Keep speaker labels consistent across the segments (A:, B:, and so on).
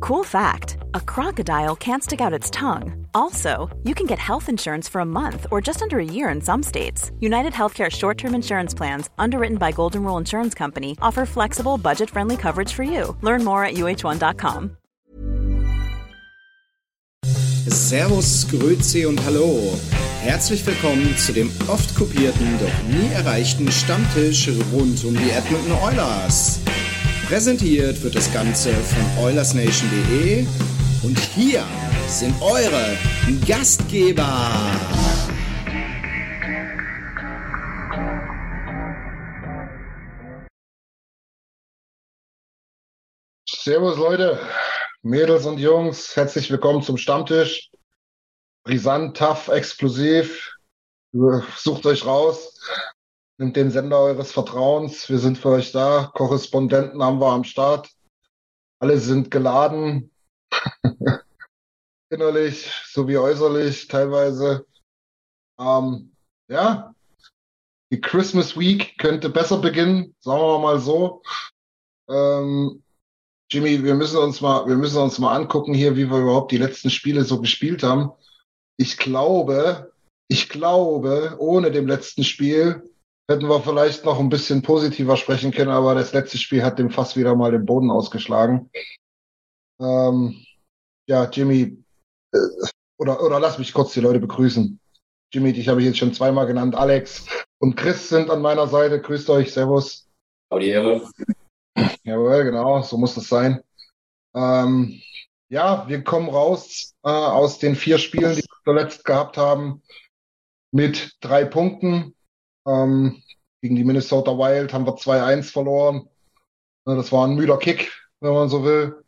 A: Cool fact, a crocodile can't stick out its tongue. Also, you can get health insurance for a month or just under a year in some states. United Healthcare short-term insurance plans, underwritten by Golden Rule Insurance Company, offer flexible, budget-friendly coverage for you. Learn more at uh1.com.
B: Servus, Grüezi und Hallo. Herzlich willkommen zu dem oft kopierten, doch nie erreichten Stammtisch rund um die Edmonton Oilers. Präsentiert wird das Ganze von OilersNation.de und hier sind eure Gastgeber.
C: Servus Leute, Mädels und Jungs, herzlich willkommen zum Stammtisch. Brisant, tough, explosiv. Sucht euch raus. Nimmt den Sender eures Vertrauens. Wir sind für euch da. Korrespondenten haben wir am Start. Alle sind geladen. Innerlich sowie äußerlich teilweise. Ähm, ja, die Christmas Week könnte besser beginnen, sagen wir mal so. Ähm, Jimmy, wir müssen uns mal, wir müssen uns mal angucken hier, wie wir überhaupt die letzten Spiele so gespielt haben. Ich glaube, ich glaube, ohne dem letzten Spiel hätten wir vielleicht noch ein bisschen positiver sprechen können, aber das letzte Spiel hat dem fast wieder mal den Boden ausgeschlagen. Ähm, ja, Jimmy, äh, oder, oder lass mich kurz die Leute begrüßen. Jimmy, dich habe ich jetzt schon zweimal genannt. Alex und Chris sind an meiner Seite. Grüßt euch, Servus.
D: Die Ehre.
C: Jawohl, genau, so muss es sein. Ähm, ja, wir kommen raus äh, aus den vier Spielen, die wir zuletzt gehabt haben, mit drei Punkten. Ähm, gegen die Minnesota Wild haben wir 2-1 verloren. Äh, das war ein müder Kick, wenn man so will.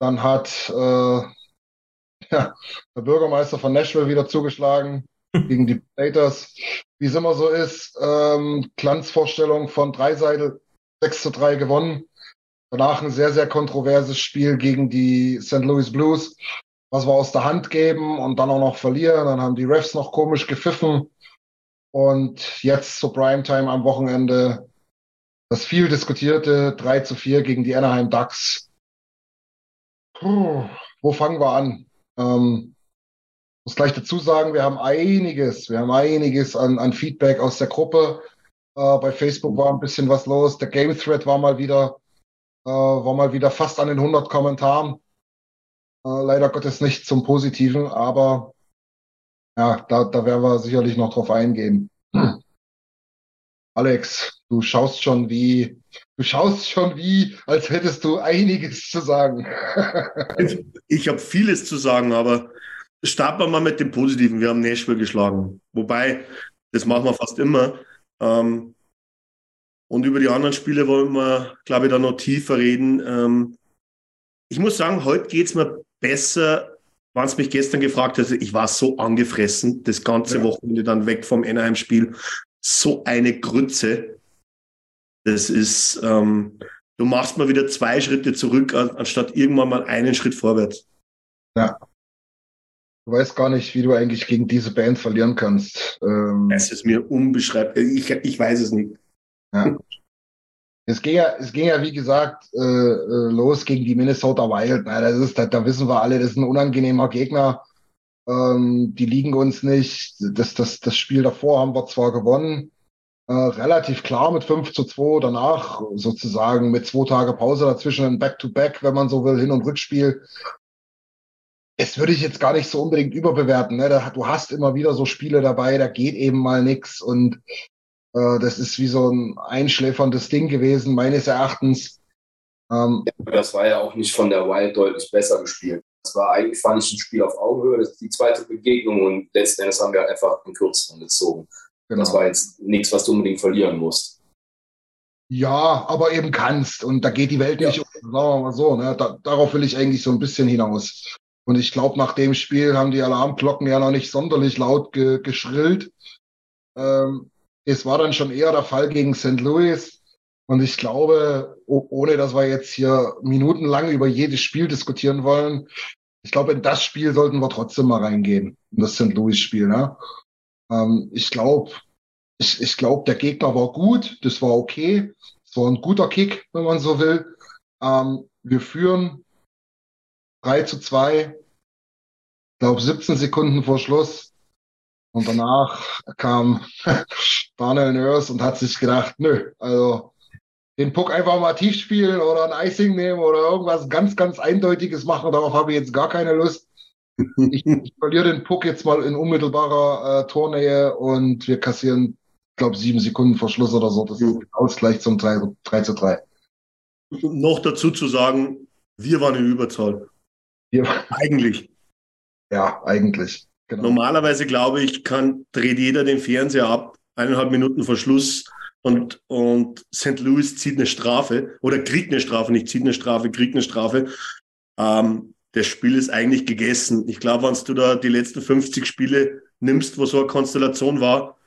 C: Dann hat äh, ja, der Bürgermeister von Nashville wieder zugeschlagen gegen die Predators. Wie es immer so ist, ähm, Glanzvorstellung von Dreiseitel 6 zu 3 gewonnen. Danach ein sehr, sehr kontroverses Spiel gegen die St. Louis Blues, was wir aus der Hand geben und dann auch noch verlieren. Dann haben die Refs noch komisch gepfiffen. Und jetzt zur Primetime am Wochenende das viel diskutierte 3 zu 4 gegen die Anaheim Ducks. Puh, wo fangen wir an? Ähm, muss gleich dazu sagen, wir haben einiges, wir haben einiges an, an Feedback aus der Gruppe. Äh, bei Facebook war ein bisschen was los. Der Game Thread war mal wieder, äh, war mal wieder fast an den 100 Kommentaren. Äh, leider Gottes nicht zum Positiven, aber ja, da, da werden wir sicherlich noch drauf eingehen. Hm. Alex, du schaust schon wie, du schaust schon wie, als hättest du einiges zu sagen.
E: ich habe vieles zu sagen, aber starten wir mal mit dem Positiven. Wir haben Nashville geschlagen. Wobei, das machen wir fast immer. Ähm, und über die anderen Spiele wollen wir, glaube ich, da noch tiefer reden. Ähm, ich muss sagen, heute geht es mir besser, wenn es mich gestern gefragt hat. Ich war so angefressen, das ganze ja. Wochenende dann weg vom Anaheim-Spiel. So eine Grütze. Das ist, ähm, du machst mal wieder zwei Schritte zurück, anstatt irgendwann mal einen Schritt vorwärts.
C: Ja. Du weißt gar nicht, wie du eigentlich gegen diese Band verlieren kannst.
E: Ähm, es ist mir unbeschreiblich. Ich, ich weiß es nicht.
C: Ja. Es ging ja, es ging ja wie gesagt, äh, äh los gegen die Minnesota Wild. Na, das ist, da, da wissen wir alle, das ist ein unangenehmer Gegner. Ähm, die liegen uns nicht. Das, das, das Spiel davor haben wir zwar gewonnen, äh, relativ klar mit 5 zu 2, danach sozusagen mit zwei Tage Pause dazwischen ein Back-to-Back, -Back, wenn man so will, Hin- und Rückspiel. Es würde ich jetzt gar nicht so unbedingt überbewerten. Ne? Da, du hast immer wieder so Spiele dabei, da geht eben mal nichts und äh, das ist wie so ein einschläferndes Ding gewesen, meines Erachtens.
D: Ähm, das war ja auch nicht von der Wild deutlich besser gespielt. Das war eigentlich, fand ich, ein Spiel auf Augenhöhe. Das ist die zweite Begegnung und letzten Endes haben wir einfach den kürzeren gezogen. Genau. Das war jetzt nichts, was du unbedingt verlieren musst.
C: Ja, aber eben kannst. Und da geht die Welt nicht, ja. sagen wir mal so. Ne? Da, darauf will ich eigentlich so ein bisschen hinaus. Und ich glaube, nach dem Spiel haben die Alarmglocken ja noch nicht sonderlich laut ge geschrillt. Ähm, es war dann schon eher der Fall gegen St. Louis. Und ich glaube, ohne dass wir jetzt hier minutenlang über jedes Spiel diskutieren wollen, ich glaube, in das Spiel sollten wir trotzdem mal reingehen, in das St. Louis-Spiel. Ne? Ähm, ich glaube, ich, ich glaube, der Gegner war gut, das war okay. Es war ein guter Kick, wenn man so will. Ähm, wir führen 3 zu 2, ich glaube 17 Sekunden vor Schluss. Und danach kam Daniel Nurse und hat sich gedacht, nö, also den Puck einfach mal tief spielen oder ein Icing nehmen oder irgendwas ganz, ganz Eindeutiges machen, darauf habe ich jetzt gar keine Lust. Ich, ich verliere den Puck jetzt mal in unmittelbarer äh, Tornähe und wir kassieren, glaube sieben Sekunden vor Schluss oder so. Das ist. Ausgleich zum 3, 3 zu 3.
E: Noch dazu zu sagen, wir waren in Überzahl. Wir eigentlich.
C: Ja, eigentlich.
E: Genau. Normalerweise glaube ich, kann, dreht jeder den Fernseher ab, eineinhalb Minuten vor Schluss und, und St. Louis zieht eine Strafe oder kriegt eine Strafe, nicht zieht eine Strafe, kriegt eine Strafe. Ähm, das Spiel ist eigentlich gegessen. Ich glaube, wenn du da die letzten 50 Spiele nimmst, wo so eine Konstellation war,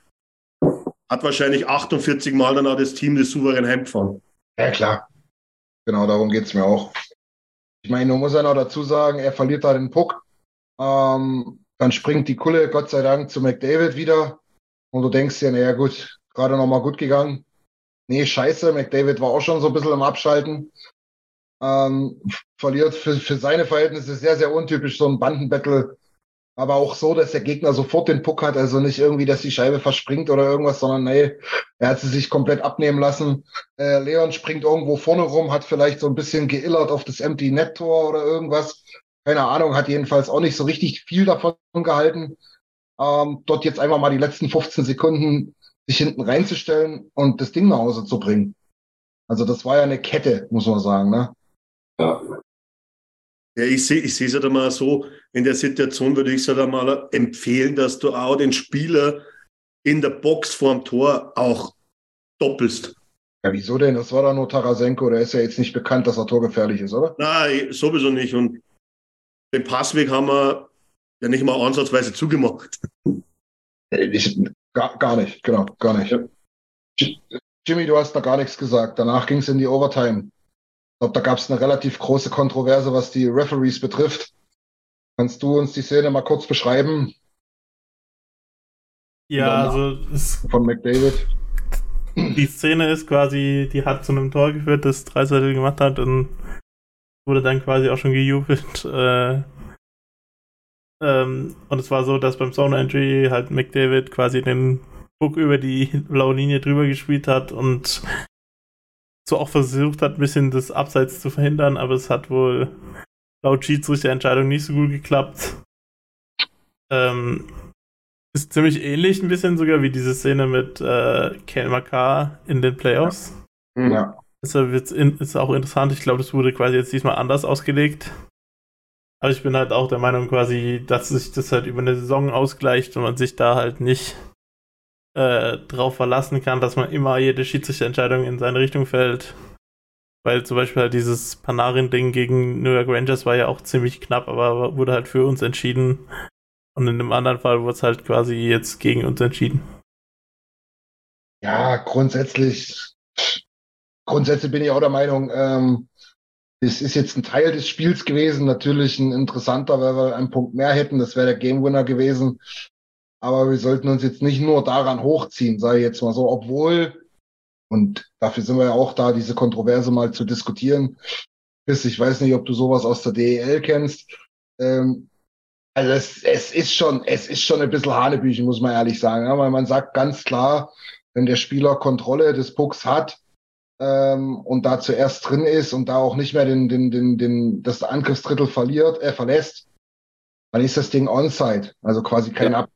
E: hat wahrscheinlich 48 Mal dann auch das Team das souverän heimgefahren.
C: Ja, klar. Genau, darum geht es mir auch. Ich meine, man muss ja noch dazu sagen, er verliert da den Puck. Ähm, dann springt die Kulle, Gott sei Dank, zu McDavid wieder. Und du denkst dir, naja, gut, gerade nochmal gut gegangen. Nee, scheiße, McDavid war auch schon so ein bisschen im Abschalten. Ähm, verliert für, für seine Verhältnisse sehr, sehr untypisch so ein Bandenbattle. Aber auch so, dass der Gegner sofort den Puck hat, also nicht irgendwie, dass die Scheibe verspringt oder irgendwas, sondern nee, er hat sie sich komplett abnehmen lassen. Äh, Leon springt irgendwo vorne rum, hat vielleicht so ein bisschen geillert auf das Empty Net Tor oder irgendwas. Keine Ahnung, hat jedenfalls auch nicht so richtig viel davon gehalten. Ähm, dort jetzt einfach mal die letzten 15 Sekunden sich hinten reinzustellen und das Ding nach Hause zu bringen. Also das war ja eine Kette, muss man sagen. Ne?
E: Ja. Ja, ich sehe ich es halt einmal so, in der Situation würde ich es halt einmal empfehlen, dass du auch den Spieler in der Box vorm Tor auch doppelst.
C: Ja, wieso denn? Das war da nur Tarasenko, der ist ja jetzt nicht bekannt, dass er torgefährlich ist, oder?
E: Nein, sowieso nicht. Und den Passweg haben wir ja nicht mal ansatzweise zugemacht.
C: Ich, Gar, gar nicht, genau, gar nicht. Jimmy, du hast da gar nichts gesagt. Danach ging es in die Overtime. Ich glaube, da gab es eine relativ große Kontroverse, was die Referees betrifft. Kannst du uns die Szene mal kurz beschreiben?
F: Ja, also
C: von McDavid.
F: Die Szene ist quasi, die hat zu einem Tor geführt, das Dreiseitel gemacht hat und wurde dann quasi auch schon gejubelt. Äh, ähm, und es war so, dass beim Zone Entry halt McDavid quasi den Book über die blaue Linie drüber gespielt hat und so auch versucht hat, ein bisschen das Abseits zu verhindern, aber es hat wohl laut Schiedsrichterentscheidung nicht so gut geklappt. Ähm, ist ziemlich ähnlich ein bisschen sogar wie diese Szene mit äh, Ken Makar in den Playoffs.
C: Ja.
F: Deshalb ist auch interessant. Ich glaube, das wurde quasi jetzt diesmal anders ausgelegt. Aber ich bin halt auch der Meinung quasi, dass sich das halt über eine Saison ausgleicht und man sich da halt nicht äh, drauf verlassen kann, dass man immer jede Schiedsrichterentscheidung in seine Richtung fällt. Weil zum Beispiel halt dieses Panarin-Ding gegen New York Rangers war ja auch ziemlich knapp, aber wurde halt für uns entschieden. Und in dem anderen Fall wurde es halt quasi jetzt gegen uns entschieden.
C: Ja, grundsätzlich, grundsätzlich bin ich auch der Meinung, ähm, es ist jetzt ein Teil des Spiels gewesen, natürlich ein interessanter, weil wir einen Punkt mehr hätten. Das wäre der Game Winner gewesen. Aber wir sollten uns jetzt nicht nur daran hochziehen, ich jetzt mal so, obwohl, und dafür sind wir ja auch da, diese Kontroverse mal zu diskutieren. Ich weiß nicht, ob du sowas aus der DEL kennst. Ähm, also es, es ist schon, es ist schon ein bisschen Hanebüchen, muss man ehrlich sagen. Ja, weil man sagt ganz klar, wenn der Spieler Kontrolle des Pucks hat, ähm, und da zuerst drin ist und da auch nicht mehr den, den, den, den, das Angriffsdrittel verliert, er äh, verlässt, dann ist das Ding on-site, also quasi kein ja.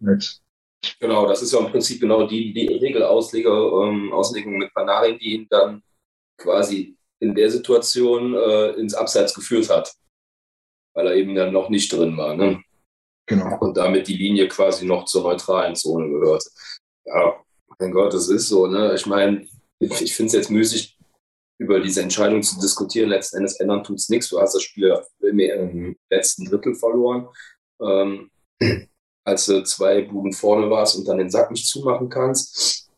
D: Genau, das ist ja im Prinzip genau die, die Regelauslegung ähm, Auslegung mit Panarin, die ihn dann quasi in der Situation äh, ins Abseits geführt hat, weil er eben dann noch nicht drin war. Ne?
C: Genau.
D: Und damit die Linie quasi noch zur neutralen Zone gehört. Ja, mein Gott, das ist so. Ne? Ich meine, ich finde es jetzt müßig, über diese Entscheidung zu diskutieren. Letzten Endes ändern tut es nichts. Du hast das Spiel im letzten Drittel verloren. Ähm, als du zwei Buden vorne warst und dann den Sack nicht zumachen kannst.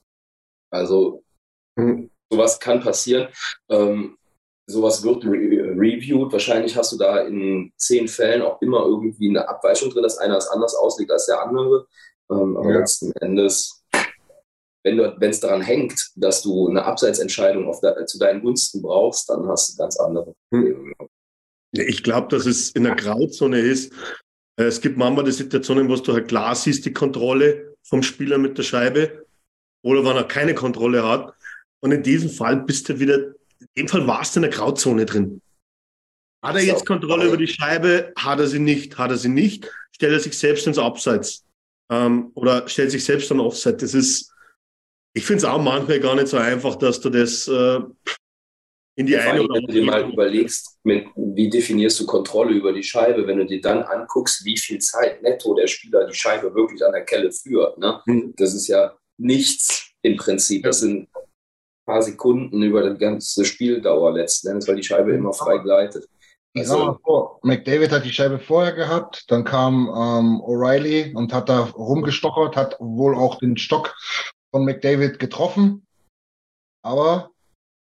D: Also hm, sowas kann passieren. Ähm, sowas wird re reviewed. Wahrscheinlich hast du da in zehn Fällen auch immer irgendwie eine Abweichung drin, dass einer es anders auslegt als der andere. Ähm, aber ja. letzten Endes, wenn es daran hängt, dass du eine Abseitsentscheidung de zu deinen Gunsten brauchst, dann hast du ganz andere Probleme.
E: Ich glaube, dass es in der Grauzone ist. Äh, es gibt manchmal die Situationen, wo du halt klar siehst, die Kontrolle vom Spieler mit der Scheibe oder wenn er keine Kontrolle hat. Und in diesem Fall bist du wieder in dem Fall warst du in der Grauzone drin. Hat er jetzt Kontrolle über die Scheibe? Hat er sie nicht? Hat er sie nicht? Stellt er sich selbst ins Abseits? Ähm, oder stellt sich selbst dann Offside? Das ist, ich finde es auch manchmal gar nicht so einfach, dass du das äh, in die ja, eine
D: oder andere. Wenn du dir mal überlegst, mit, wie definierst du Kontrolle über die Scheibe, wenn du dir dann anguckst, wie viel Zeit netto der Spieler die Scheibe wirklich an der Kelle führt. Ne? Mhm. Das ist ja nichts im Prinzip. Das sind paar Sekunden über die ganze Spieldauer letzten Endes, weil die Scheibe immer frei gleitet.
C: Ich also, sag mal vor, McDavid hat die Scheibe vorher gehabt, dann kam ähm, O'Reilly und hat da rumgestochert, hat wohl auch den Stock von McDavid getroffen. Aber,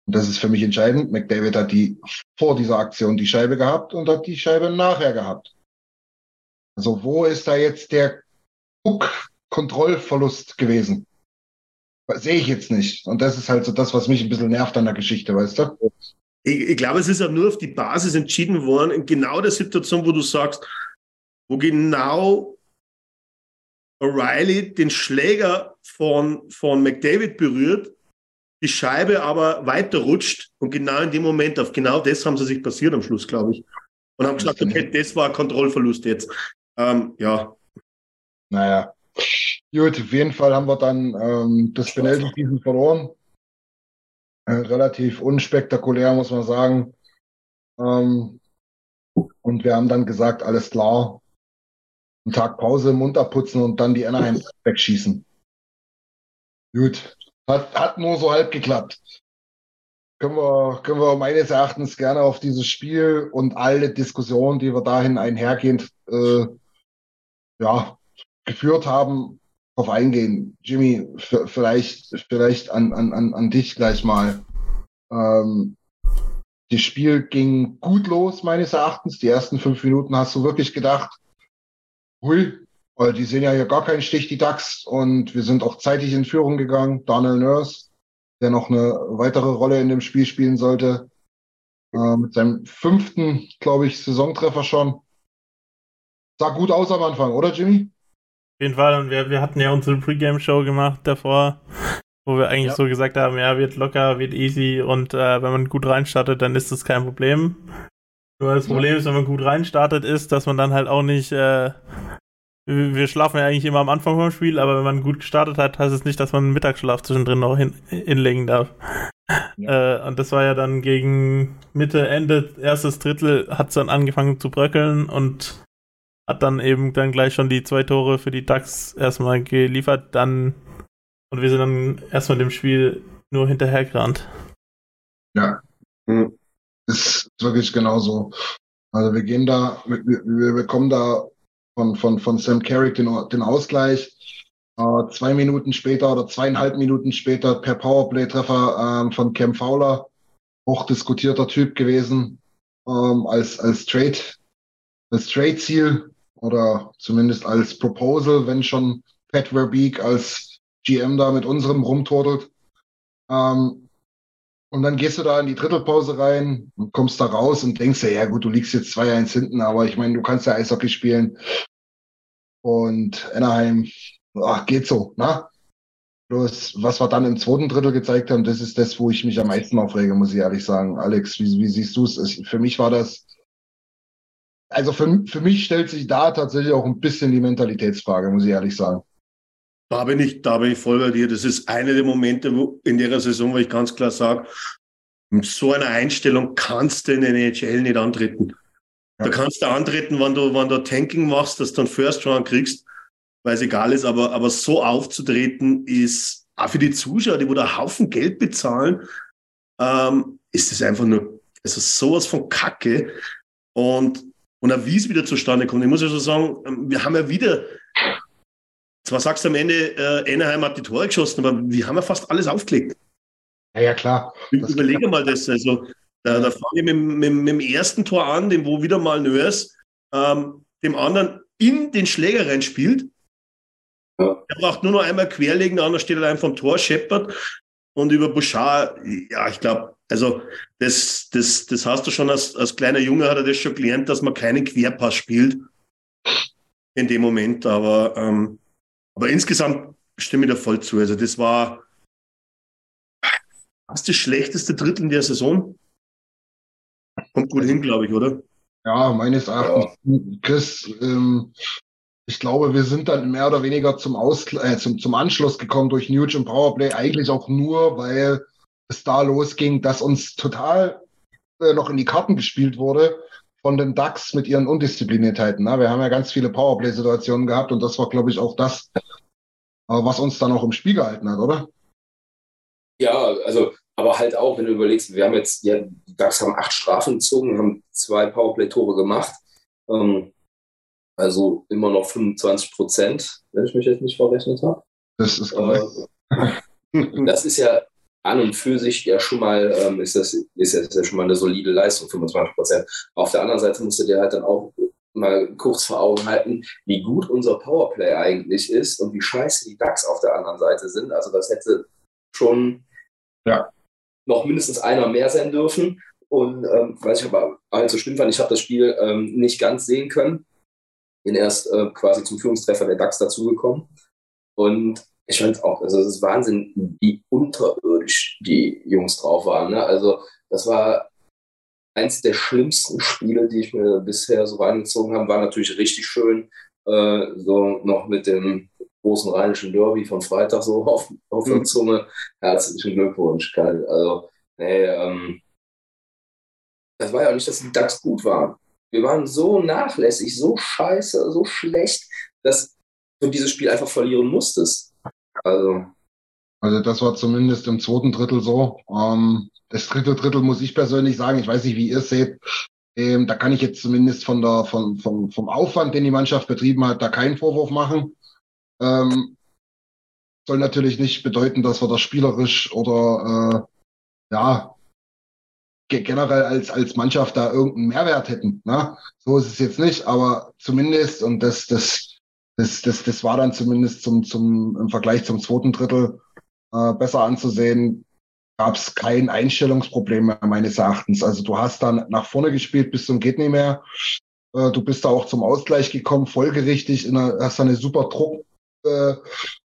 C: und das ist für mich entscheidend, McDavid hat die vor dieser Aktion die Scheibe gehabt und hat die Scheibe nachher gehabt. Also wo ist da jetzt der Puck-Kontrollverlust gewesen? sehe ich jetzt nicht. Und das ist halt so das, was mich ein bisschen nervt an der Geschichte, weißt du?
E: Ich, ich glaube, es ist ja nur auf die Basis entschieden worden, in genau der Situation, wo du sagst, wo genau O'Reilly den Schläger von, von McDavid berührt, die Scheibe aber weiter rutscht und genau in dem Moment, auf genau das haben sie sich passiert am Schluss, glaube ich. Und haben gesagt, okay, das war ein Kontrollverlust jetzt. Ähm, ja.
C: Naja, Gut, auf jeden Fall haben wir dann ähm, das Penalty-Season verloren. Äh, relativ unspektakulär, muss man sagen. Ähm, und wir haben dann gesagt, alles klar, einen Tag Pause, Mund abputzen und dann die Anaheim wegschießen. Gut, hat, hat nur so halb geklappt. Können wir, können wir meines Erachtens gerne auf dieses Spiel und alle Diskussionen, die wir dahin einhergehend äh, ja, geführt haben, auf eingehen. Jimmy, vielleicht, vielleicht an, an, an dich gleich mal. Ähm, das Spiel ging gut los, meines Erachtens. Die ersten fünf Minuten hast du wirklich gedacht, hui, weil die sehen ja hier gar keinen Stich, die Ducks. Und wir sind auch zeitig in Führung gegangen. Daniel Nurse, der noch eine weitere Rolle in dem Spiel spielen sollte. Äh, mit seinem fünften, glaube ich, Saisontreffer schon. Sah gut aus am Anfang, oder Jimmy?
F: jeden Fall. Und wir, wir hatten ja unsere Pre-Game-Show gemacht davor, wo wir eigentlich ja. so gesagt haben, ja, wird locker, wird easy und äh, wenn man gut reinstartet, dann ist das kein Problem. Nur das Problem ist, wenn man gut reinstartet, ist, dass man dann halt auch nicht, äh, wir schlafen ja eigentlich immer am Anfang vom Spiel, aber wenn man gut gestartet hat, heißt es nicht, dass man einen Mittagsschlaf zwischendrin noch hin, hinlegen darf. Ja. Äh, und das war ja dann gegen Mitte, Ende, erstes Drittel hat es dann angefangen zu bröckeln und hat dann eben dann gleich schon die zwei Tore für die Ducks erstmal geliefert, dann und wir sind dann erstmal dem Spiel nur hinterhergerannt.
C: Ja, hm. ist wirklich genauso. Also wir gehen da, wir, wir bekommen da von, von, von Sam Carrick den, den Ausgleich. Äh, zwei Minuten später oder zweieinhalb Minuten später per Powerplay-Treffer ähm, von Cam Fowler, hochdiskutierter Typ gewesen, ähm, als, als Trade, als Trade-Ziel oder zumindest als Proposal, wenn schon Pat Verbeek als GM da mit unserem rumtordelt. Ähm, und dann gehst du da in die Drittelpause rein und kommst da raus und denkst dir, ja gut, du liegst jetzt 2-1 hinten, aber ich meine, du kannst ja Eishockey spielen. Und Anaheim, ach, geht so, ne? Bloß, was wir dann im zweiten Drittel gezeigt haben, das ist das, wo ich mich am meisten aufrege, muss ich ehrlich sagen. Alex, wie, wie siehst du es? Für mich war das also für, für mich stellt sich da tatsächlich auch ein bisschen die Mentalitätsfrage, muss ich ehrlich sagen.
E: Da bin ich, da bin ich voll bei dir. Das ist einer der Momente wo, in der Saison, wo ich ganz klar sage, mit so einer Einstellung kannst du in der NHL nicht antreten. Ja. Da kannst du antreten, wenn du, wenn du Tanking machst, dass du einen First Round kriegst, weil es egal ist, aber, aber so aufzutreten ist auch für die Zuschauer, die wo da Haufen Geld bezahlen, ähm, ist es einfach nur, also sowas von Kacke. Und, und auch wie es wieder zustande kommt. Ich muss ja schon sagen, ähm, wir haben ja wieder, zwar sagst du am Ende, äh, Anaheim hat die Tore geschossen, aber wir haben ja fast alles aufgelegt.
C: Ja, ja, klar.
E: Das Überlege mal das. Also, da, da fange ich mit, mit, mit, dem ersten Tor an, dem wo wieder mal Nörs ähm, dem anderen in den Schläger reinspielt. Ja. Er braucht nur noch einmal querlegen, der andere steht allein vom Tor, scheppert. Und über Bouchard, ja, ich glaube, also das, das, das hast du schon als, als kleiner Junge, hat er das schon gelernt, dass man keinen Querpass spielt in dem Moment. Aber, ähm, aber insgesamt stimme ich da voll zu. Also das war fast das schlechteste Drittel in der Saison. Kommt gut hin, glaube ich, oder?
C: Ja, meines Erachtens, ja. Chris, ähm, ich glaube, wir sind dann mehr oder weniger zum, Ausgl äh, zum, zum Anschluss gekommen durch Nuge und Powerplay, eigentlich auch nur, weil es da losging, dass uns total äh, noch in die Karten gespielt wurde von den Ducks mit ihren Undiszipliniertheiten. Ne? Wir haben ja ganz viele Powerplay-Situationen gehabt und das war, glaube ich, auch das, äh, was uns dann auch im Spiel gehalten hat, oder?
D: Ja, also aber halt auch, wenn du überlegst, wir haben jetzt, ja, die Ducks haben acht Strafen gezogen, haben zwei Powerplay-Tore gemacht. Ähm, also immer noch 25 Prozent, wenn ich mich jetzt nicht verrechnet habe.
C: Das ist korrekt.
D: Äh, das ist ja an und für sich ja schon mal, ähm, ist, das, ist das ja schon mal eine solide Leistung, 25 Prozent. Auf der anderen Seite musst du dir halt dann auch mal kurz vor Augen halten, wie gut unser Powerplay eigentlich ist und wie scheiße die Ducks auf der anderen Seite sind. Also das hätte schon ja noch mindestens einer mehr sein dürfen. Und ähm, was ich aber allzu schlimm fand, ich habe das Spiel ähm, nicht ganz sehen können. Bin erst äh, quasi zum Führungstreffer der DAX dazugekommen. Und ich fand auch, also es ist Wahnsinn, wie unterirdisch die Jungs drauf waren. Ne? Also das war eins der schlimmsten Spiele, die ich mir bisher so reingezogen habe. War natürlich richtig schön, äh, so noch mit dem großen rheinischen Derby von Freitag so auf, auf der mhm. Zunge. Herzlichen Glückwunsch, Karl. Also, nee, ähm, das war ja auch nicht, dass die DAX gut waren. Wir waren so nachlässig, so scheiße, so schlecht, dass du dieses Spiel einfach verlieren musstest. Also.
C: Also das war zumindest im zweiten Drittel so. Ähm, das dritte Drittel muss ich persönlich sagen, ich weiß nicht, wie ihr es seht. Ähm, da kann ich jetzt zumindest von der, von, vom, vom Aufwand, den die Mannschaft betrieben hat, da keinen Vorwurf machen. Ähm, soll natürlich nicht bedeuten, dass wir da spielerisch oder äh, ja generell als, als Mannschaft da irgendeinen Mehrwert hätten. Ne? So ist es jetzt nicht, aber zumindest, und das, das, das, das, das war dann zumindest zum, zum, im Vergleich zum zweiten Drittel äh, besser anzusehen, gab es kein Einstellungsproblem mehr meines Erachtens. Also du hast dann nach vorne gespielt bis zum geht nicht mehr. Äh, du bist da auch zum Ausgleich gekommen, folgerichtig, in einer, hast da eine super Druck, äh,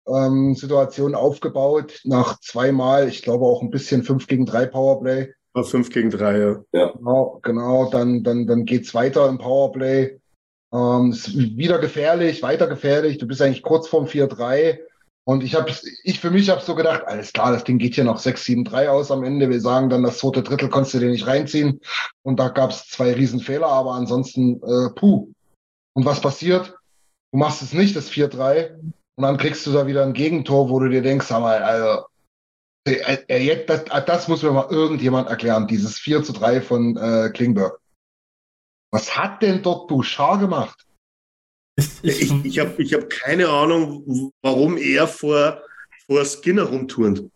C: ähm, Situation aufgebaut. Nach zweimal, ich glaube auch ein bisschen 5 gegen 3 Powerplay.
E: 5 gegen 3, ja. ja.
C: Genau, genau, dann, dann, dann geht's weiter im Powerplay. Ähm, ist wieder gefährlich, weiter gefährlich. Du bist eigentlich kurz vorm 4-3. Und ich habe, ich für mich habe so gedacht, alles klar, das Ding geht hier noch 6-7-3 aus am Ende. Wir sagen dann, das zweite Drittel konntest du dir nicht reinziehen. Und da gab es zwei Riesenfehler, aber ansonsten, äh, puh. Und was passiert? Du machst es nicht, das 4-3. Und dann kriegst du da wieder ein Gegentor, wo du dir denkst, sag mal, also, äh, äh, das, das muss mir mal irgendjemand erklären, dieses 4 zu 3 von äh, Klingberg. Was hat denn dort Bouchard gemacht?
E: Ich, ich, habe ich hab keine Ahnung, warum er vor, vor Skinner rumturnt.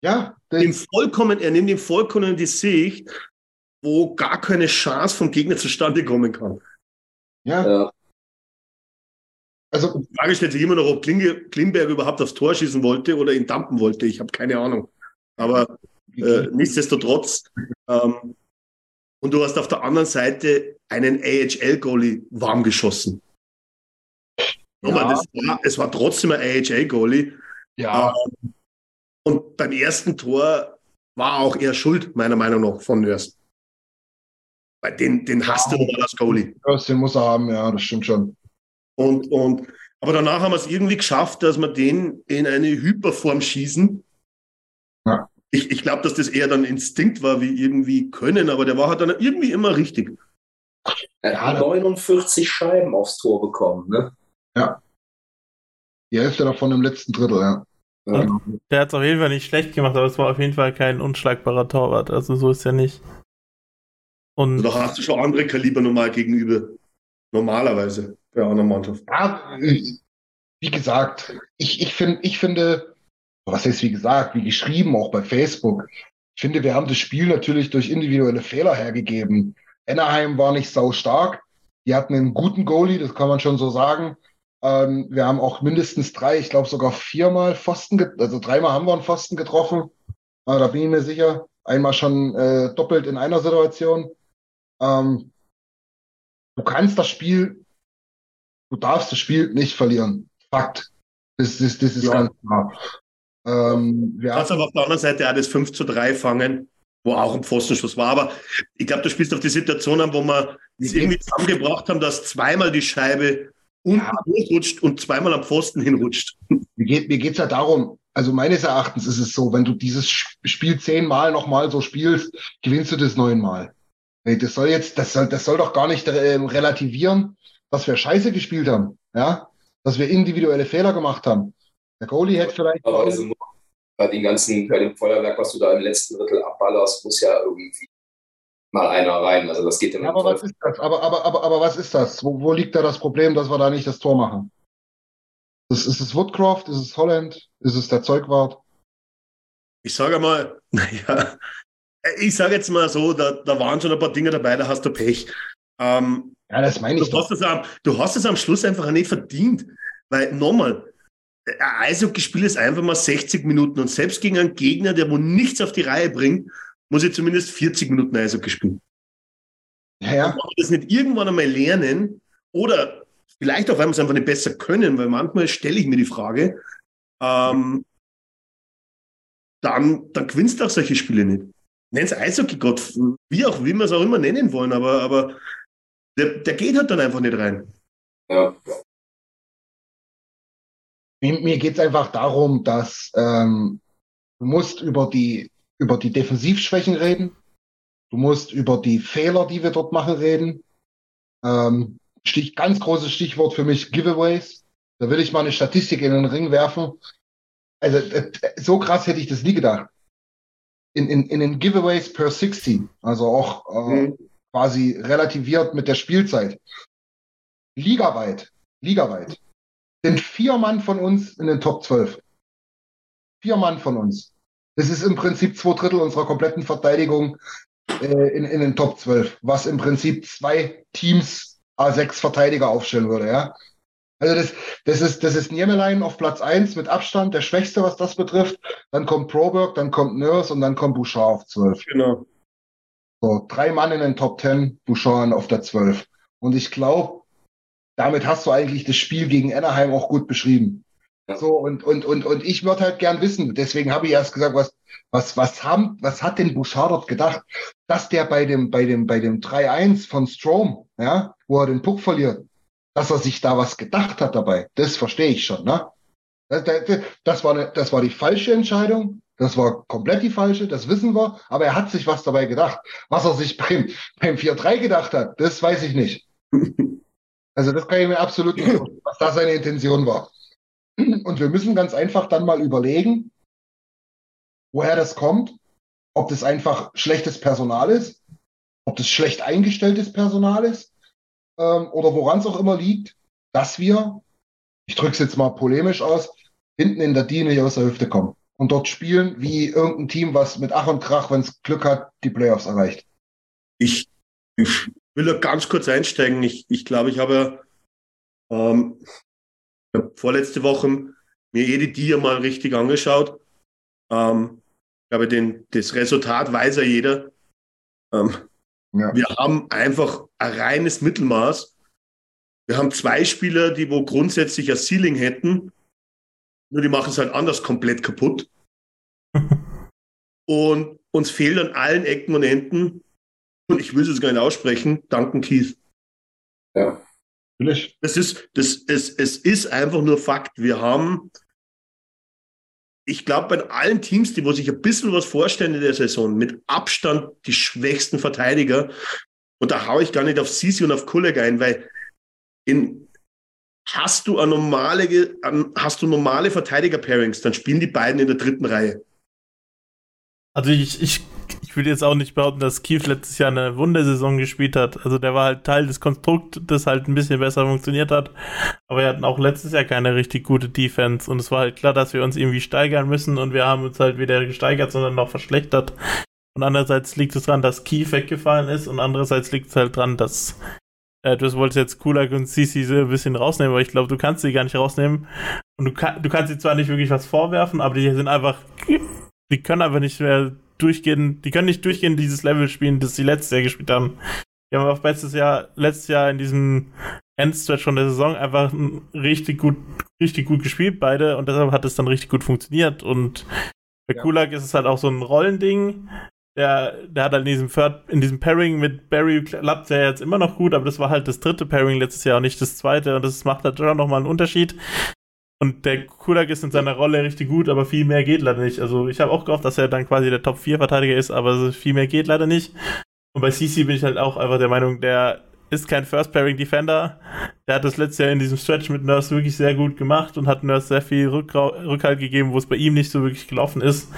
E: Ja, dem vollkommen, er nimmt ihm vollkommen die Sicht, wo gar keine Chance vom Gegner zustande kommen kann.
C: Ja. ja.
E: Also, die Frage stellt sich immer noch, ob Klinge, Klimberg überhaupt aufs Tor schießen wollte oder ihn dampen wollte. Ich habe keine Ahnung. Aber äh, nichtsdestotrotz. Ähm, und du hast auf der anderen Seite einen AHL-Goalie warm geschossen. Nochmal, ja. es war trotzdem ein AHL-Goalie.
C: Ja.
E: Ähm, und beim ersten Tor war auch er schuld, meiner Meinung nach, von Nurse. Weil den, den hast ja. du nochmal als Goalie.
C: Den muss er haben, ja, das stimmt schon.
E: Und, und, aber danach haben wir es irgendwie geschafft, dass wir den in eine Hyperform schießen. Ja. Ich, ich glaube, dass das eher dann Instinkt war, wie irgendwie können, aber der war halt dann irgendwie immer richtig.
D: Er hat 49 Scheiben aufs Tor bekommen, ne?
C: Ja. Die Hälfte davon im letzten Drittel, ja.
F: Ja. Der hat es auf jeden Fall nicht schlecht gemacht, aber es war auf jeden Fall kein unschlagbarer Torwart. Also so ist er nicht.
E: Und da hast du schon andere Kaliber normal gegenüber. Normalerweise bei einer Mannschaft.
C: Ja, wie gesagt, ich, ich, find, ich finde, was heißt wie gesagt, wie geschrieben, auch bei Facebook, ich finde, wir haben das Spiel natürlich durch individuelle Fehler hergegeben. Anaheim war nicht sau stark. Die hatten einen guten Goalie, das kann man schon so sagen. Ähm, wir haben auch mindestens drei, ich glaube sogar viermal Pfosten, also dreimal haben wir einen Pfosten getroffen. Äh, da bin ich mir sicher. Einmal schon äh, doppelt in einer Situation. Ähm, du kannst das Spiel, du darfst das Spiel nicht verlieren. Fakt. Das, das, das ist ja. ganz klar.
E: Ähm, wir Kannst aber auf der anderen Seite auch das 5 zu 3 fangen, wo auch ein Pfostenschuss war. Aber ich glaube, du spielst auf die Situation an, wo wir es irgendwie zusammengebracht haben, dass zweimal die Scheibe unten ja. hochrutscht und zweimal am Pfosten hinrutscht.
C: Mir geht es ja darum, also meines Erachtens ist es so, wenn du dieses Spiel zehnmal nochmal so spielst, gewinnst du das neunmal. Das soll jetzt, das soll, das soll doch gar nicht äh, relativieren, dass wir scheiße gespielt haben, ja, dass wir individuelle Fehler gemacht haben. Der Goalie hätte vielleicht.
D: Aber also bei, den ganzen, bei dem Feuerwerk, was du da im letzten Drittel abballerst, muss ja irgendwie mal einer rein. Also das geht
C: ja, aber was ist das? Aber, aber, aber, aber was ist das? Wo, wo liegt da das Problem, dass wir da nicht das Tor machen? Ist, ist es Woodcroft? Ist es Holland? Ist es der Zeugwart?
E: Ich sage mal, naja, ich sage jetzt mal so, da, da waren schon ein paar Dinge dabei, da hast du Pech. Ähm,
C: ja, das meine ich.
E: Du hast, es am, du hast es am Schluss einfach nicht verdient. Weil nochmal, Eishockeyspiel ist einfach mal 60 Minuten und selbst gegen einen Gegner, der wo nichts auf die Reihe bringt, muss ich zumindest 40 Minuten Eishockey spielen. Ja, ja. Wenn wir das nicht irgendwann einmal lernen oder vielleicht auch, weil wir es einfach nicht besser können, weil manchmal stelle ich mir die Frage, ähm, dann, dann gewinnst du auch solche Spiele nicht. Nenn es Eishockey-Gott, wie auch, wie wir es auch immer nennen wollen, aber, aber der, der geht halt dann einfach nicht rein.
D: Ja.
C: Mir, geht es einfach darum, dass ähm, du musst über die, über die Defensivschwächen reden. Du musst über die Fehler, die wir dort machen, reden. Ähm, Stich, ganz großes Stichwort für mich, Giveaways. Da will ich mal eine Statistik in den Ring werfen. Also äh, so krass hätte ich das nie gedacht. In, in, in den Giveaways per 60, also auch äh, mhm. quasi relativiert mit der Spielzeit. Ligaweit, ligaweit sind vier Mann von uns in den Top 12. Vier Mann von uns. Das ist im Prinzip zwei Drittel unserer kompletten Verteidigung äh, in, in den Top 12, was im Prinzip zwei Teams A6 Verteidiger aufstellen würde, ja. Also das, das ist, das ist Niemelein auf Platz 1 mit Abstand, der Schwächste, was das betrifft. Dann kommt Proberg, dann kommt Nurse und dann kommt Bouchard auf 12.
E: Genau.
C: So, drei Mann in den Top 10, Bouchard auf der 12. Und ich glaube, damit hast du eigentlich das Spiel gegen Anaheim auch gut beschrieben. Ja. So, und, und, und, und ich würde halt gern wissen, deswegen habe ich erst gesagt, was, was, was haben, was hat denn Bouchard dort gedacht, dass der bei dem, bei dem, bei dem 3-1 von Strom, ja, wo er den Puck verliert, dass er sich da was gedacht hat dabei. Das verstehe ich schon, ne? Das, das, das, war eine, das war die falsche Entscheidung. Das war komplett die falsche, das wissen wir. Aber er hat sich was dabei gedacht. Was er sich beim, beim 4-3 gedacht hat, das weiß ich nicht. Also das kann ich mir absolut nicht vorstellen, was da seine Intention war. Und wir müssen ganz einfach dann mal überlegen, woher das kommt, ob das einfach schlechtes Personal ist, ob das schlecht eingestelltes Personal ist ähm, oder woran es auch immer liegt, dass wir, ich drücke es jetzt mal polemisch aus, hinten in der Diene aus der Hüfte kommen und dort spielen wie irgendein Team, was mit Ach und Krach, wenn es Glück hat, die Playoffs erreicht.
E: Ich, ich will da ganz kurz einsteigen. Ich, ich glaube, ich habe ähm, vorletzte Woche mir eh die Dia mal richtig angeschaut. Ähm, ich glaube, den, das Resultat weiß ja jeder. Ähm, ja. Wir haben einfach ein reines Mittelmaß. Wir haben zwei Spieler, die wo grundsätzlich ein Ceiling hätten, nur die machen es halt anders komplett kaputt. und uns fehlt an allen Ecken und Enden und ich will es jetzt gar nicht aussprechen, danken Keith.
D: Ja.
E: Natürlich. Das ist, das, es, es ist einfach nur Fakt. Wir haben, ich glaube, bei allen Teams, die wo sich ein bisschen was vorstellen in der Saison, mit Abstand die schwächsten Verteidiger. Und da haue ich gar nicht auf Sisi und auf Kulleg ein, weil in, hast du eine normale, hast du normale Verteidiger-Pairings, dann spielen die beiden in der dritten Reihe.
F: Also ich, ich, ich will jetzt auch nicht behaupten, dass Keith letztes Jahr eine Wundersaison gespielt hat. Also der war halt Teil des Konstrukts, das halt ein bisschen besser funktioniert hat. Aber wir hatten auch letztes Jahr keine richtig gute Defense. Und es war halt klar, dass wir uns irgendwie steigern müssen. Und wir haben uns halt weder gesteigert, sondern noch verschlechtert. Und andererseits liegt es daran, dass Keith weggefallen ist. Und andererseits liegt es halt daran, dass äh, du wolltest jetzt Kulak und Sisi so ein bisschen rausnehmen, aber ich glaube, du kannst sie gar nicht rausnehmen. Und du, kann, du kannst sie zwar nicht wirklich was vorwerfen, aber die sind einfach die können aber nicht mehr durchgehen, die können nicht durchgehend dieses Level spielen, das sie letztes Jahr gespielt haben. Die haben auch letztes Jahr, letztes Jahr in diesem Endstretch von der Saison einfach richtig gut, richtig gut gespielt, beide, und deshalb hat es dann richtig gut funktioniert. Und bei ja. Kulak ist es halt auch so ein Rollending. Der, der hat halt in diesem Third, in diesem Pairing mit Barry klappt der jetzt immer noch gut, aber das war halt das dritte Pairing letztes Jahr und nicht das zweite. Und das macht halt schon nochmal einen Unterschied. Und der Kulak ist in seiner Rolle richtig gut, aber viel mehr geht leider nicht. Also ich habe auch gehofft, dass er dann quasi der Top 4 Verteidiger ist, aber viel mehr geht leider nicht. Und bei CC bin ich halt auch einfach der Meinung, der ist kein First Pairing Defender. Der hat das letzte Jahr in diesem Stretch mit Nurse wirklich sehr gut gemacht und hat Nurse sehr viel Rückhalt gegeben, wo es bei ihm nicht so wirklich gelaufen ist.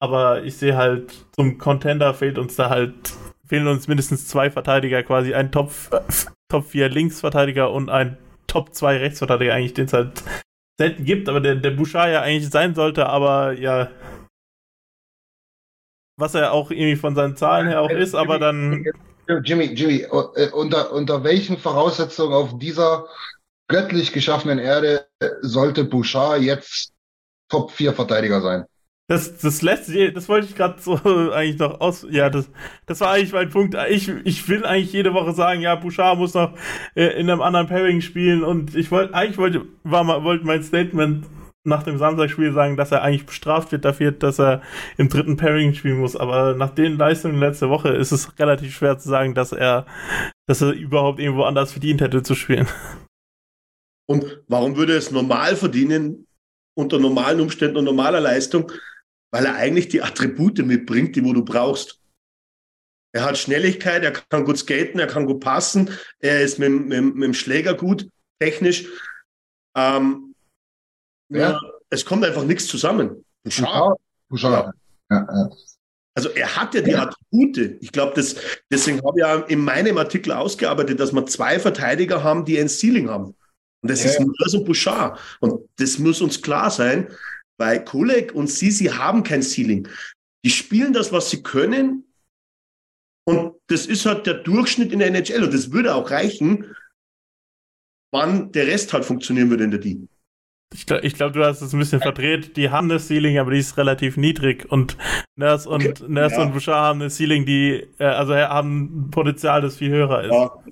F: Aber ich sehe halt, zum Contender fehlt uns da halt, fehlen uns mindestens zwei Verteidiger, quasi ein Top, Top 4 Linksverteidiger und ein Top 2 Rechtsverteidiger eigentlich, den es halt selten gibt, aber der, der Bouchard ja eigentlich sein sollte, aber ja. Was er auch irgendwie von seinen Zahlen her auch ist, aber dann.
C: Jimmy, Jimmy, äh, unter, unter welchen Voraussetzungen auf dieser göttlich geschaffenen Erde sollte Bouchard jetzt Top 4 Verteidiger sein?
F: Das, das letzte, das wollte ich gerade so eigentlich noch aus. Ja, das, das war eigentlich mein Punkt. Ich, ich will eigentlich jede Woche sagen, ja, Bouchard muss noch äh, in einem anderen Pairing spielen und ich wollte, eigentlich wollte, war mal, wollte mein Statement nach dem Samstagspiel sagen, dass er eigentlich bestraft wird dafür, dass er im dritten Pairing spielen muss. Aber nach den Leistungen letzte Woche ist es relativ schwer zu sagen, dass er, dass er überhaupt irgendwo anders verdient hätte zu spielen.
E: Und warum würde es normal verdienen, unter normalen Umständen und normaler Leistung, weil er eigentlich die Attribute mitbringt, die wo du brauchst. Er hat Schnelligkeit, er kann gut skaten, er kann gut passen, er ist mit, mit, mit dem Schläger gut, technisch. Ähm, ja. ja. es kommt einfach nichts zusammen.
C: Schade. Ja. Ja,
E: also er hat ja die Attribute. Ich glaube, deswegen habe ich ja in meinem Artikel ausgearbeitet, dass wir zwei Verteidiger haben, die ein Ceiling haben. Und das ist Nurse und Bouchard. Und das muss uns klar sein, weil Kulek und Sisi haben kein Ceiling. Die spielen das, was sie können. Und das ist halt der Durchschnitt in der NHL. Und das würde auch reichen, wann der Rest halt funktionieren würde in der D.
F: Ich glaube, glaub, du hast es ein bisschen verdreht. Die haben eine Ceiling, aber die ist relativ niedrig. Und Nurse und, okay. Nurse ja. und Bouchard haben eine Ceiling, die, äh, also haben ein Potenzial, das viel höher ist. Ja.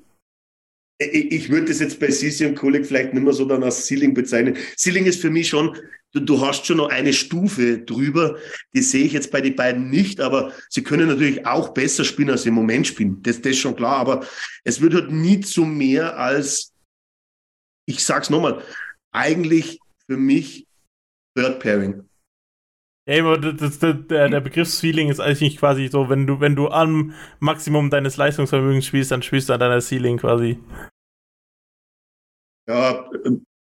E: Ich, ich würde das jetzt bei Sisi und Kulik vielleicht nicht mehr so dann als Ceiling bezeichnen. Ceiling ist für mich schon du, du hast schon noch eine Stufe drüber. Die sehe ich jetzt bei den beiden nicht, aber sie können natürlich auch besser spielen, als sie im Moment spielen. Das, das ist schon klar, aber es wird halt nie zu mehr als, ich sag's nochmal, eigentlich für mich Third Pairing.
F: Ja, aber das, das, der, der Begriffsfeeling ist eigentlich quasi so, wenn du, wenn du am Maximum deines Leistungsvermögens spielst, dann spielst du an deiner Ceiling quasi.
E: Ja,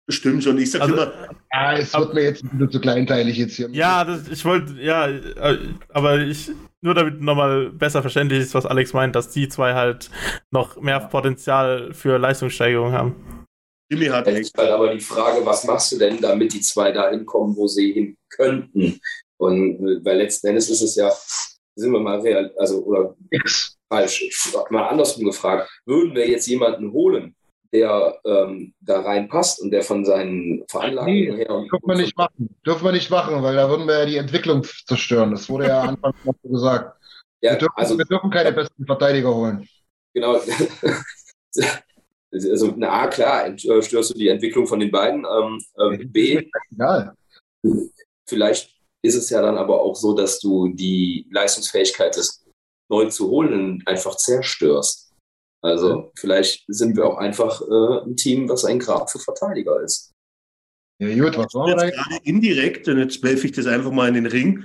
E: Stimmt schon. Ich sag also, immer.
C: Ja, es wird mir jetzt ein zu kleinteilig jetzt hier.
F: Ja, das, ich wollte, ja, äh, aber ich, nur damit nochmal besser verständlich ist, was Alex meint, dass die zwei halt noch mehr Potenzial für Leistungssteigerung haben.
D: Jimmy hat echt. halt aber die Frage, was machst du denn, damit die zwei dahin kommen, wo sie hin könnten? Und weil letzten Endes ist es ja, sind wir mal real, also, oder falsch, ich mal andersrum gefragt, würden wir jetzt jemanden holen, der ähm, da reinpasst und der von seinen Veranlagungen
C: nee, her. Und dürfen wir nicht machen. Dürfen wir nicht machen, weil da würden wir ja die Entwicklung zerstören. Das wurde ja anfangs gesagt. Ja, wir, dürfen, also, wir dürfen keine besten Verteidiger holen.
D: Genau. also, na A, klar, äh, störst du die Entwicklung von den beiden. Ähm, äh, B, egal. vielleicht ist es ja dann aber auch so, dass du die Leistungsfähigkeit des neu zu holen einfach zerstörst. Also vielleicht sind wir auch einfach äh, ein Team, was ein Grab für Verteidiger ist.
E: Ja, gut, was war jetzt gerade indirekt, und jetzt werfe ich das einfach mal in den Ring.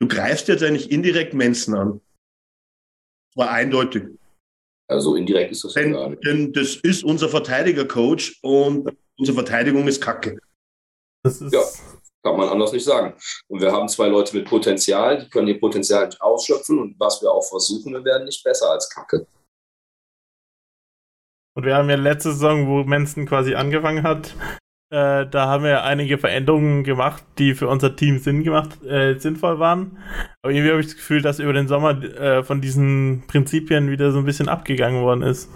E: Du greifst jetzt eigentlich indirekt Mensen an. War eindeutig.
D: Also indirekt ist das
E: denn, denn das ist unser Verteidiger-Coach und unsere Verteidigung ist kacke.
D: Das ist ja, kann man anders nicht sagen. Und wir haben zwei Leute mit Potenzial, die können ihr Potenzial nicht ausschöpfen und was wir auch versuchen, wir werden nicht besser als kacke.
F: Und wir haben ja letzte Saison, wo Mensen quasi angefangen hat, äh, da haben wir einige Veränderungen gemacht, die für unser Team Sinn gemacht, äh, sinnvoll waren. Aber irgendwie habe ich das Gefühl, dass über den Sommer äh, von diesen Prinzipien wieder so ein bisschen abgegangen worden ist.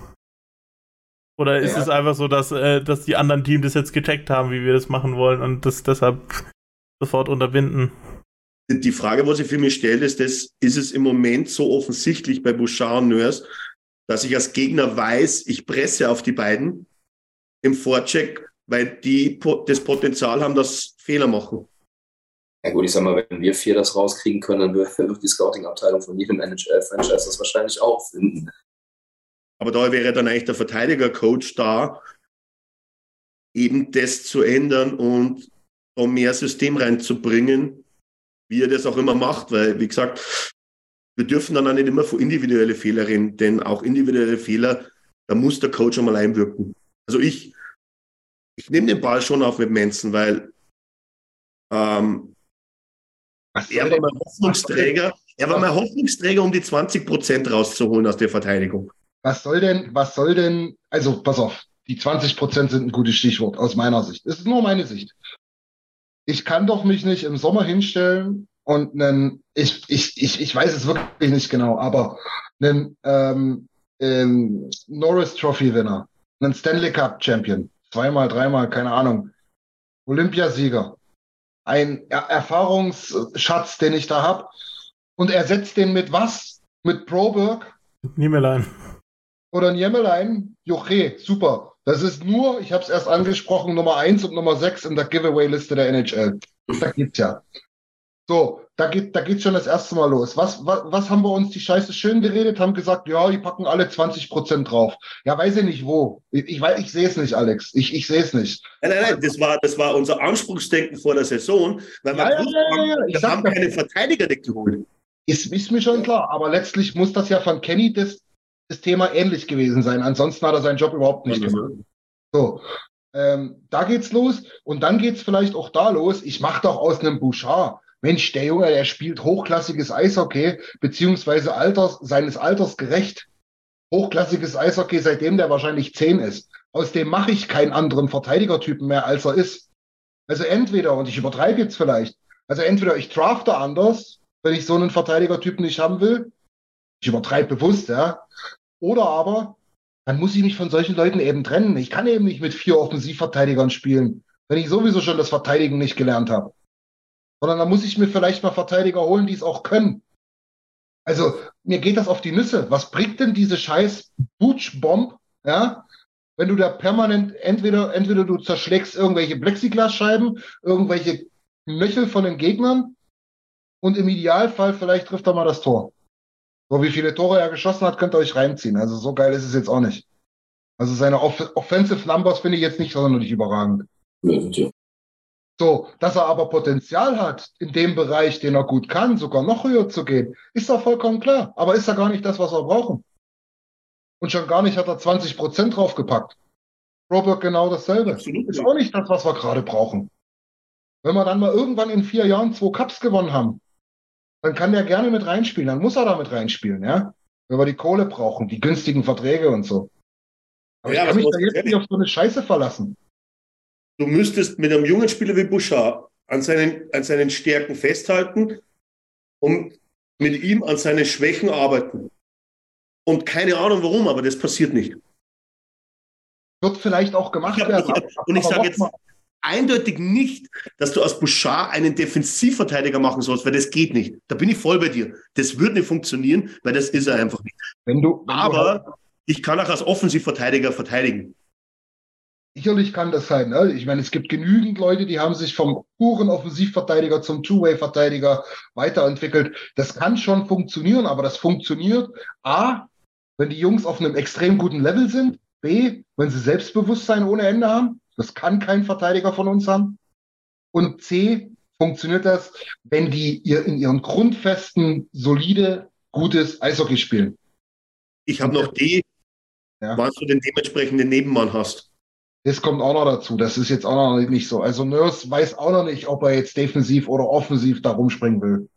F: Oder ist ja. es einfach so, dass, äh, dass die anderen Teams das jetzt gecheckt haben, wie wir das machen wollen und das deshalb sofort unterbinden?
E: Die Frage, was ich für mich stelle, ist, das, ist es im Moment so offensichtlich bei Bouchard und Nurse, dass ich als Gegner weiß, ich presse auf die beiden im Vorcheck, weil die das Potenzial haben, dass Fehler machen.
D: Ja gut, ich sag mal, wenn wir vier das rauskriegen können, dann wird die Scouting-Abteilung von jedem NHL-Franchise das wahrscheinlich auch finden.
E: Aber da wäre dann eigentlich der Verteidiger-Coach da, eben das zu ändern und da mehr System reinzubringen, wie er das auch immer macht, weil, wie gesagt, wir dürfen dann auch nicht immer von individuelle Fehler reden, denn auch individuelle Fehler, da muss der Coach einmal einwirken. Also ich, ich nehme den Ball schon auf mit Manson, weil ähm, er war mein Hoffnungsträger, er war mein Hoffnungsträger, um die 20 Prozent rauszuholen aus der Verteidigung.
C: Was soll denn, was soll denn, also pass auf, die 20 Prozent sind ein gutes Stichwort aus meiner Sicht. Das ist nur meine Sicht. Ich kann doch mich nicht im Sommer hinstellen und einen, ich, ich, ich, ich weiß es wirklich nicht genau, aber einen ähm, ähm, Norris Trophy Winner, einen Stanley Cup Champion, zweimal, dreimal, keine Ahnung, Olympiasieger, ein er Erfahrungsschatz, den ich da habe, und ersetzt den mit was? Mit Proberg?
F: Niemelein.
C: Oder Niemelein? Joche, super. Das ist nur, ich habe es erst angesprochen, Nummer 1 und Nummer 6 in der Giveaway-Liste der NHL. Da gibt's ja. So, da geht da geht's schon das erste Mal los. Was, was, was haben wir uns die Scheiße schön geredet, haben gesagt, ja, die packen alle 20 Prozent drauf. Ja, weiß ich nicht wo. Ich, ich, ich sehe es nicht, Alex. Ich, ich sehe es nicht.
E: Nein, nein, nein, das war, das war unser Anspruchsdenken vor der Saison, weil wir, ja, ja, ja, ja, wir haben keine Verteidiger geholt.
C: Ist, ist mir schon klar, aber letztlich muss das ja von Kenny das, das Thema ähnlich gewesen sein. Ansonsten hat er seinen Job überhaupt nicht gemacht. So, ähm, da geht's los und dann geht's vielleicht auch da los. Ich mache doch aus einem Bouchard Mensch, der Junge, der spielt hochklassiges Eishockey, beziehungsweise Alters, seines Alters gerecht. Hochklassiges Eishockey, seitdem der wahrscheinlich zehn ist. Aus dem mache ich keinen anderen Verteidigertypen mehr, als er ist. Also entweder, und ich übertreibe jetzt vielleicht, also entweder ich drafte anders, wenn ich so einen Verteidigertypen nicht haben will. Ich übertreibe bewusst, ja. Oder aber, dann muss ich mich von solchen Leuten eben trennen. Ich kann eben nicht mit vier Offensivverteidigern spielen, wenn ich sowieso schon das Verteidigen nicht gelernt habe sondern da muss ich mir vielleicht mal Verteidiger holen, die es auch können. Also mir geht das auf die Nüsse. Was bringt denn diese scheiß Butch-Bomb, ja? Wenn du da permanent entweder, entweder du zerschlägst irgendwelche Plexiglasscheiben, irgendwelche Knöchel von den Gegnern und im Idealfall vielleicht trifft er mal das Tor. So wie viele Tore er geschossen hat, könnt ihr euch reinziehen. Also so geil ist es jetzt auch nicht. Also seine Off Offensive Numbers finde ich jetzt nicht sonderlich überragend. Ja, so, dass er aber Potenzial hat, in dem Bereich, den er gut kann, sogar noch höher zu gehen, ist doch vollkommen klar. Aber ist ja gar nicht das, was wir brauchen. Und schon gar nicht hat er 20 Prozent draufgepackt. Robert genau dasselbe. Absolut. Ist auch nicht das, was wir gerade brauchen. Wenn wir dann mal irgendwann in vier Jahren zwei Cups gewonnen haben, dann kann der gerne mit reinspielen. Dann muss er da mit reinspielen, ja. Wenn wir die Kohle brauchen, die günstigen Verträge und so. Aber ja, ich kann mich da jetzt nicht auf so eine Scheiße verlassen
E: du müsstest mit einem jungen Spieler wie Bouchard an seinen, an seinen Stärken festhalten und mit ihm an seinen Schwächen arbeiten. Und keine Ahnung warum, aber das passiert nicht.
C: Wird vielleicht auch gemacht
E: ich
C: werden.
E: Ich, und ich sage jetzt eindeutig nicht, dass du aus Bouchard einen Defensivverteidiger machen sollst, weil das geht nicht. Da bin ich voll bei dir. Das wird nicht funktionieren, weil das ist er einfach nicht.
C: Wenn du, wenn
E: aber du ich kann auch als Offensivverteidiger verteidigen.
C: Sicherlich kann das sein. Ne? Ich meine, es gibt genügend Leute, die haben sich vom puren Offensivverteidiger zum Two-Way-Verteidiger weiterentwickelt. Das kann schon funktionieren, aber das funktioniert A, wenn die Jungs auf einem extrem guten Level sind. B, wenn sie Selbstbewusstsein ohne Ende haben. Das kann kein Verteidiger von uns haben. Und C, funktioniert das, wenn die ihr in ihren Grundfesten solide, gutes Eishockey spielen.
E: Ich habe noch D, ja. was du den dementsprechenden Nebenmann hast.
C: Das kommt auch noch dazu. Das ist jetzt auch noch nicht so. Also Nurse weiß auch noch nicht, ob er jetzt defensiv oder offensiv da rumspringen will.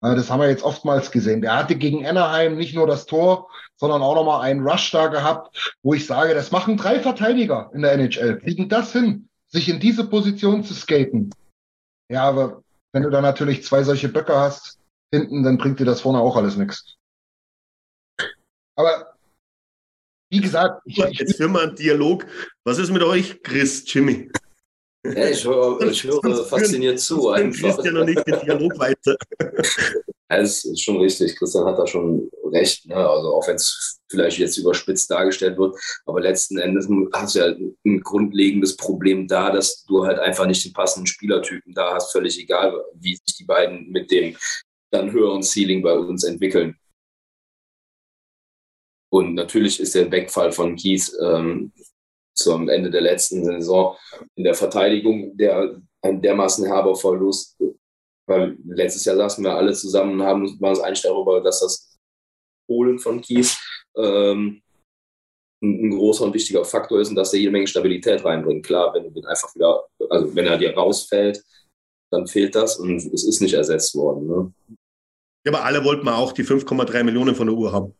C: Das haben wir jetzt oftmals gesehen. Der hatte gegen Anaheim nicht nur das Tor, sondern auch nochmal einen Rush da gehabt, wo ich sage, das machen drei Verteidiger in der NHL. Kriegen das hin, sich in diese Position zu skaten. Ja, aber wenn du da natürlich zwei solche Böcke hast hinten, dann bringt dir das vorne auch alles nichts. Aber wie gesagt,
E: ich, jetzt führen wir einen Dialog. Was ist mit euch, Chris, Jimmy?
D: Ja, ich höre, ich höre fasziniert zu.
E: Einfach. Christian noch nicht den Dialog weiter.
D: Ja, das ist schon richtig. Christian hat da schon recht. Ne? Also auch wenn es vielleicht jetzt überspitzt dargestellt wird, aber letzten Endes hast du ja ein grundlegendes Problem da, dass du halt einfach nicht den passenden Spielertypen da hast, völlig egal, wie sich die beiden mit dem dann höheren Ceiling bei uns entwickeln. Und natürlich ist der Wegfall von Kies ähm, zum Ende der letzten Saison in der Verteidigung der ein dermaßen herber Verlust. Weil letztes Jahr saßen wir alle zusammen und haben, waren uns einig darüber, dass das Holen von Kies ähm, ein, großer und wichtiger Faktor ist und dass er jede Menge Stabilität reinbringt. Klar, wenn du den einfach wieder, also wenn er dir rausfällt, dann fehlt das und es ist nicht ersetzt worden. Ne?
E: Ja, aber alle wollten mal auch die 5,3 Millionen von der Uhr haben.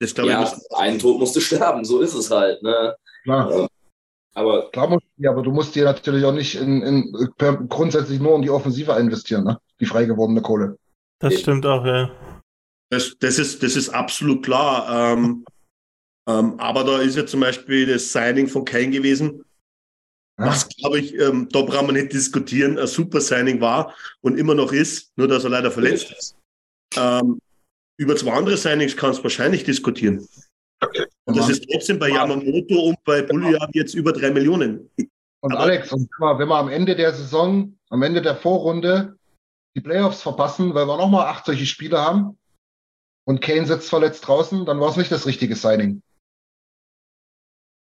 D: Das, ja, ich, ein Tod musste sterben, so ist es halt. Ne?
C: Klar. aber, Klar musst, ja, aber du musst dir natürlich auch nicht in, in, per, grundsätzlich nur in die Offensive investieren, ne? die frei gewordene Kohle.
F: Das stimmt auch, ja.
E: Das, das, ist, das ist absolut klar. Ähm, ähm, aber da ist ja zum Beispiel das Signing von Kane gewesen, ja. was, glaube ich, ähm, da brauchen wir nicht diskutieren, ein super Signing war und immer noch ist, nur dass er leider verletzt ist. Ähm, über zwei andere Signings kannst du wahrscheinlich diskutieren. Und das ist trotzdem bei Yamamoto und bei Bulliard jetzt über drei Millionen.
C: Und Aber Alex, und wenn wir am Ende der Saison, am Ende der Vorrunde die Playoffs verpassen, weil wir nochmal acht solche Spiele haben und Kane sitzt verletzt draußen, dann war es nicht das richtige Signing.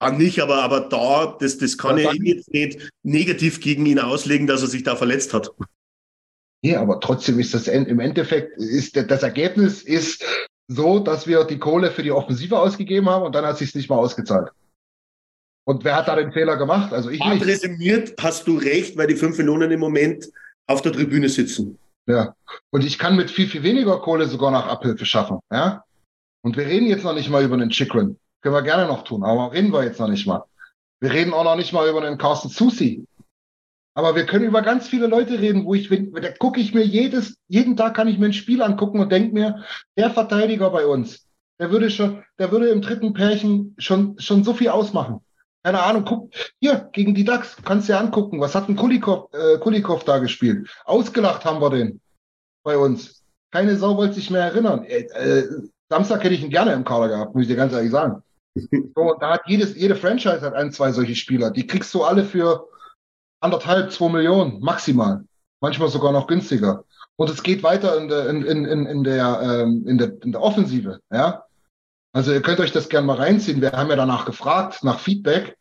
E: Ah, nicht, aber, aber da, das, das kann ja, ich jetzt nicht negativ gegen ihn auslegen, dass er sich da verletzt hat.
C: Ja, aber trotzdem ist das im Endeffekt, ist das Ergebnis ist so, dass wir die Kohle für die Offensive ausgegeben haben und dann hat es sich nicht mal ausgezahlt. Und wer hat da den Fehler gemacht? Also ich
E: nicht. Resümiert hast du recht, weil die fünf Millionen im Moment auf der Tribüne sitzen.
C: Ja. Und ich kann mit viel, viel weniger Kohle sogar noch Abhilfe schaffen. Ja. Und wir reden jetzt noch nicht mal über einen Chikrin. Können wir gerne noch tun, aber reden wir jetzt noch nicht mal. Wir reden auch noch nicht mal über einen Carsten Susi. Aber wir können über ganz viele Leute reden, wo ich, da gucke ich mir jedes, jeden Tag kann ich mir ein Spiel angucken und denke mir, der Verteidiger bei uns, der würde schon, der würde im dritten Pärchen schon, schon so viel ausmachen. Keine Ahnung, guck, hier, gegen die DAX, kannst du dir angucken, was hat ein Kulikov, äh, Kulikov da gespielt? Ausgelacht haben wir den bei uns. Keine Sau wollte sich mehr erinnern. Äh, äh, Samstag hätte ich ihn gerne im Kader gehabt, muss ich dir ganz ehrlich sagen. So, da hat jedes, jede Franchise hat ein, zwei solche Spieler. Die kriegst du alle für anderthalb, zwei Millionen maximal. Manchmal sogar noch günstiger. Und es geht weiter in der, in, in, in, der, ähm, in der, in der Offensive, ja. Also ihr könnt euch das gerne mal reinziehen. Wir haben ja danach gefragt, nach Feedback.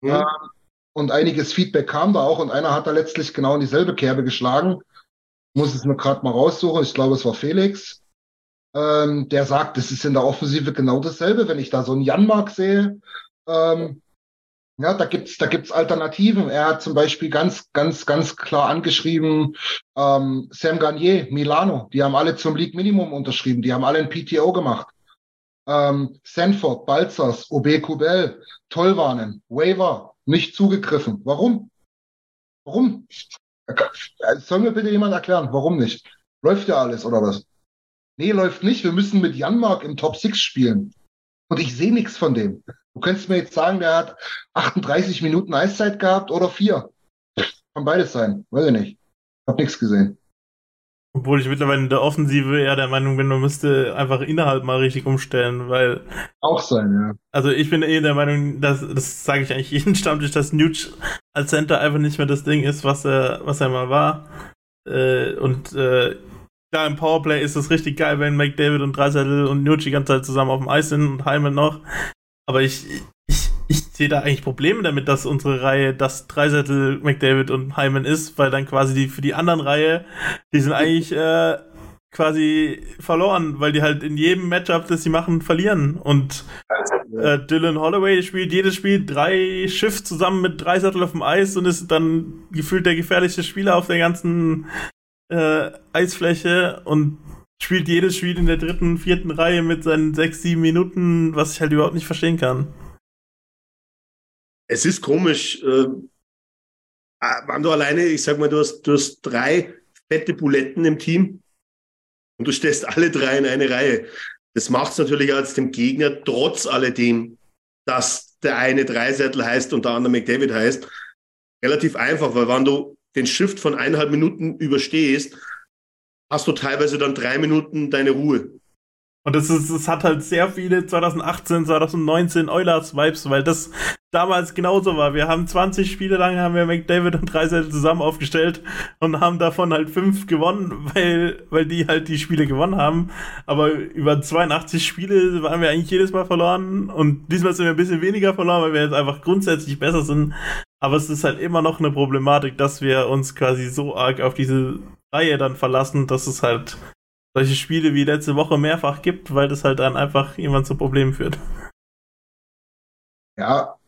C: Mhm. Äh, und einiges Feedback kam da auch und einer hat da letztlich genau in dieselbe Kerbe geschlagen. Muss es mir gerade mal raussuchen. Ich glaube, es war Felix. Ähm, der sagt, es ist in der Offensive genau dasselbe. Wenn ich da so einen Janmark sehe, ähm, ja, da gibt's da gibt's Alternativen. Er hat zum Beispiel ganz, ganz, ganz klar angeschrieben, ähm, Sam Garnier, Milano, die haben alle zum League Minimum unterschrieben, die haben alle ein PTO gemacht. Ähm, Sanford, Balzers, OB Kubel, Tollwarnen, Waiver, nicht zugegriffen. Warum? Warum? Soll mir bitte jemand erklären, warum nicht? Läuft ja alles, oder was? Nee, läuft nicht. Wir müssen mit Janmark im Top 6 spielen. Und ich sehe nichts von dem. Du könntest mir jetzt sagen, der hat 38 Minuten Eiszeit gehabt oder vier. Kann beides sein. Weiß ich nicht. Hab nichts gesehen.
F: Obwohl ich mittlerweile in der Offensive eher der Meinung bin, man müsste einfach innerhalb mal richtig umstellen, weil.
C: Auch sein, ja.
F: Also ich bin eher der Meinung, dass, das sage ich eigentlich jeden Stammtisch, dass Nuge als Center einfach nicht mehr das Ding ist, was er, was er mal war. Äh, und äh, klar, im Powerplay ist es richtig geil, wenn McDavid und Dreisettel und Nuge die ganze Zeit zusammen auf dem Eis sind und Heimann noch. Aber ich, ich, ich sehe da eigentlich Probleme damit, dass unsere Reihe das Dreisettel McDavid und Hyman ist, weil dann quasi die für die anderen Reihe, die sind eigentlich äh, quasi verloren, weil die halt in jedem Matchup, das sie machen, verlieren. Und Äh, Dylan Holloway spielt jedes Spiel drei Schiff zusammen mit drei Sattel auf dem Eis und ist dann gefühlt der gefährlichste Spieler auf der ganzen äh, Eisfläche und spielt jedes Spiel in der dritten, vierten Reihe mit seinen sechs, sieben Minuten, was ich halt überhaupt nicht verstehen kann.
E: Es ist komisch, äh, wenn du alleine, ich sag mal, du hast, du hast drei fette Buletten im Team und du stellst alle drei in eine Reihe. Das macht es natürlich als dem Gegner trotz alledem, dass der eine Dreisettel heißt und der andere McDavid heißt, relativ einfach, weil wenn du den Shift von eineinhalb Minuten überstehst, hast du teilweise dann drei Minuten deine Ruhe.
F: Und das, ist, das hat halt sehr viele 2018, 2019 Oilers-Vibes, weil das damals genauso war. Wir haben 20 Spiele lang haben wir McDavid und Dreiseitel zusammen aufgestellt und haben davon halt fünf gewonnen, weil, weil die halt die Spiele gewonnen haben. Aber über 82 Spiele waren wir eigentlich jedes Mal verloren und diesmal sind wir ein bisschen weniger verloren, weil wir jetzt einfach grundsätzlich besser sind. Aber es ist halt immer noch eine Problematik, dass wir uns quasi so arg auf diese Reihe dann verlassen, dass es halt solche Spiele wie letzte Woche mehrfach gibt, weil das halt dann einfach irgendwann zu Problemen führt.
C: Ja.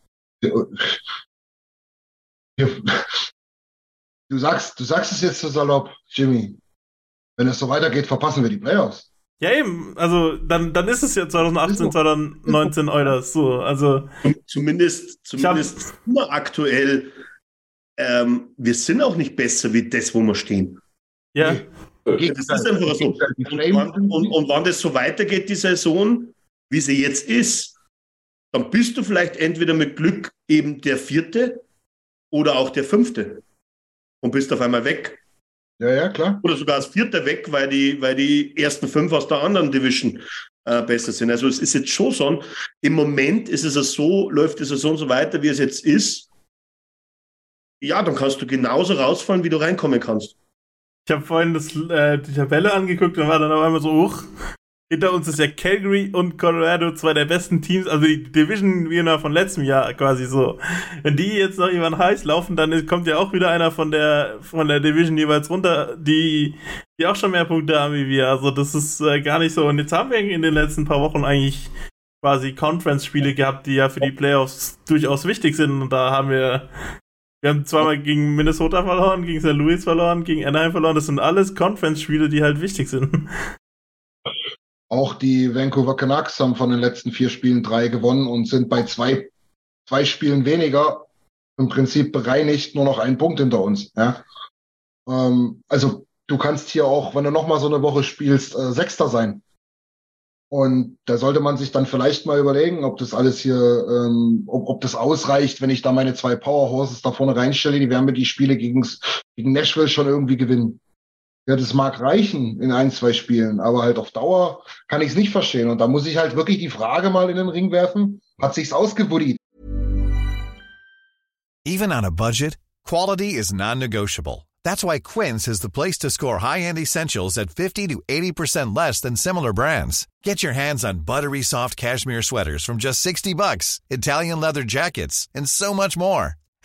C: Du sagst, du sagst es jetzt so salopp, Jimmy. Wenn es so weitergeht, verpassen wir die Playoffs.
F: Ja, eben. Also, dann, dann ist es ja 2018, 2019 Eulers. So, also.
E: Zumindest, zumindest hab, aktuell, ähm, wir sind auch nicht besser wie das, wo wir stehen.
F: Ja.
E: Das ist einfach so. Und, und, und wenn das so weitergeht, die Saison, wie sie jetzt ist, dann bist du vielleicht entweder mit Glück eben der Vierte oder auch der Fünfte und bist auf einmal weg.
C: Ja, ja, klar.
E: Oder sogar als Vierter weg, weil die, weil die ersten fünf aus der anderen Division äh, besser sind. Also es ist jetzt schon so, im Moment ist es so, läuft die Saison so weiter, wie es jetzt ist. Ja, dann kannst du genauso rausfallen, wie du reinkommen kannst.
F: Ich habe vorhin das, äh, die Tabelle angeguckt und war dann auf einmal so hoch. Hinter uns ist ja Calgary und Colorado, zwei der besten Teams, also die Division-Winner von letztem Jahr quasi so. Wenn die jetzt noch jemand heiß laufen, dann kommt ja auch wieder einer von der von der Division jeweils runter, die, die auch schon mehr Punkte haben wie wir. Also das ist äh, gar nicht so. Und jetzt haben wir in den letzten paar Wochen eigentlich quasi Conference-Spiele gehabt, die ja für die Playoffs durchaus wichtig sind. Und da haben wir wir haben zweimal gegen Minnesota verloren, gegen St. Louis verloren, gegen Anaheim verloren. Das sind alles Conference-Spiele, die halt wichtig sind.
C: Auch die Vancouver Canucks haben von den letzten vier Spielen drei gewonnen und sind bei zwei, zwei Spielen weniger im Prinzip bereinigt nur noch einen Punkt hinter uns. Ja? Ähm, also du kannst hier auch, wenn du nochmal so eine Woche spielst, äh, Sechster sein. Und da sollte man sich dann vielleicht mal überlegen, ob das alles hier, ähm, ob, ob das ausreicht, wenn ich da meine zwei Power Horses da vorne reinstelle, die werden mir die Spiele gegen, gegen Nashville schon irgendwie gewinnen. Ja, das mag reichen in ein, zwei Spielen, aber halt auf Dauer kann ich es nicht verstehen. Und da muss ich halt wirklich die Frage mal in den Ring werfen, hat sich's ausgebuddied?
G: Even on a budget, quality is non-negotiable. That's why Quince is the place to score high-end essentials at 50 to 80% less than similar brands. Get your hands on buttery soft cashmere sweaters from just 60 bucks, Italian leather jackets, and so much more.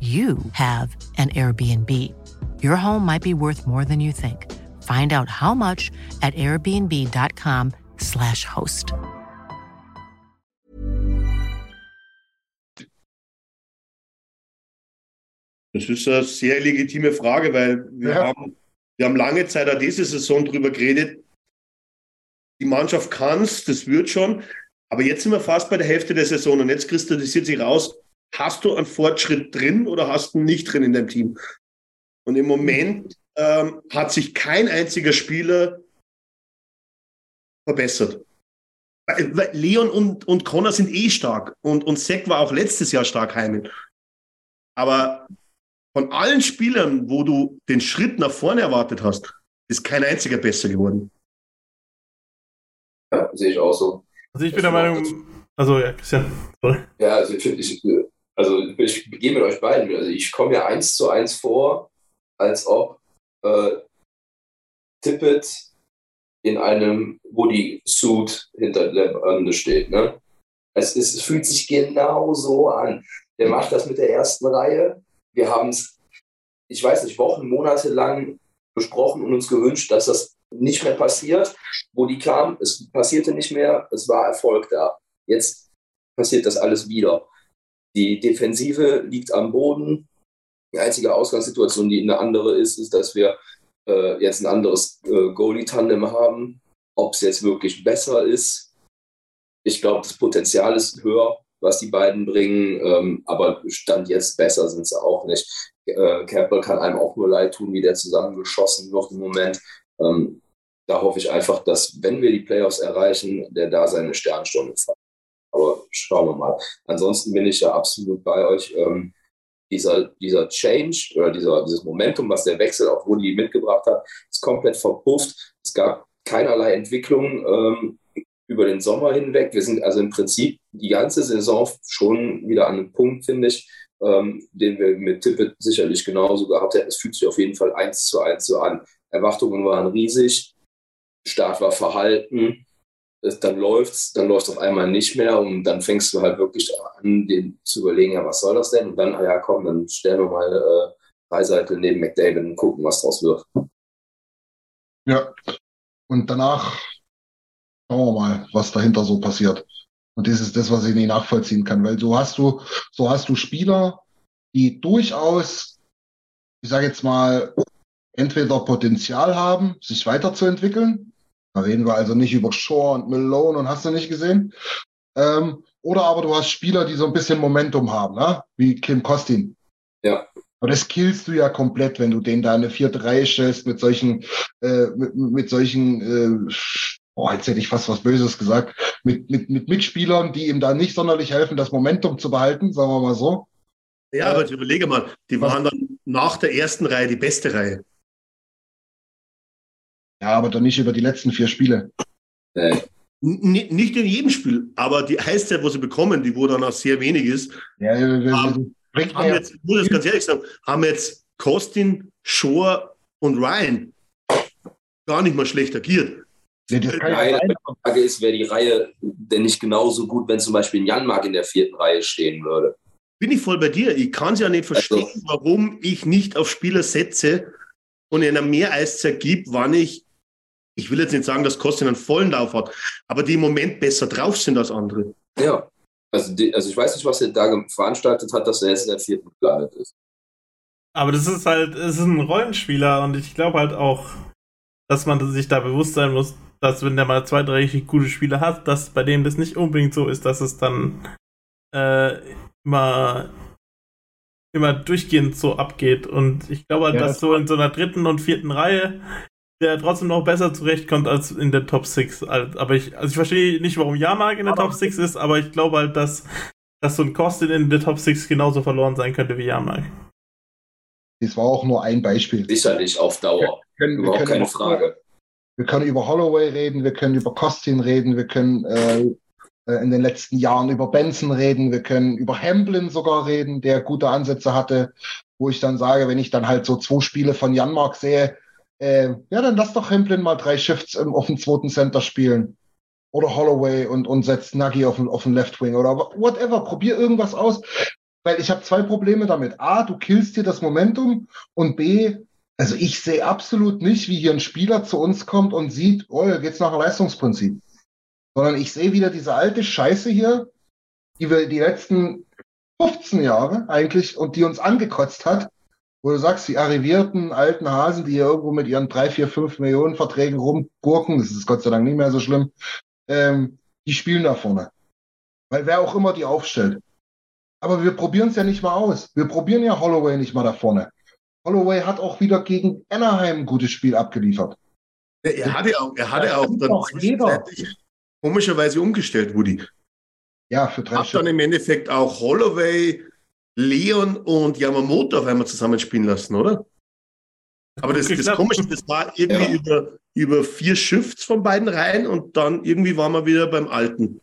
H: you have an Airbnb. Your home might be worth more than you think. Find out how much at airbnb.com/slash host.
E: Das ist eine sehr legitime Frage, weil wir, ja. haben, wir haben lange Zeit auch diese Saison darüber geredet. Die Mannschaft kann es, das wird schon. Aber jetzt sind wir fast bei der Hälfte der Saison und jetzt kristallisiert sich raus, hast du einen Fortschritt drin oder hast du ihn nicht drin in deinem Team? Und im Moment ähm, hat sich kein einziger Spieler verbessert. Leon und, und Connor sind eh stark und, und Zack war auch letztes Jahr stark heimend. Aber von allen Spielern, wo du den Schritt nach vorne erwartet hast, ist kein einziger besser geworden.
D: Ja, sehe ich auch so.
F: Also ich bin der Meinung, also ja, Christian. Sorry.
D: Ja, also ich, ich, also ich gehe mit euch beiden. Also ich komme ja eins zu eins vor, als ob äh, Tippett in einem Woody-Suit hinter der Bande steht. Ne? Es, es fühlt sich genau so an. Der macht das mit der ersten Reihe. Wir haben es, ich weiß nicht, Wochen, Monate lang besprochen und uns gewünscht, dass das nicht mehr passiert. Wo die kam, es passierte nicht mehr, es war Erfolg da. Jetzt passiert das alles wieder. Die Defensive liegt am Boden. Die einzige Ausgangssituation, die eine andere ist, ist, dass wir äh, jetzt ein anderes äh, Goalie-Tandem haben. Ob es jetzt wirklich besser ist, ich glaube, das Potenzial ist höher, was die beiden bringen, ähm, aber Stand jetzt besser sind sie auch nicht. Äh, Campbell kann einem auch nur leid tun, wie der zusammengeschossen wird im Moment. Ähm, da hoffe ich einfach, dass, wenn wir die Playoffs erreichen, der da seine Sternstunde feiert. Schauen wir mal. Ansonsten bin ich ja absolut bei euch. Ähm, dieser, dieser Change oder dieser, dieses Momentum, was der Wechsel auf Woody mitgebracht hat, ist komplett verpufft. Es gab keinerlei Entwicklung ähm, über den Sommer hinweg. Wir sind also im Prinzip die ganze Saison schon wieder an einem Punkt, finde ich, ähm, den wir mit Tippett sicherlich genauso gehabt hätten. Es fühlt sich auf jeden Fall eins zu eins so an. Erwartungen waren riesig, Start war verhalten, dann läuft's, dann läuft auf einmal nicht mehr und dann fängst du halt wirklich an, den zu überlegen, ja, was soll das denn? Und dann, ah ja, komm, dann stellen wir mal äh, Dreiseitel neben McDavid und gucken, was draus wird.
C: Ja, und danach schauen wir mal, was dahinter so passiert. Und das ist das, was ich nicht nachvollziehen kann, weil so hast du, so hast du Spieler, die durchaus, ich sage jetzt mal, entweder Potenzial haben, sich weiterzuentwickeln, da reden wir also nicht über Shaw und Malone und hast du nicht gesehen. Ähm, oder aber du hast Spieler, die so ein bisschen Momentum haben, ne? wie Kim Kostin.
D: Ja.
C: Aber das killst du ja komplett, wenn du den da eine vierte Reihe stellst mit solchen, äh, mit, mit solchen, äh, oh, jetzt hätte ich fast was Böses gesagt, mit, mit, mit Mitspielern, die ihm da nicht sonderlich helfen, das Momentum zu behalten, sagen wir mal so.
E: Ja, aber ich überlege mal, die waren dann nach der ersten Reihe die beste Reihe.
C: Ja, aber doch nicht über die letzten vier Spiele.
E: Äh. Nicht in jedem Spiel, aber die Heißzeit, wo sie bekommen, die wo dann auch sehr wenig ist, ja, haben, haben jetzt, ich muss jetzt ganz ehrlich sagen, haben jetzt Kostin, Shore und Ryan gar nicht mal schlecht agiert.
D: Ja, die Frage ist, wäre die Reihe denn nicht genauso gut, wenn zum Beispiel ein Janmark in der vierten Reihe stehen würde?
E: Bin ich voll bei dir. Ich kann es ja nicht verstehen, also, warum ich nicht auf Spieler setze und in einer Mehreiszeit gibt, wann ich ich will jetzt nicht sagen, dass Kostin einen vollen Lauf hat, aber die im Moment besser drauf sind als andere.
D: Ja, also, die, also ich weiß nicht, was er da veranstaltet hat, dass er jetzt in der vierten gelandet ist.
F: Aber das ist halt, es ist ein Rollenspieler und ich glaube halt auch, dass man sich da bewusst sein muss, dass wenn der mal zwei, drei richtig gute Spiele hat, dass bei dem das nicht unbedingt so ist, dass es dann äh, immer immer durchgehend so abgeht. Und ich glaube halt, ja, dass so in so einer dritten und vierten Reihe der trotzdem noch besser zurechtkommt als in der Top 6. Aber ich, also ich verstehe nicht, warum Jamark in der aber Top 6 ist, aber ich glaube halt, dass, dass so ein Kostin in der Top 6 genauso verloren sein könnte wie Jamark.
C: Das war auch nur ein Beispiel.
D: Sicherlich auf Dauer. Wir können, Überhaupt keine über, Frage.
C: Wir können über Holloway reden, wir können über Kostin reden, wir können äh, äh, in den letzten Jahren über Benson reden, wir können über Hamblin sogar reden, der gute Ansätze hatte, wo ich dann sage, wenn ich dann halt so zwei Spiele von Janmark sehe, äh, ja, dann lass doch Hamplin mal drei Shifts im, auf dem zweiten Center spielen. Oder Holloway und, und setzt Nuggy auf den, auf den Left Wing oder whatever. Probier irgendwas aus. Weil ich habe zwei Probleme damit. A, du killst dir das Momentum und B, also ich sehe absolut nicht, wie hier ein Spieler zu uns kommt und sieht, oh, hier geht's nach Leistungsprinzip. Sondern ich sehe wieder diese alte Scheiße hier, die wir die letzten 15 Jahre eigentlich und die uns angekotzt hat, wo du sagst, die arrivierten alten Hasen, die hier irgendwo mit ihren drei, vier, fünf Millionen Verträgen rumgurken, das ist Gott sei Dank nicht mehr so schlimm, ähm, die spielen da vorne. Weil wer auch immer die aufstellt. Aber wir probieren es ja nicht mal aus. Wir probieren ja Holloway nicht mal da vorne. Holloway hat auch wieder gegen Anaheim ein gutes Spiel abgeliefert.
E: Er hatte auch, er hatte auch dann
C: auch jeder.
E: komischerweise umgestellt, Woody.
C: Ja, für drei
E: Hat dann im Endeffekt auch Holloway, Leon und Yamamoto auf einmal zusammenspielen lassen, oder? Aber das, das Komische, das war irgendwie
D: Ja.
E: über, über vier Shifts von beiden Reihen und dann irgendwie waren wir wieder beim Alten.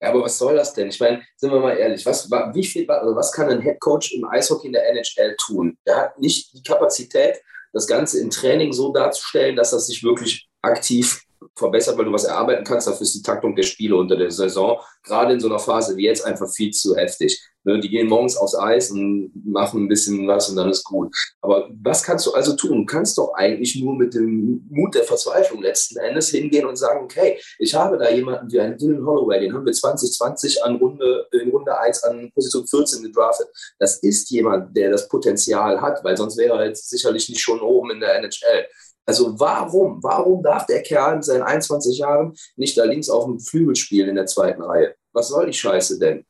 D: Ja, aber was soll das denn? Ich meine, sind wir mal ehrlich, was, wa- wie viel, also was kann ein Headcoach im Eishockey in der NHL tun? Der hat nicht die Kapazität, das Ganze im Training so darzustellen, dass das sich wirklich aktiv verbessert, weil du was erarbeiten kannst. Dafür ist die Taktung der Spiele unter der Saison, gerade in so einer Phase wie jetzt, einfach viel zu heftig. Ne, die gehen morgens aufs Eis und machen ein bisschen was und dann ist gut. Aber was kannst du also tun? Du kannst doch eigentlich nur mit dem Mut der Verzweiflung letzten Endes hingehen und sagen, okay, ich habe da jemanden wie einen Dylan Holloway, den haben wir 2020 an Runde, in Runde 1 an Position 14 gedraftet. Das ist jemand, der das Potenzial hat, weil sonst wäre er jetzt sicherlich nicht schon oben in der NHL. Also warum, warum darf der Kerl in seinen 21 Jahren nicht da links auf dem Flügel spielen in der zweiten Reihe? Was soll die Scheiße denn?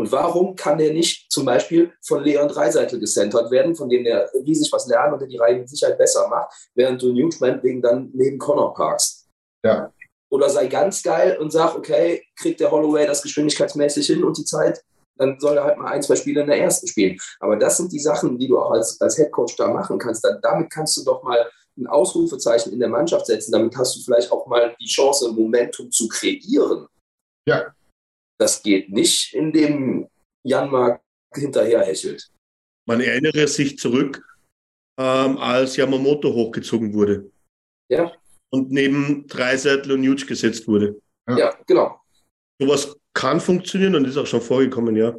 D: Und warum kann der nicht zum Beispiel von Leon Dreiseitel gecentert werden, von dem der riesig was lernen und der die Reihe mit Sicherheit besser macht, während du Newt wegen dann neben Connor parkst?
C: Ja.
D: Oder sei ganz geil und sag, okay, kriegt der Holloway das geschwindigkeitsmäßig hin und die Zeit, dann soll er halt mal ein, zwei Spiele in der ersten spielen. Aber das sind die Sachen, die du auch als, als Headcoach da machen kannst. Dann, damit kannst du doch mal ein Ausrufezeichen in der Mannschaft setzen. Damit hast du vielleicht auch mal die Chance, Momentum zu kreieren.
C: Ja.
D: Das geht nicht, indem Janmark hinterherhechelt.
E: Man erinnere sich zurück, ähm, als Yamamoto hochgezogen wurde.
D: Ja.
E: Und neben Dreiseitel und Nuge gesetzt wurde.
C: Ja.
D: Ja, genau.
E: Sowas kann funktionieren und ist auch schon vorgekommen, ja.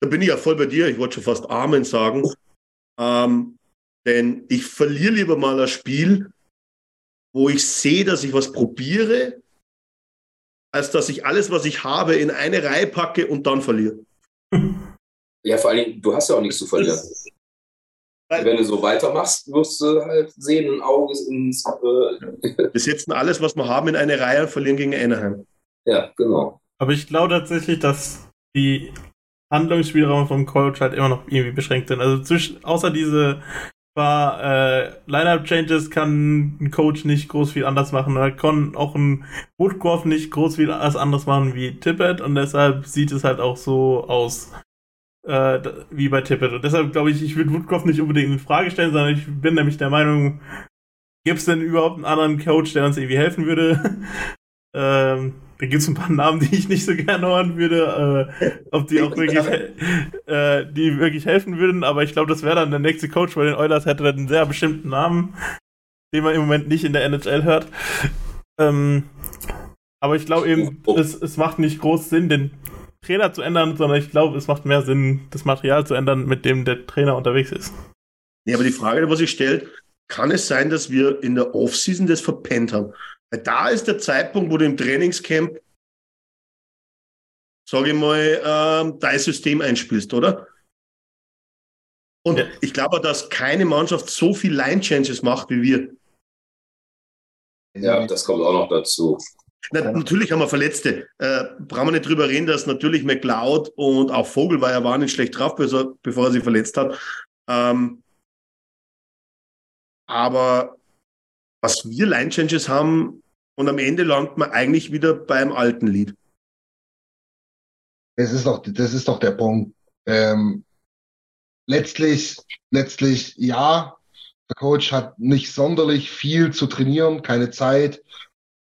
E: Da bin ich ja voll bei dir. Ich wollte schon fast Amen sagen. Ähm, denn ich verliere lieber mal ein Spiel, wo ich sehe, dass ich was probiere, als dass ich alles, was ich habe, in eine Reihe packe und dann verliere.
D: Ja, vor allen Dingen, du hast ja auch nichts zu verlieren. Wenn du so weitermachst, wirst du halt sehen, ein Auge ins. Äh,
E: Wir setzen alles, was wir haben, in eine Reihe und verlieren gegen Anaheim.
D: ja, genau.
F: Aber ich glaube tatsächlich, dass die Handlungsspielraum vom Coach halt immer noch irgendwie beschränkt sind. Also zwischen, außer diese paar äh, Line-Up-Changes kann ein Coach nicht groß viel anders machen. Oder kann auch ein Woodcroft nicht groß viel was anderes machen wie Tippett und deshalb sieht es halt auch so aus äh, wie bei Tippett. Und deshalb glaube ich, ich würde Woodcroft nicht unbedingt in Frage stellen, sondern ich bin nämlich der Meinung, gibt es denn überhaupt einen anderen Coach, der uns irgendwie helfen würde? ähm, da gibt es ein paar Namen, die ich nicht so gerne hören würde, äh, ob die auch wirklich, äh, die wirklich helfen würden, aber ich glaube, das wäre dann der nächste Coach bei den Oilers, hätte dann einen sehr bestimmten Namen, den man im Moment nicht in der NHL hört. Ähm, aber ich glaube eben, es, es macht nicht groß Sinn, den Trainer zu ändern, sondern ich glaube, es macht mehr Sinn, das Material zu ändern, mit dem der Trainer unterwegs ist.
E: Ja, aber die Frage, was ich stelle, kann es sein, dass wir in der Offseason das verpennt haben? Weil da ist der Zeitpunkt, wo du im Trainingscamp, sage ich mal, ähm, dein System einspielst, oder? Und
F: Ja.
E: ich glaube, dass keine Mannschaft so viel Line-Changes macht wie wir.
D: Ja, das kommt auch noch dazu.
E: Na, natürlich haben wir Verletzte. Äh, brauchen wir nicht drüber reden, dass natürlich McLeod und auch Vogel war ja war nicht schlecht drauf, bevor er, bevor er sich verletzt hat. Ähm, aber was wir Line Changes haben und am Ende landet man eigentlich wieder beim alten Lied.
C: Das ist doch, das ist doch der Punkt. Ähm, letztlich, letztlich, ja, der Coach hat nicht sonderlich viel zu trainieren, keine Zeit.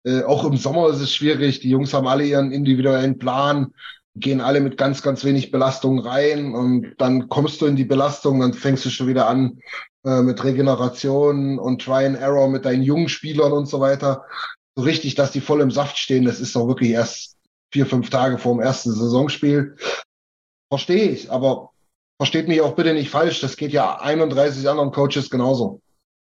C: Äh, auch im Sommer ist es schwierig. Die Jungs haben alle ihren individuellen Plan, gehen alle mit ganz, ganz wenig Belastung rein und dann kommst du in die Belastung, dann fängst du schon wieder an äh, mit Regeneration und Try and Error mit deinen jungen Spielern und so weiter. So richtig, dass die voll im Saft stehen, das ist doch wirklich erst vier, fünf Tage vor dem ersten Saisonspiel. Verstehe ich, aber versteht mich auch bitte nicht falsch. Das geht ja 31 anderen Coaches genauso.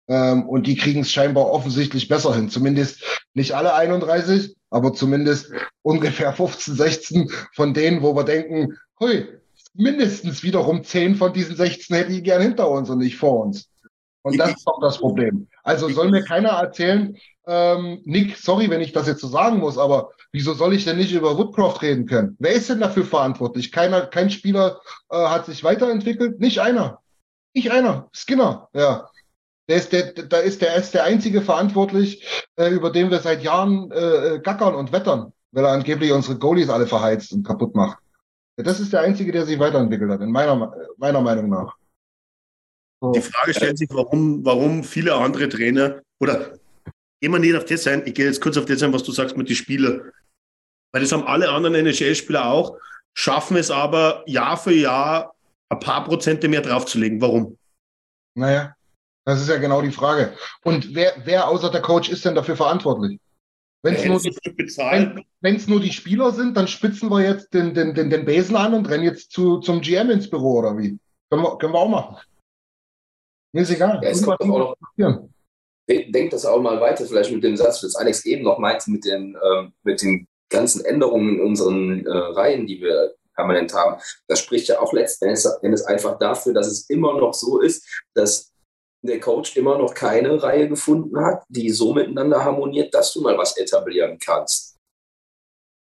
C: Ähm, und die kriegen es scheinbar offensichtlich besser hin. Zumindest nicht alle 31, aber zumindest ungefähr 15, 16 von denen, wo wir denken, hui, mindestens wiederum 10 von diesen 16 hätte ich gern hinter uns und nicht vor uns. Und das ist doch das Problem. Also soll mir keiner erzählen, ähm, Nick, sorry, wenn ich das jetzt so sagen muss, aber wieso soll ich denn nicht über Woodcroft reden können? Wer ist denn dafür verantwortlich? Keiner, kein Spieler äh, hat sich weiterentwickelt, nicht einer. Nicht einer. Skinner, ja. Der ist der, da ist der, ist der einzige verantwortlich, äh, über den wir seit Jahren äh, gackern und wettern, weil er angeblich unsere Goalies alle verheizt und kaputt macht. Das ist der einzige, der sich weiterentwickelt hat, in meiner, meiner Meinung nach.
E: So. Die Frage stellt sich, warum, warum viele andere Trainer oder wir nicht auf das ein, ich gehe jetzt kurz auf das ein, was du sagst mit den Spielern. Weil das haben alle anderen NHL-Spieler auch, schaffen es aber Jahr für Jahr ein paar Prozente mehr draufzulegen. Warum?
C: Naja, das ist ja genau die Frage. Und wer, wer außer der Coach ist denn dafür verantwortlich? Wenn es nur, wenn, nur die Spieler sind, dann spitzen wir jetzt den, den, den, den Besen an und rennen jetzt zu, zum GM ins Büro oder wie? Können wir, können wir auch machen. Mir ist egal.
D: Ja, es kommt auch noch, denkt das auch mal weiter, vielleicht mit dem Satz, was Alex eben noch meinte, mit den, ähm, mit den ganzen Änderungen in unseren äh, Reihen, die wir permanent haben. Das spricht ja auch letzten Endes einfach dafür, dass es immer noch so ist, dass der Coach immer noch keine Reihe gefunden hat, die so miteinander harmoniert, dass du mal was etablieren kannst.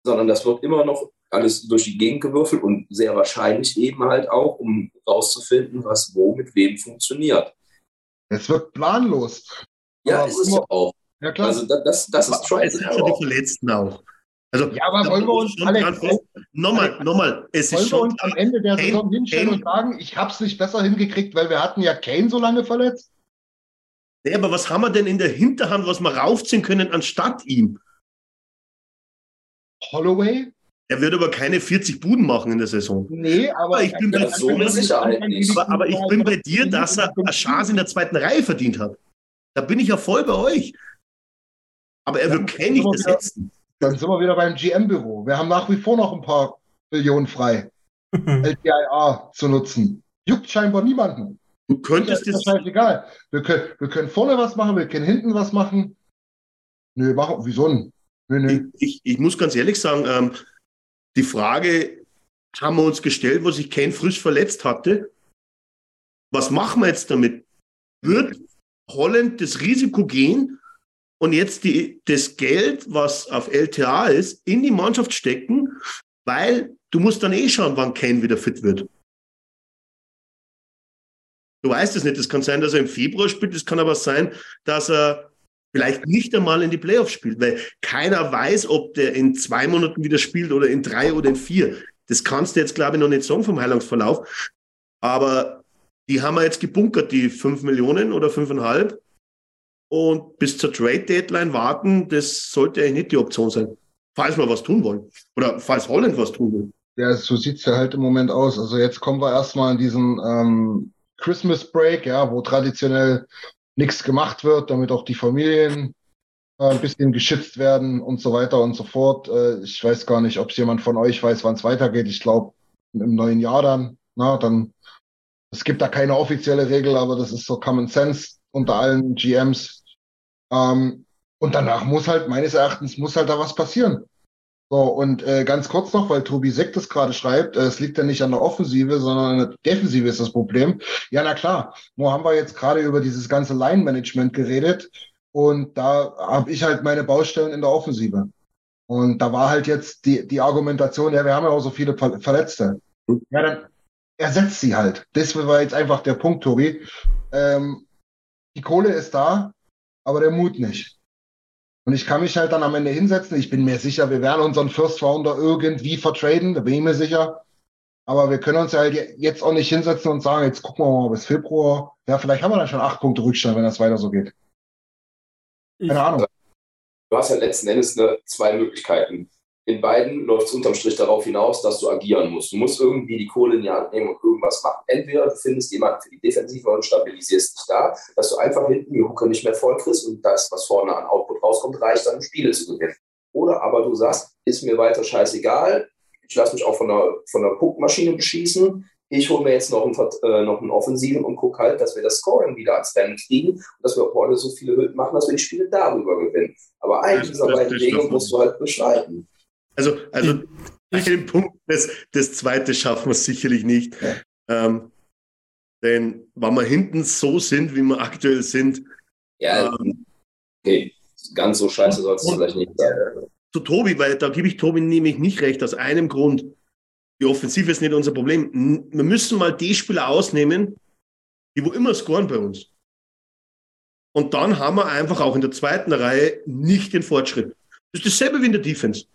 D: Sondern das wird immer noch alles durch die Gegend gewürfelt und sehr wahrscheinlich eben halt auch, um rauszufinden, was wo mit wem funktioniert.
C: Es wird planlos.
D: Ja, ist es ja auch. Ja, klar. Also das, das ist
E: Trial. Es sind ja die Verletzten auch. Also,
C: ja, aber wollen wir uns, Alex,
E: nochmal, nochmal, es
C: ist
E: schon
C: wir uns am Ende der Saison Kane, hinstellen Kane, und sagen, ich habe es nicht besser hingekriegt, weil wir hatten ja Kane so lange verletzt?
E: Nee, aber was haben wir denn in der Hinterhand, was wir raufziehen können anstatt ihm?
C: Holloway?
E: Er wird aber keine 40 Buden machen in der Saison.
C: Nee, aber, aber
E: ich bin bei, so nicht. Aber, aber ich bin bei dir, dass er eine Chance in der zweiten Reihe verdient hat. Da bin ich ja voll bei euch. Aber er wird Kane nicht ersetzen.
C: Dann sind wir wieder beim GM-Büro. Wir haben nach wie vor noch ein paar Millionen frei, LTIA zu nutzen. Juckt scheinbar niemanden.
E: Du könntest
C: das. Ist scheißegal. Wir können, wir können vorne was machen, wir können hinten was machen. Nö, machen, wieso denn?
E: Nö, nö. Ich, ich, ich muss ganz ehrlich sagen, ähm, die Frage haben wir uns gestellt, wo sich Kane frisch verletzt hatte. Was machen wir jetzt damit? Wird Holland das Risiko gehen und jetzt die, das Geld, was auf LTA ist, in die Mannschaft stecken, weil du musst dann eh schauen, wann Kane wieder fit wird. Du weißt es nicht. Es kann sein, dass er im Februar spielt. Es kann aber sein, dass er vielleicht nicht einmal in die Playoffs spielt, weil keiner weiß, ob der in zwei Monaten wieder spielt oder in drei oder in vier. Das kannst du jetzt, glaube ich, noch nicht sagen vom Heilungsverlauf. Aber die haben wir jetzt gebunkert, die fünf Millionen oder fünfeinhalb. Und bis zur Trade-Deadline warten, das sollte eigentlich nicht die Option sein. Falls wir was tun wollen. Oder falls Holland was tun will.
C: Ja, so sieht es ja halt im Moment aus. Also jetzt kommen wir erstmal in diesen ähm, Christmas Break, ja, wo traditionell nichts gemacht wird, damit auch die Familien äh, ein bisschen geschützt werden und so weiter und so fort. Äh, ich weiß gar nicht, ob jemand von euch weiß, wann es weitergeht. Ich glaube, im neuen Jahr dann, na, dann, es gibt da keine offizielle Regel, aber das ist so Common Sense unter allen GMs. Ähm, und danach muss halt, meines Erachtens, muss halt da was passieren. So, und äh, ganz kurz noch, weil Tobi Seck das gerade schreibt, äh, es liegt ja nicht an der Offensive, sondern an der Defensive ist das Problem. Ja, na klar, nur haben wir jetzt gerade über dieses ganze Line-Management geredet und da habe ich halt meine Baustellen in der Offensive. Und da war halt jetzt die, die Argumentation, ja, wir haben ja auch so viele Verletzte. Ja, dann ersetzt sie halt. Das war jetzt einfach der Punkt, Tobi. Ähm, die Kohle ist da, aber der Mut nicht. Und ich kann mich halt dann am Ende hinsetzen. Ich bin mir sicher, wir werden unseren First Rounder irgendwie vertraden, da bin ich mir sicher. Aber wir können uns ja halt jetzt auch nicht hinsetzen und sagen, jetzt gucken wir mal bis Februar. Ja, vielleicht haben wir dann schon acht Punkte Rückstand, wenn das weiter so geht.
D: Keine Ahnung. Du hast ja letzten Endes eine, zwei Möglichkeiten in beiden läuft es unterm Strich darauf hinaus, dass du agieren musst. Du musst irgendwie die Kohle in die Hand nehmen und irgendwas machen. Entweder du findest jemanden für die Defensive und stabilisierst dich da, dass du einfach hinten die Hucke nicht mehr voll kriegst und das, was vorne an Output rauskommt, reicht dann, um Spiele zu gewinnen. Oder aber du sagst, ist mir weiter scheißegal, ich lasse mich auch von der, von der Puckmaschine beschießen, ich hole mir jetzt noch einen, äh, noch einen Offensiven und gucke halt, dass wir das Scoring wieder ans Rennen kriegen und dass wir heute so viele Hütten machen, dass wir die Spiele darüber gewinnen. Aber einen dieser beiden Wege musst du halt beschreiten.
E: Also, also einen Punkt. Das, das zweite schaffen wir sicherlich nicht. Ähm, denn wenn wir hinten so sind, wie wir aktuell sind.
D: Ja, ähm, okay. Ganz so scheiße soll es vielleicht nicht sein.
E: Zu Tobi, weil da gebe ich Tobi nämlich nicht recht, aus einem Grund. Die Offensive ist nicht unser Problem. Wir müssen mal die Spieler ausnehmen, die wo immer scoren bei uns. Und dann haben wir einfach auch in der zweiten Reihe nicht den Fortschritt. Das ist dasselbe wie in der Defense.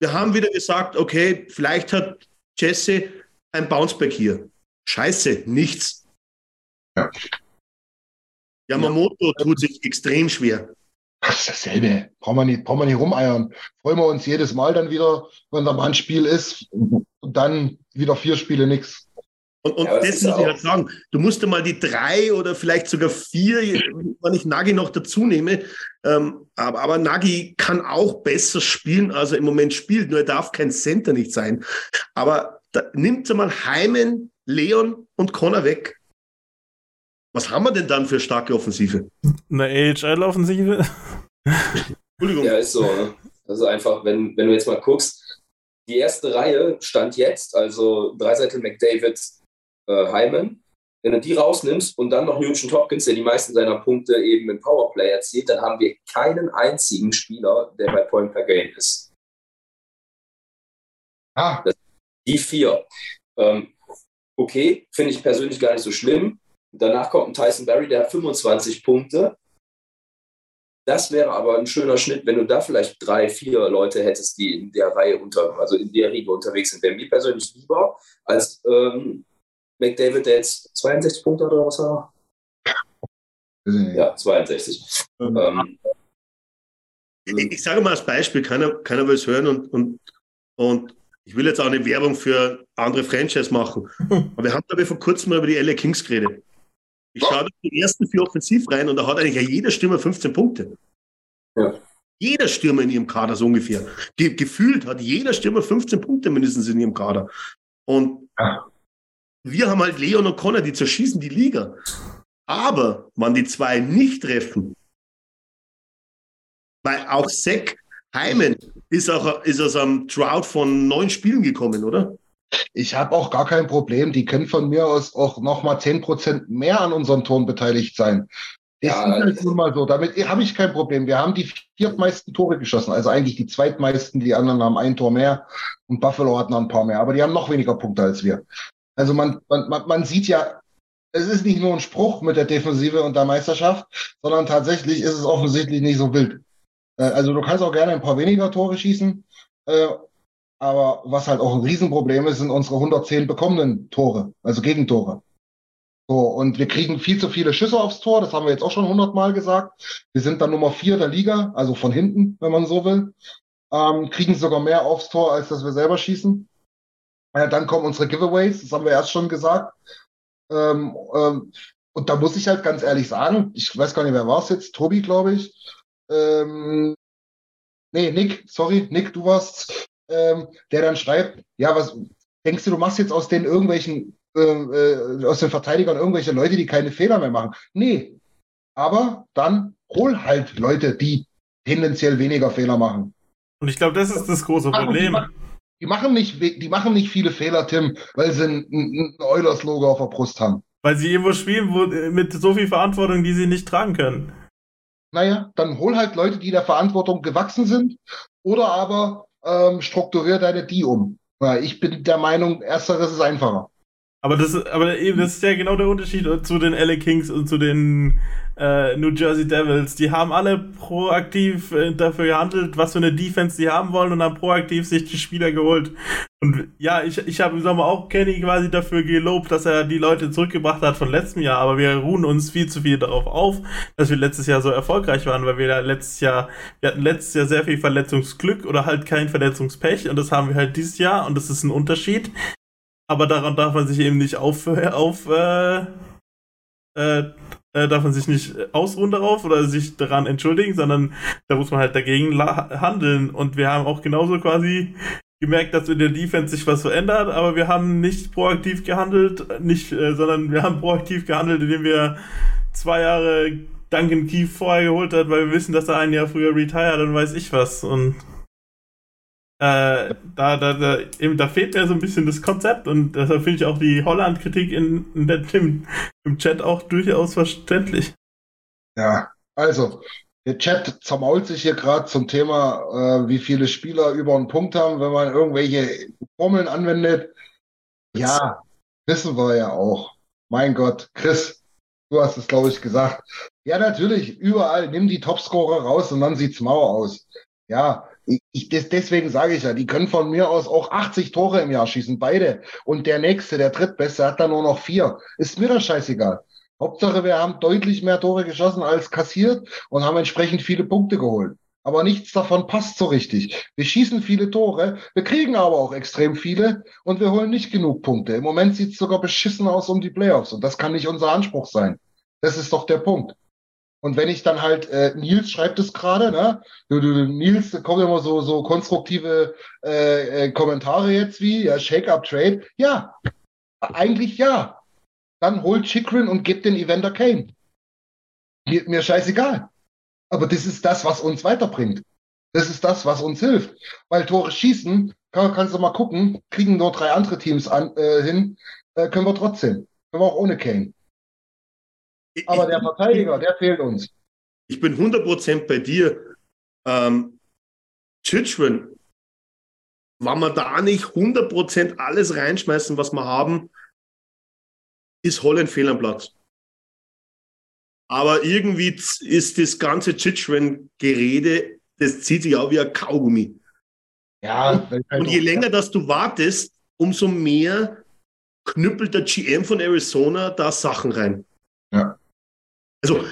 E: Wir haben wieder gesagt, okay, vielleicht hat Jesse ein Bounceback hier. Scheiße, nichts. Ja. Yamamoto ja. tut sich extrem schwer.
C: Das ist dasselbe. Brauchen wir nicht, brauchen wir nicht rumeiern. Freuen wir uns jedes Mal dann wieder, wenn da mal ein Spiel ist und dann wieder vier Spiele nichts.
E: Und, und ja, das, das muss ich halt sagen. Du musst mal die drei oder vielleicht sogar vier, wenn ich Nagi noch dazu nehme. Ähm, aber, aber Nagi kann auch besser spielen, als er im Moment spielt. Nur er darf kein Center nicht sein. Aber da, nimmt mal Heimen, Leon und Connor weg. Was haben wir denn dann für starke Offensive?
F: Eine AHL-Offensive?
D: Entschuldigung. Ja, ist so. Ne? Also einfach, wenn, wenn du jetzt mal guckst, die erste Reihe stand jetzt, also Dreiseitel McDavid, äh, Hyman. Wenn du die rausnimmst und dann noch Nugent Hopkins, der die meisten seiner Punkte eben im Powerplay erzielt, dann haben wir keinen einzigen Spieler, der bei Point per Game ist. Ah. Das, die vier. Ähm, okay, finde ich persönlich gar nicht so schlimm. Danach kommt ein Tyson Berry, der hat 25 Punkte. Das wäre aber ein schöner Schnitt, wenn du da vielleicht drei, vier Leute hättest, die in der Reihe unter, also in der Riege unterwegs sind. Wäre mir persönlich lieber als ähm, McDavid, der jetzt 62 Punkte hat oder was er? Ja, 62. Mhm. Ähm,
E: ich, ich, sage mal als Beispiel, keiner, keiner will es hören und, und, und ich will jetzt auch eine Werbung für andere Franchise machen. Aber wir haben da vor kurzem mal über die LA Kings geredet. Ich schaue die ersten vier offensiv rein und da hat eigentlich jeder Stürmer 15 Punkte. Ja. Jeder Stürmer in ihrem Kader so ungefähr. Ge gefühlt hat jeder Stürmer 15 Punkte mindestens in ihrem Kader. Und ja. Wir haben halt Leon und Connor, die zerschießen die Liga. Aber wenn die zwei nicht treffen, weil auch Zack Heimen ist, auch, ist aus einem Drought von neun Spielen gekommen, oder?
C: Ich habe auch gar kein Problem. Die können von mir aus auch nochmal 10% mehr an unseren Toren beteiligt sein. Das ja, ist halt nun mal so. Damit habe ich kein Problem. Wir haben die viertmeisten Tore geschossen, also eigentlich die zweitmeisten. Die anderen haben ein Tor mehr und Buffalo hat noch ein paar mehr, aber die haben noch weniger Punkte als wir. Also man, man, man sieht ja, es ist nicht nur ein Spruch mit der Defensive und der Meisterschaft, sondern tatsächlich ist es offensichtlich nicht so wild. Äh, also du kannst auch gerne ein paar weniger Tore schießen, äh, aber was halt auch ein Riesenproblem ist, sind unsere 110 bekommenen Tore, also Gegentore. So, und wir kriegen viel zu viele Schüsse aufs Tor, das haben wir jetzt auch schon hundertmal gesagt. Wir sind dann Nummer vier der Liga, also von hinten, wenn man so will. Ähm, kriegen sogar mehr aufs Tor, als dass wir selber schießen. Ja, dann kommen unsere Giveaways, das haben wir erst schon gesagt. Ähm, ähm, und da muss ich halt ganz ehrlich sagen, ich weiß gar nicht, wer war es jetzt, Tobi, glaube ich. Ähm, nee, Nick, sorry, Nick, du warst, ähm, der dann schreibt, ja, was denkst du, du machst jetzt aus den irgendwelchen, äh, äh, aus den Verteidigern irgendwelche Leute, die keine Fehler mehr machen? Nee. Aber dann hol halt Leute, die tendenziell weniger Fehler machen.
F: Und ich glaube, das ist das große Problem.
C: Die machen nicht, die machen nicht viele Fehler, Tim, weil sie ein, ein Eulers-Logo auf der Brust haben.
F: Weil sie irgendwo spielen wo, mit so viel Verantwortung, die sie nicht tragen können.
C: Naja, dann hol halt Leute, die der Verantwortung gewachsen sind, oder aber ähm, strukturier deine die um. Ja, ich bin der Meinung, ersteres ist einfacher.
F: Aber das, aber eben, das ist ja genau der Unterschied zu den LA Kings und zu den äh, New Jersey Devils. Die haben alle proaktiv äh, dafür gehandelt, was für eine Defense sie haben wollen und haben proaktiv sich die Spieler geholt. Und ja, ich, ich habe im Sommer auch Kenny quasi dafür gelobt, dass er die Leute zurückgebracht hat von letztem Jahr, aber wir ruhen uns viel zu viel darauf auf, dass wir letztes Jahr so erfolgreich waren, weil wir da letztes Jahr, wir hatten letztes Jahr sehr viel Verletzungsglück oder halt kein Verletzungspech und das haben wir halt dieses Jahr und das ist ein Unterschied aber daran darf man sich eben nicht auf, auf äh, äh, äh, darf man sich nicht ausruhen darauf oder sich daran entschuldigen, sondern da muss man halt dagegen handeln. Und wir haben auch genauso quasi gemerkt, dass in der Defense sich was verändert, aber wir haben nicht proaktiv gehandelt, nicht, äh, sondern wir haben proaktiv gehandelt, indem wir zwei Jahre Duncan Keith vorher geholt hat, weil wir wissen, dass er ein Jahr früher retired und weiß ich was. Und äh, da, da, da, eben, da fehlt mir so ein bisschen das Konzept und deshalb finde ich auch die Holland-Kritik in, in der, im, im Chat auch durchaus verständlich.
C: Ja, also, der Chat zermault sich hier gerade zum Thema, äh, wie viele Spieler über einen Punkt haben, wenn man irgendwelche Formeln anwendet. Ja, wissen wir ja auch. Mein Gott, Chris, du hast es, glaube ich, gesagt. Ja, natürlich, überall, nimm die Topscorer raus und dann sieht's mau aus. Ja, ich, deswegen sage ich ja, die können von mir aus auch 80 Tore im Jahr schießen, beide. Und der nächste, der drittbeste, hat dann nur noch vier. Ist mir das scheißegal. Hauptsache, wir haben deutlich mehr Tore geschossen als kassiert und haben entsprechend viele Punkte geholt. Aber nichts davon passt so richtig. Wir schießen viele Tore, wir kriegen aber auch extrem viele und wir holen nicht genug Punkte. Im Moment sieht es sogar beschissen aus um die Playoffs und das kann nicht unser Anspruch sein. Das ist doch der Punkt. Und wenn ich dann halt, äh, Nils schreibt es gerade, ne? Du, du, Nils, da kommen immer so, so konstruktive äh, äh, Kommentare jetzt wie, ja, Shake-up-Trade. Ja, eigentlich ja. Dann holt Chikrin und gibt den Evander Kane. Mir, mir scheißegal. Aber das ist das, was uns weiterbringt. Das ist das, was uns hilft. Weil Tore schießen, kann, kannst du mal gucken, kriegen nur drei andere Teams an, äh, hin, äh, können wir trotzdem. Können wir auch ohne Kane. Aber der Verteidiger, der fehlt uns.
E: Ich bin 100% bei dir. Ähm, Chitschwin, wenn wir da nicht 100% alles reinschmeißen, was wir haben, ist Holland fehl am Platz. Aber irgendwie ist das ganze Chitschwin-Gerede, das zieht sich auch wie ein Kaugummi.
C: Ja,
E: und je länger, dass du wartest, umso mehr knüppelt der GM von Arizona da Sachen rein.
C: Ja.
E: Also,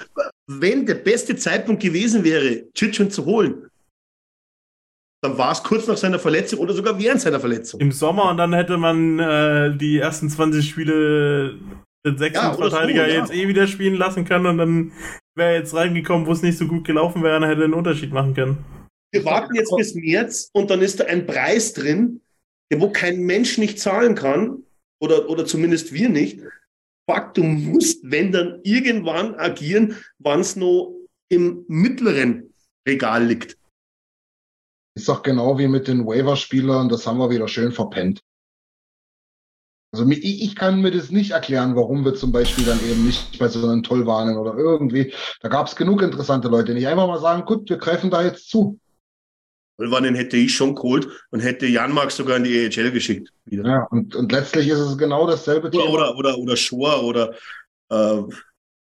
E: wenn der beste Zeitpunkt gewesen wäre, Chitschun zu holen, dann war es kurz nach seiner Verletzung oder sogar während seiner Verletzung.
F: Im Sommer und dann hätte man äh, die ersten 20 Spiele den sechsten ja, Verteidiger so, ja. jetzt eh wieder spielen lassen können und dann wäre jetzt reingekommen, wo es nicht so gut gelaufen wäre, dann hätte er einen Unterschied machen können.
E: Wir warten jetzt bis März und dann ist da ein Preis drin, wo kein Mensch nicht zahlen kann oder, oder zumindest wir nicht fuck, du musst, wenn dann irgendwann agieren, wann es noch im mittleren Regal liegt.
C: Ist doch genau wie mit den Waiver-Spielern, das haben wir wieder schön verpennt. Also ich, ich kann mir das nicht erklären, warum wir zum Beispiel dann eben nicht bei so einem Tollwarnen oder irgendwie. Da gab es genug interessante Leute, die einfach mal sagen, gut, wir greifen da jetzt zu.
E: Tollwarnen hätte ich schon geholt und hätte Jan Marx sogar in die EHL geschickt.
C: Wieder. Ja, und, und letztlich ist es genau dasselbe
E: Thema. Oder, oder, oder Schor oder äh,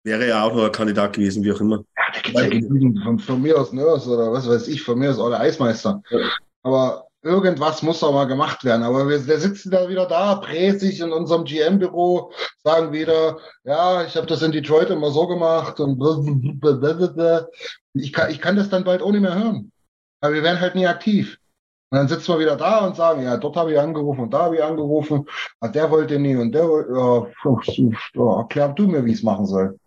E: wäre ja auch noch ein Kandidat gewesen, wie auch immer.
C: Ja, da gibt ja genügend von, von, mir aus Nörs oder was weiß ich, von mir aus auch der Eismeister. Ja. Aber irgendwas muss auch mal gemacht werden. Aber wir, wir sitzen da wieder da, präsig in unserem GM-Büro, sagen wieder, ja, ich habe das in Detroit immer so gemacht und ich kann, ich kann das dann bald nicht mehr hören. Aber wir werden halt nie aktiv. Und dann sitzen wir wieder da und sagen, ja, dort habe ich angerufen und da habe ich angerufen, und der wollte nie und der wollte, ja, erklär du mir, wie ich es machen soll.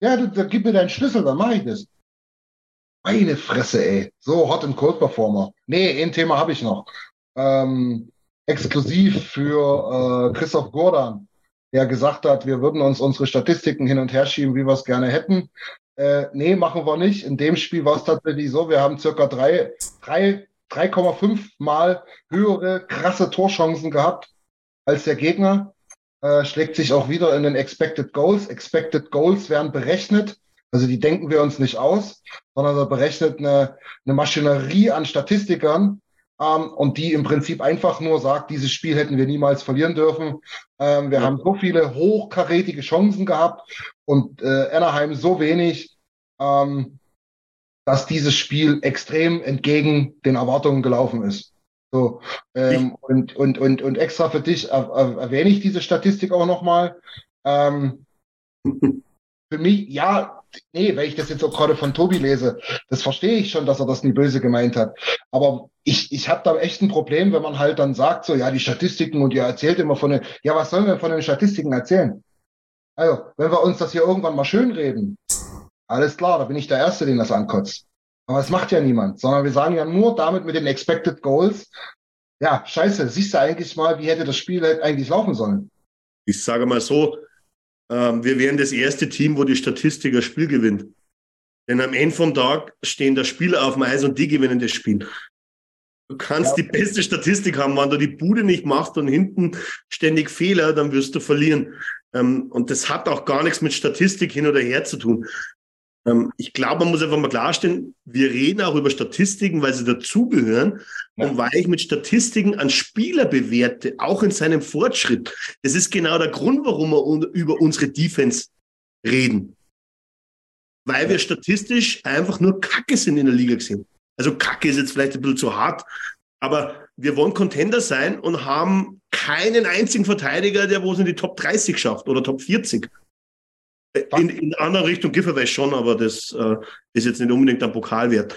C: Ja, du, du, gib mir deinen Schlüssel, dann mache ich das. Meine Fresse, ey. So Hot and Cold Performer. Nee, ein Thema habe ich noch. Ähm, exklusiv für äh, Christoph Gordan, der gesagt hat, wir würden uns unsere Statistiken hin und her schieben, wie wir es gerne hätten. Äh, nee, machen wir nicht. In dem Spiel war es tatsächlich so, wir haben circa drei, drei 3,5 mal höhere krasse Torchancen gehabt als der Gegner. Äh, schlägt sich auch wieder in den Expected Goals. Expected Goals werden berechnet. Also die denken wir uns nicht aus, sondern da berechnet eine, eine Maschinerie an Statistikern ähm, und die im Prinzip einfach nur sagt, dieses Spiel hätten wir niemals verlieren dürfen. Ähm, wir ja. haben so viele hochkarätige Chancen gehabt und äh, Anaheim so wenig. Ähm, dass dieses Spiel extrem entgegen den Erwartungen gelaufen ist. So, ähm, und, und, und, und extra für dich er, er, erwähne ich diese Statistik auch nochmal. Ähm, für mich, ja, nee, weil ich das jetzt auch gerade von Tobi lese, das verstehe ich schon, dass er das nie böse gemeint hat. Aber ich, ich habe da echt ein Problem, wenn man halt dann sagt, so, ja, die Statistiken und ihr erzählt immer von den, ja, was sollen wir von den Statistiken erzählen? Also, wenn wir uns das hier irgendwann mal schön reden, alles klar, da bin ich der Erste, den das ankotzt. Aber es macht ja niemand, sondern wir sagen ja nur damit mit den Expected Goals, ja, scheiße, siehst du eigentlich mal, wie hätte das Spiel eigentlich laufen sollen?
E: Ich sage mal so, wir wären das erste Team, wo die Statistik das Spiel gewinnt. Denn am Ende vom Tag stehen da Spieler auf dem Eis und die gewinnen das Spiel. Du kannst ja. die beste Statistik haben, wenn du die Bude nicht machst und hinten ständig Fehler, dann wirst du verlieren. Ähm, und das hat auch gar nichts mit Statistik hin oder her zu tun. Ähm, ich glaube, man muss einfach mal klarstellen, wir reden auch über Statistiken, weil sie dazugehören ja. und weil ich mit Statistiken einen Spieler bewerte, auch in seinem Fortschritt. Das ist genau der Grund, warum wir über unsere Defense reden. Weil wir statistisch einfach nur Kacke sind in der Liga gesehen. Also Kacke ist jetzt vielleicht ein bisschen zu hart, aber wir wollen Contender sein und haben keinen einzigen Verteidiger, der wo es in die Top 30 schafft oder Top 40. In, in andere Richtung Giveaway schon, aber das äh, ist jetzt nicht unbedingt ein Pokalwert.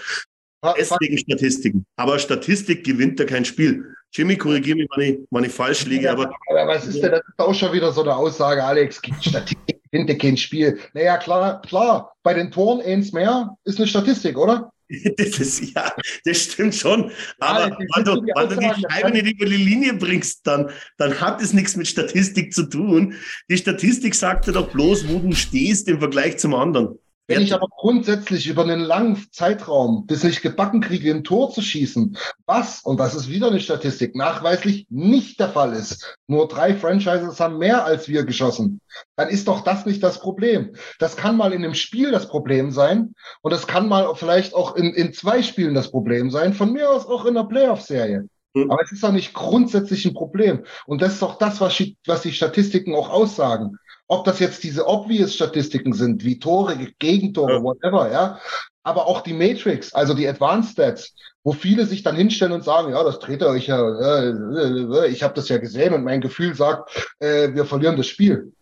E: Deswegen Statistiken. Aber Statistik gewinnt da kein Spiel. Jimmy, korrigiere mich, wenn ich, wenn ich falsch liege.
C: Ja,
E: aber,
C: aber was ist denn das ist auch schon wieder so eine Aussage, Alex? Statistik gewinnt kein Spiel. Naja, klar, klar. Bei den Toren eins mehr ist eine Statistik, oder?
E: Das ist, ja, das stimmt schon. Aber ja, wenn, du, wenn du die Scheibe nicht über die Linie bringst, dann, dann hat es nichts mit Statistik zu tun. Die Statistik sagt dir doch bloß, wo du stehst im Vergleich zum anderen.
C: Wenn ich aber grundsätzlich über einen langen Zeitraum das nicht gebacken kriege, ein Tor zu schießen, was, und das ist wieder eine Statistik, nachweislich nicht der Fall ist, nur drei Franchises haben mehr als wir geschossen, dann ist doch das nicht das Problem. Das kann mal in einem Spiel das Problem sein und das kann mal vielleicht auch in, in zwei Spielen das Problem sein, von mir aus auch in der Playoff-Serie. Hm. Aber es ist doch nicht grundsätzlich ein Problem. Und das ist doch das, was, was die Statistiken auch aussagen. Ob das jetzt diese obvious Statistiken sind, wie Tore, Gegentore, ja. whatever, ja. Aber auch die Matrix, also die Advanced Stats, wo viele sich dann hinstellen und sagen, ja, das dreht euch ja, äh, äh, ich habe das ja gesehen und mein Gefühl sagt, äh, wir verlieren das Spiel.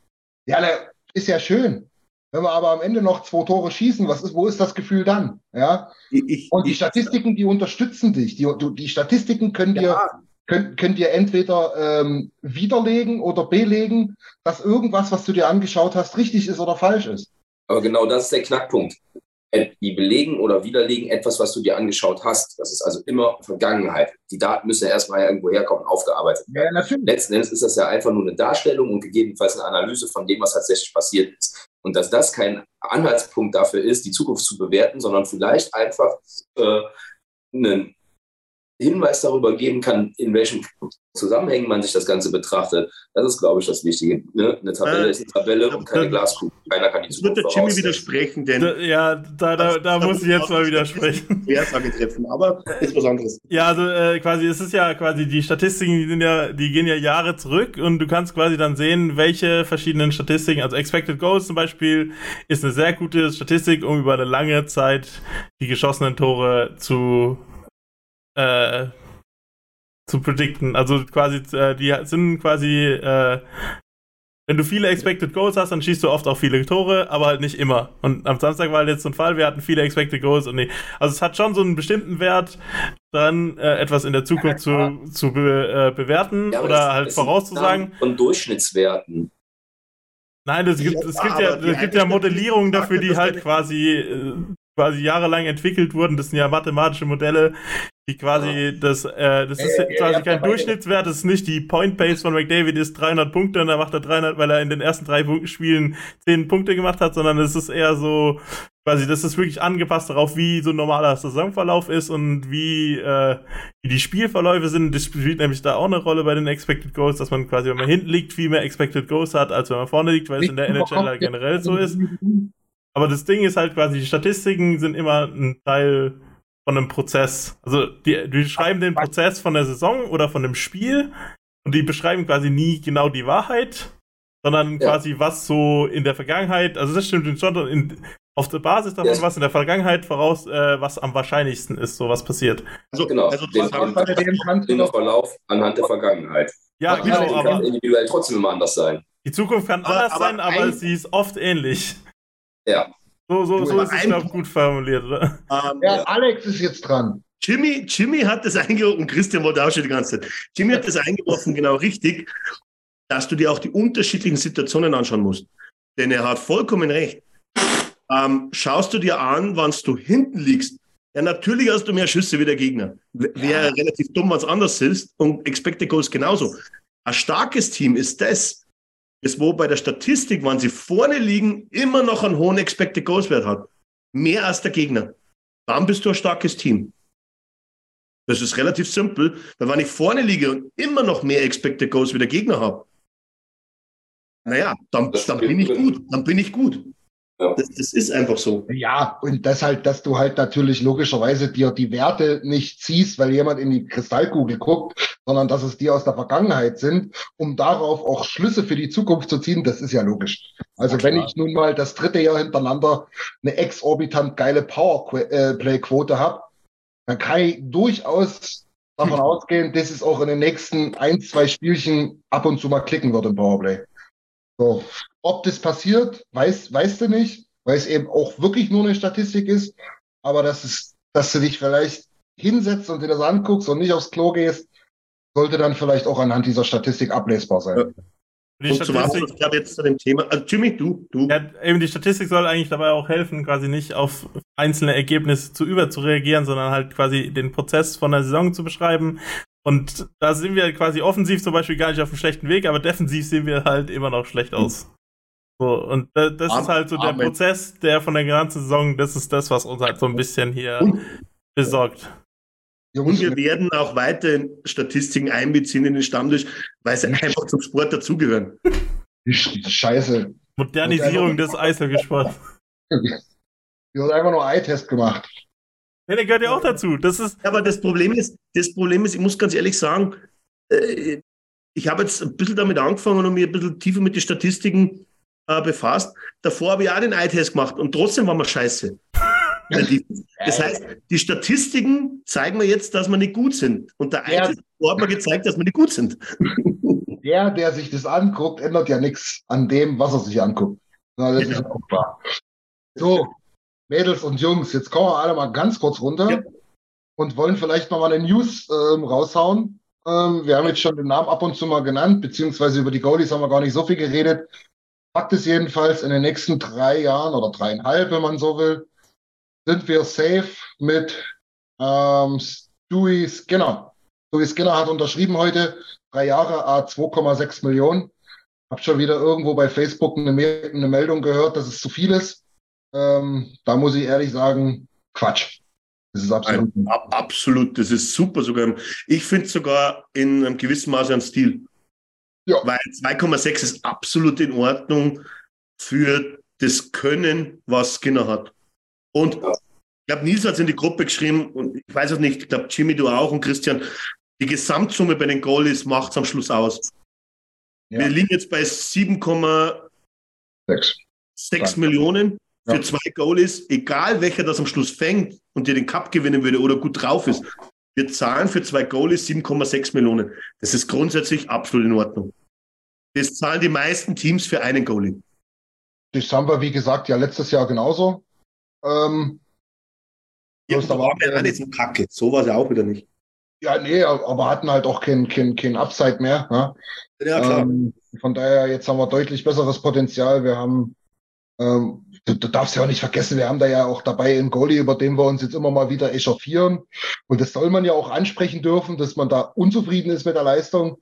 C: Ja, ist ja schön. Wenn wir aber am Ende noch zwei Tore schießen, was ist, wo ist das Gefühl dann? Ja. Ich, und die Statistiken, die unterstützen dich. Die, die Statistiken können dir ja könnt, könnt ihr entweder ähm, widerlegen oder belegen, dass irgendwas, was du dir angeschaut hast, richtig ist oder falsch ist.
D: Aber genau das ist der Knackpunkt. Die belegen oder widerlegen etwas, was du dir angeschaut hast. Das ist also immer Vergangenheit. Die Daten müssen ja erstmal irgendwo herkommen, aufgearbeitet werden. Ja, natürlich. Letzten Endes ist das ja einfach nur eine Darstellung und gegebenenfalls eine Analyse von dem, was tatsächlich passiert ist. Und dass das kein Anhaltspunkt dafür ist, die Zukunft zu bewerten, sondern vielleicht einfach äh, einen Hinweis darüber geben kann, in welchem Zusammenhängen man sich das Ganze betrachtet. Das ist, glaube ich, das Wichtige. Ne? Eine Tabelle äh, ist eine Tabelle und keine Glaskugel. Keiner kann die Zukunft
E: Wird der Jimmy widersprechen, denn...
F: Da, ja, da, da, da muss ich jetzt mal widersprechen.
E: Treffen, aber ist was anderes.
F: Ja, also äh, quasi, es ist ja quasi, die Statistiken, die, sind ja, die gehen ja Jahre zurück und du kannst quasi dann sehen, welche verschiedenen Statistiken, also Expected Goals zum Beispiel, ist eine sehr gute Statistik, um über eine lange Zeit die geschossenen Tore zu äh, zu predikten. Also quasi, äh, die sind quasi, äh, wenn du viele Expected Goals hast, dann schießt du oft auch viele Tore, aber halt nicht immer. Und am Samstag war halt jetzt so ein Fall, wir hatten viele Expected Goals und nee. Also es hat schon so einen bestimmten Wert, dann äh, etwas in der Zukunft ja, zu, zu be, äh, bewerten ja, oder das, halt das vorauszusagen.
D: Von Durchschnittswerten.
F: Nein, es gibt, es gibt ja, es gibt ja Modellierungen dafür, die halt quasi äh, quasi jahrelang entwickelt wurden. Das sind ja mathematische Modelle, die quasi das, äh, das ist äh, quasi kein Durchschnittswert, das ist nicht die Point Pace von McDavid ist 300 Punkte und dann macht er 300, weil er in den ersten drei Spielen 10 Punkte gemacht hat, sondern es ist eher so, quasi, das ist wirklich angepasst darauf, wie so ein normaler Saisonverlauf ist und wie, äh, wie die Spielverläufe sind. Das spielt nämlich da auch eine Rolle bei den Expected Goals, dass man quasi, wenn man hinten liegt, viel mehr Expected Goals hat, als wenn man vorne liegt, weil es in der NHL generell so ist. Aber das Ding ist halt quasi, die Statistiken sind immer ein Teil von einem Prozess. Also die, die schreiben den Prozess von der Saison oder von dem Spiel und die beschreiben quasi nie genau die Wahrheit, sondern ja. quasi was so in der Vergangenheit, also das stimmt schon in, auf der Basis davon, ja. was in der Vergangenheit voraus, äh, was am wahrscheinlichsten ist, so was passiert.
D: Also genau, also, den, den, den Verlauf anhand der Vergangenheit.
F: Ja,
D: aber
F: genau,
D: aber kann individuell trotzdem immer anders sein.
F: Die Zukunft kann anders aber, sein, aber sie ist oft ähnlich.
D: Ja.
F: So, so, so ist es, glaube gut formuliert, oder?
C: Ähm, ja, Alex ist jetzt dran.
E: Jimmy, Jimmy hat das eingeworfen, Christian wollte auch schon die ganze Zeit. Jimmy hat das eingeworfen, genau richtig, dass du dir auch die unterschiedlichen Situationen anschauen musst. Denn er hat vollkommen recht. Ähm, schaust du dir an, wann du hinten liegst, ja, natürlich hast du mehr Schüsse wie der Gegner. Wäre ja. relativ dumm, was anders ist und Expected Goals genauso. Ein starkes Team ist das, ist, wo bei der Statistik, wenn sie vorne liegen, immer noch einen hohen Expected Goals Wert hat. Mehr als der Gegner. Dann bist du ein starkes Team. Das ist relativ simpel, weil wenn ich vorne liege und immer noch mehr Expected Goals wie der Gegner habe, naja, dann, dann bin ich gut, dann bin ich gut. Ja. Das, das, ist einfach so.
C: Ja, und das halt, dass du halt natürlich logischerweise dir die Werte nicht ziehst, weil jemand in die Kristallkugel guckt, sondern dass es die aus der Vergangenheit sind, um darauf auch Schlüsse für die Zukunft zu ziehen, das ist ja logisch. Also ja, wenn ich nun mal das dritte Jahr hintereinander eine exorbitant geile Powerplay-Quote habe, dann kann ich durchaus davon ausgehen, dass es auch in den nächsten ein, zwei Spielchen ab und zu mal klicken wird im Powerplay. So. Ob das passiert, weiß, weißt du nicht, weil es eben auch wirklich nur eine Statistik ist. Aber das ist, dass du dich vielleicht hinsetzt und dir das anguckst und nicht aufs Klo gehst, sollte dann vielleicht auch anhand dieser Statistik ablesbar sein. Ja.
F: Die und Statistik, ich glaube jetzt zu dem Thema, also Jimmy, du, du. Ja, eben die Statistik soll eigentlich dabei auch helfen, quasi nicht auf einzelne Ergebnisse zu über zu reagieren, sondern halt quasi den Prozess von der Saison zu beschreiben und da sind wir quasi offensiv zum Beispiel gar nicht auf einem schlechten Weg, aber defensiv sehen wir halt immer noch schlecht aus. So, und das, das ist halt so der Amen. Prozess, der von der ganzen Saison, das ist das, was uns halt so ein bisschen hier und, besorgt.
E: Und wir werden auch weiter Statistiken einbeziehen in den Stammtisch, weil sie einfach zum Sport dazugehören.
C: Scheiße.
F: Modernisierung des Eishockeysports.
C: Hier wird einfach nur Eye-Test gemacht.
F: Ja, der gehört ja auch dazu. Das ist
E: aber das Problem ist, das Problem ist, ich muss ganz ehrlich sagen, äh, ich habe jetzt ein bisschen damit angefangen und mich ein bisschen tiefer mit den Statistiken äh, befasst. Davor habe ich auch den Eye-Test gemacht und trotzdem war man scheiße. das heißt, die Statistiken zeigen mir jetzt, dass wir nicht gut sind. Und der Eye-Test hat mir gezeigt, dass wir nicht gut sind.
C: Der, der sich das anguckt, ändert ja nichts an dem, was er sich anguckt. Na, das ja. ist auch klar. So, Mädels und Jungs, jetzt kommen wir alle mal ganz kurz runter ja. und wollen vielleicht noch mal eine News ähm, raushauen. Ähm, wir haben jetzt schon den Namen ab und zu mal genannt, beziehungsweise über die Goalies haben wir gar nicht so viel geredet. Fakt ist jedenfalls, in den nächsten drei Jahren oder dreieinhalb, wenn man so will, sind wir safe mit ähm, Stewie Skinner. Stewie Skinner hat unterschrieben heute, drei Jahre, A 2,6 Millionen. Hab schon wieder irgendwo bei Facebook eine, eine Meldung gehört, dass es zu viel ist. Ähm, da muss ich ehrlich sagen, Quatsch.
E: Das ist absolut. Ein, ab, absolut, das ist super sogar. Ich finde sogar in einem gewissen Maße ein Stil. Ja. Weil 2,6 ist absolut in Ordnung für das Können, was Skinner hat. Und ich glaube, Nils hat es in die Gruppe geschrieben und ich weiß es nicht, ich glaube, Jimmy, du auch und Christian, die Gesamtsumme bei den Goalies macht es am Schluss aus. Ja. Wir liegen jetzt bei 7,6 Millionen für ja. zwei Goalies, egal welcher das am Schluss fängt und dir den Cup gewinnen würde oder gut drauf ist. Wir zahlen für zwei Goalies 7,6 Millionen. Das ist grundsätzlich absolut in Ordnung. Das zahlen die meisten Teams für einen Goalie.
C: Das haben wir, wie gesagt, ja letztes Jahr genauso. Ähm,
E: ja, da war mir nicht so kacke. So war es ja auch wieder nicht.
C: Ja, nee, aber hatten halt auch kein, kein, kein Upside mehr. Ne? Ja, klar. Ähm, von daher, jetzt haben wir deutlich besseres Potenzial. Wir haben ähm, du, du darfst ja auch nicht vergessen, wir haben da ja auch dabei einen Goalie, über den wir uns jetzt immer mal wieder echauffieren. Und das soll man ja auch ansprechen dürfen, dass man da unzufrieden ist mit der Leistung.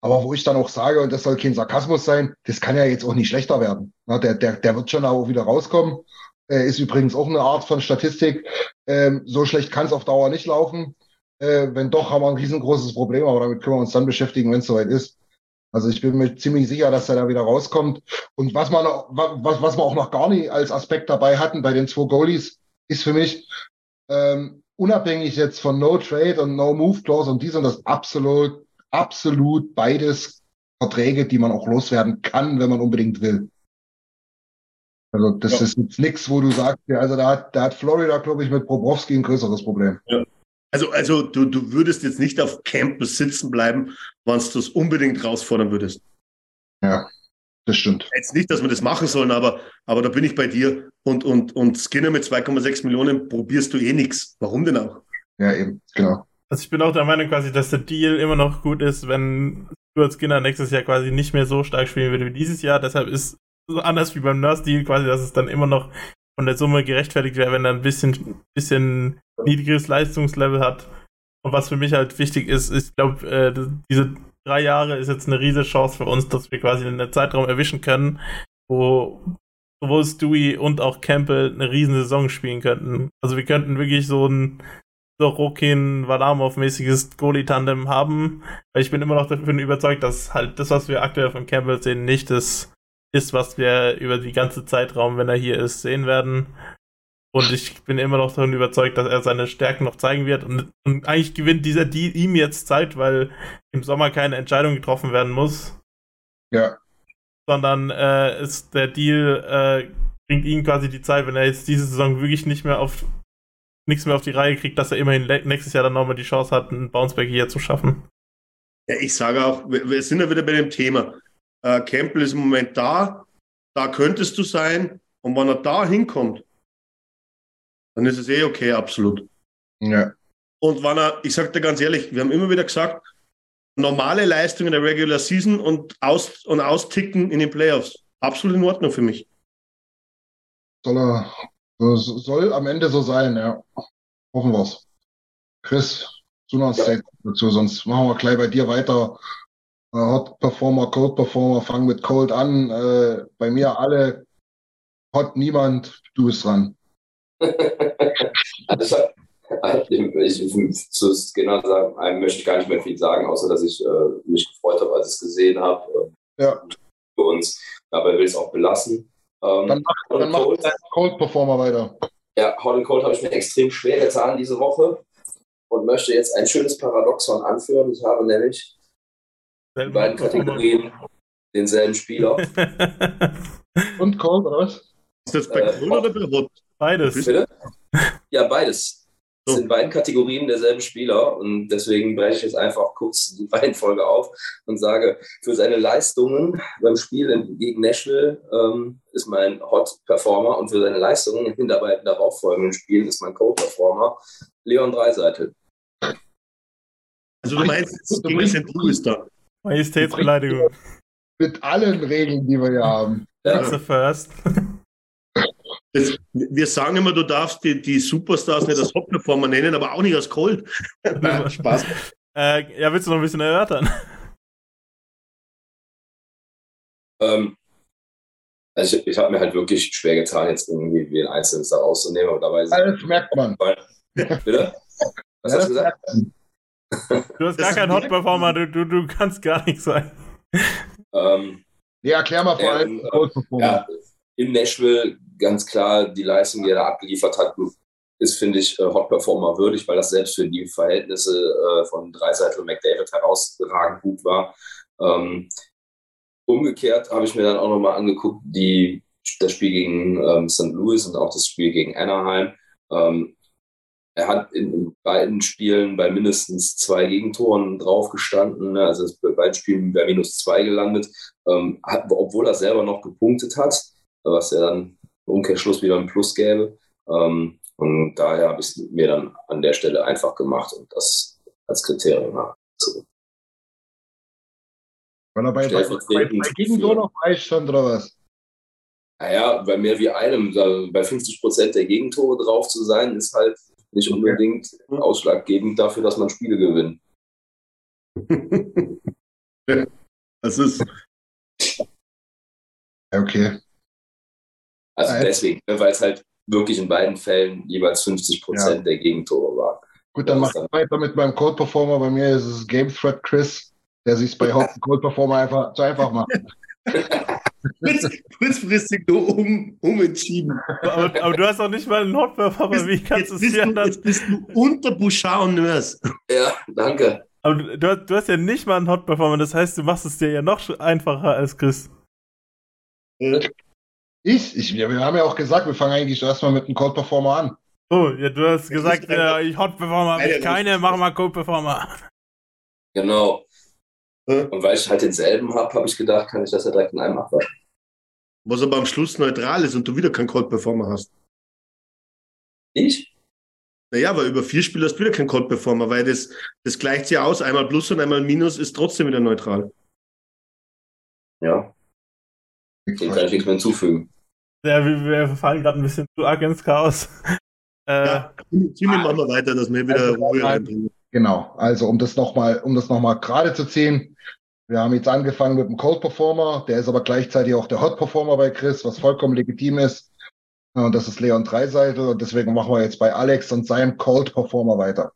C: Aber wo ich dann auch sage, und das soll kein Sarkasmus sein, das kann ja jetzt auch nicht schlechter werden. Na, der, der, der wird schon auch wieder rauskommen. Äh, ist übrigens auch eine Art von Statistik. Ähm, so schlecht kann es auf Dauer nicht laufen. Äh, wenn doch, haben wir ein riesengroßes Problem, aber damit können wir uns dann beschäftigen, wenn es soweit ist. Also ich bin mir ziemlich sicher, dass er da wieder rauskommt. Und was man, was, was wir auch noch gar nicht als Aspekt dabei hatten bei den zwei Goalies, ist für mich ähm, unabhängig jetzt von No Trade und No Move Clause und dies und das absolut, absolut beides Verträge, die man auch loswerden kann, wenn man unbedingt will. Also das ja. ist jetzt nichts, wo du sagst, also da hat, da hat Florida, glaube ich, mit Bobrowski ein größeres Problem.
E: Ja. Also, also du, du würdest jetzt nicht auf Campus sitzen bleiben, wenn du das unbedingt herausfordern würdest.
C: Ja, das stimmt.
E: Jetzt nicht, dass wir das machen sollen, aber, aber da bin ich bei dir. Und, und, und Skinner mit 2,6 Millionen probierst du eh nichts. Warum denn auch?
C: Ja, eben, genau.
F: Also ich bin auch der Meinung quasi, dass der Deal immer noch gut ist, wenn Stuart Skinner nächstes Jahr quasi nicht mehr so stark spielen würde wie dieses Jahr. Deshalb ist so anders wie beim Nurse Deal quasi, dass es dann immer noch von der Summe gerechtfertigt wäre, wenn er ein bisschen, bisschen niedrigeres Leistungslevel hat. Und was für mich halt wichtig ist, ich glaube, äh, diese drei Jahre ist jetzt eine riesige Chance für uns, dass wir quasi einen Zeitraum erwischen können, wo sowohl Stewie und auch Campbell eine riesen Saison spielen könnten. Also wir könnten wirklich so ein Sorokin, Valamov-mäßiges Goalie-Tandem haben. Weil ich bin immer noch davon überzeugt, dass halt das, was wir aktuell von Campbell sehen, nicht das ist, was wir über die ganze Zeitraum, wenn er hier ist, sehen werden. Und ich bin immer noch davon überzeugt, dass er seine Stärken noch zeigen wird. Und, und eigentlich gewinnt dieser Deal ihm jetzt Zeit, weil im Sommer keine Entscheidung getroffen werden muss.
C: Ja.
F: Sondern äh, ist der Deal äh, bringt ihm quasi die Zeit, wenn er jetzt diese Saison wirklich nicht mehr auf nichts mehr auf die Reihe kriegt, dass er immerhin nächstes Jahr dann nochmal die Chance hat, einen Bounceback hier zu schaffen.
E: Ja, ich sage auch, wir sind ja wieder bei dem Thema. Äh, Campbell ist im Moment da, da könntest du sein. Und wenn er da hinkommt, dann ist es eh okay, absolut.
C: Ja.
E: Und wenn er, ich sage dir ganz ehrlich, wir haben immer wieder gesagt, normale Leistung in der Regular Season und, aus, und austicken in den Playoffs. Absolut in Ordnung für mich.
C: Soll er, soll am Ende so sein, ja. Hoffen wir's. Chris, du noch ein. Statement dazu, sonst machen wir gleich bei dir weiter. Hot Performer, Cold Performer, fang mit Cold an. Uh, bei mir alle Hot niemand, du bist dran.
D: also, ich, ich, zu genau sagen, möchte ich gar nicht mehr viel sagen, außer dass ich äh, mich gefreut habe, als ich es gesehen habe.
C: Äh, ja.
D: Für uns. Dabei will ich es auch belassen.
C: Ähm, dann mach, dann mach Cold, Cold Performer weiter.
D: Ja, Hot and Cold habe ich mir extrem schwer getan diese Woche und möchte jetzt ein schönes Paradoxon anführen. Ich habe nämlich in beiden Kategorien denselben Spieler.
C: und Cold, was?
E: Ist das bei äh, Cold oder bei Hot?
F: Beides. Bitte?
D: Ja, beides. Das sind beiden Kategorien derselben Spieler und deswegen breche ich jetzt einfach kurz die Reihenfolge auf und sage, für seine Leistungen beim Spiel gegen Nashville ähm, ist mein Hot-Performer und für seine Leistungen in den darauffolgenden Spielen ist mein Co-Performer Leon Dreiseitel.
E: Also du meinst, es ging es in da.
F: Majestätsbeleidigung.
C: Mit allen Regeln, die wir hier haben.
F: That's the first.
E: Das, wir sagen immer, du darfst die, die Superstars nicht als Hauptperformer nennen, aber auch nicht als Cold.
F: Nein, Spaß. Äh, ja, willst du noch ein bisschen erörtern?
D: Ähm, also ich, ich habe mir halt wirklich schwer getan, jetzt irgendwie wie ein Einzelnes da rauszunehmen, aber dabei
C: Alles merkt man.
D: Bitte? Was ja, hast du gesagt?
F: Du hast gar keinen Hot-Performer, du, du, du kannst gar nicht sein.
D: Ähm,
C: ja, erklär mal vor allem.
D: Ähm, ja, in Nashville ganz klar die Leistung, die er da abgeliefert hat, ist, finde ich, äh, Hot Performer würdig, weil das selbst für die Verhältnisse äh, von Dreiseitel und McDavid herausragend gut war. Ähm, umgekehrt habe ich mir dann auch nochmal angeguckt, die, das Spiel gegen ähm, St. Louis und auch das Spiel gegen Anaheim. Ähm, er hat in beiden Spielen bei mindestens zwei Gegentoren draufgestanden, ne? also bei beiden Spielen bei minus zwei gelandet, ähm, hat, obwohl er selber noch gepunktet hat was ja dann im Umkehrschluss wieder ein Plus gäbe. Ähm, und daher habe ich es mir dann an der Stelle einfach gemacht und das als Kriterium
C: zu. Weil er bei, bei, bei, bei Gegentor noch stand oder was?
D: Naja, bei mehr wie einem, bei 50 Prozent der Gegentore drauf zu sein, ist halt nicht unbedingt okay. ausschlaggebend dafür, dass man Spiele gewinnt.
E: das ist.
C: Okay.
D: Also Nein. deswegen, ne, weil es halt wirklich in beiden Fällen jeweils 50 Prozent ja. der Gegentore war.
C: Gut, dann mach ich weiter mit meinem Code Performer. Bei mir ist es Game Threat Chris, der sich bei Hot Code Performer einfach zu einfach macht.
E: kurzfristig nur um, umentschieden.
F: Aber, aber, du hast auch nicht mal einen Hot Performer. Wie kannst du es hier
E: anders? Jetzt bist du unter Bouchard und Nurse.
D: Ja, danke.
F: Aber du, du, hast ja nicht mal einen Hot Performer. Das heißt, du machst es dir ja noch einfacher als Chris.
C: Ich? ich? Wir haben ja auch gesagt, wir fangen eigentlich erstmal mit einem Code Performer an.
F: Oh, ja, du hast gesagt, äh, ich Hot Performer habe ich keine, mach mal Code Performer.
D: Genau. Und weil ich halt denselben habe, habe ich gedacht, kann ich das ja direkt in einem abwaschen.
E: Was aber am Schluss neutral ist und du wieder keinen Code Performer hast.
D: Ich?
E: Naja, weil über vier Spiele hast du wieder keinen Code Performer, weil das, das gleicht sich aus. Einmal Plus und einmal Minus ist trotzdem wieder neutral.
D: Ja. Dem kann ich nichts mehr hinzufügen.
F: Ja, wir, wir fallen gerade ein bisschen zu arg ins Chaos.
E: Äh, ja, ziehen wir mal weiter, dass wir wieder also, Ruhe reinbringen.
C: Genau, also um das nochmal, um das gerade zu ziehen, wir haben jetzt angefangen mit dem Cold Performer, der ist aber gleichzeitig auch der Hot Performer bei Chris, was vollkommen legitim ist. Und das ist Leon Dreiseitel und deswegen machen wir jetzt bei Alex und seinem Cold Performer weiter.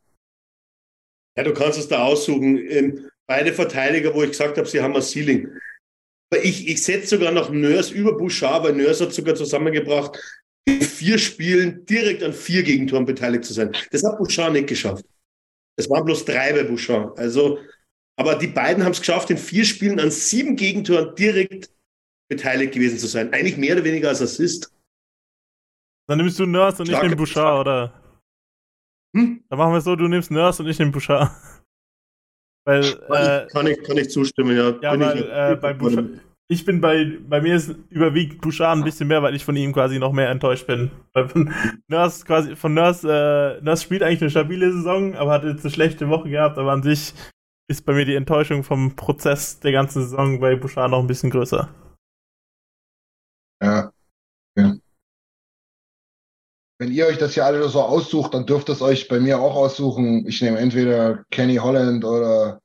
E: Ja, du kannst es da aussuchen. Ähm, beide Verteidiger, wo ich gesagt habe, sie haben ein Ceiling. Aber ich, ich setze sogar noch Nörs über Bouchard, weil Nörs hat sogar zusammengebracht, in vier Spielen direkt an vier Gegentoren beteiligt zu sein. Das hat Bouchard nicht geschafft. Es waren bloß drei bei Bouchard. Also, aber die beiden haben es geschafft, in vier Spielen an sieben Gegentoren direkt beteiligt gewesen zu sein. Eigentlich mehr oder weniger als Assist.
F: Dann nimmst du Nurse und ich nehme Bouchard, oder? Hm? Dann machen wir es so, du nimmst Nurse und ich nehme Bouchard.
E: Weil, äh, kann, ich, kann ich zustimmen, ja.
F: Ja, weil,
E: ich,
F: äh, bei Bouchard, ich bin bei, bei mir ist überwiegt Bouchard ein bisschen mehr, weil ich von ihm quasi noch mehr enttäuscht bin. Von Nurse quasi, von Nurse, äh, Nurse spielt eigentlich eine stabile Saison, aber hat jetzt eine schlechte Woche gehabt, aber an sich ist bei mir die Enttäuschung vom Prozess der ganzen Saison bei Bouchard noch ein bisschen größer.
C: Ja. ja. Wenn ihr euch das hier alle so aussucht, dann dürft es euch bei mir auch aussuchen. Ich nehme entweder Kenny Holland oder,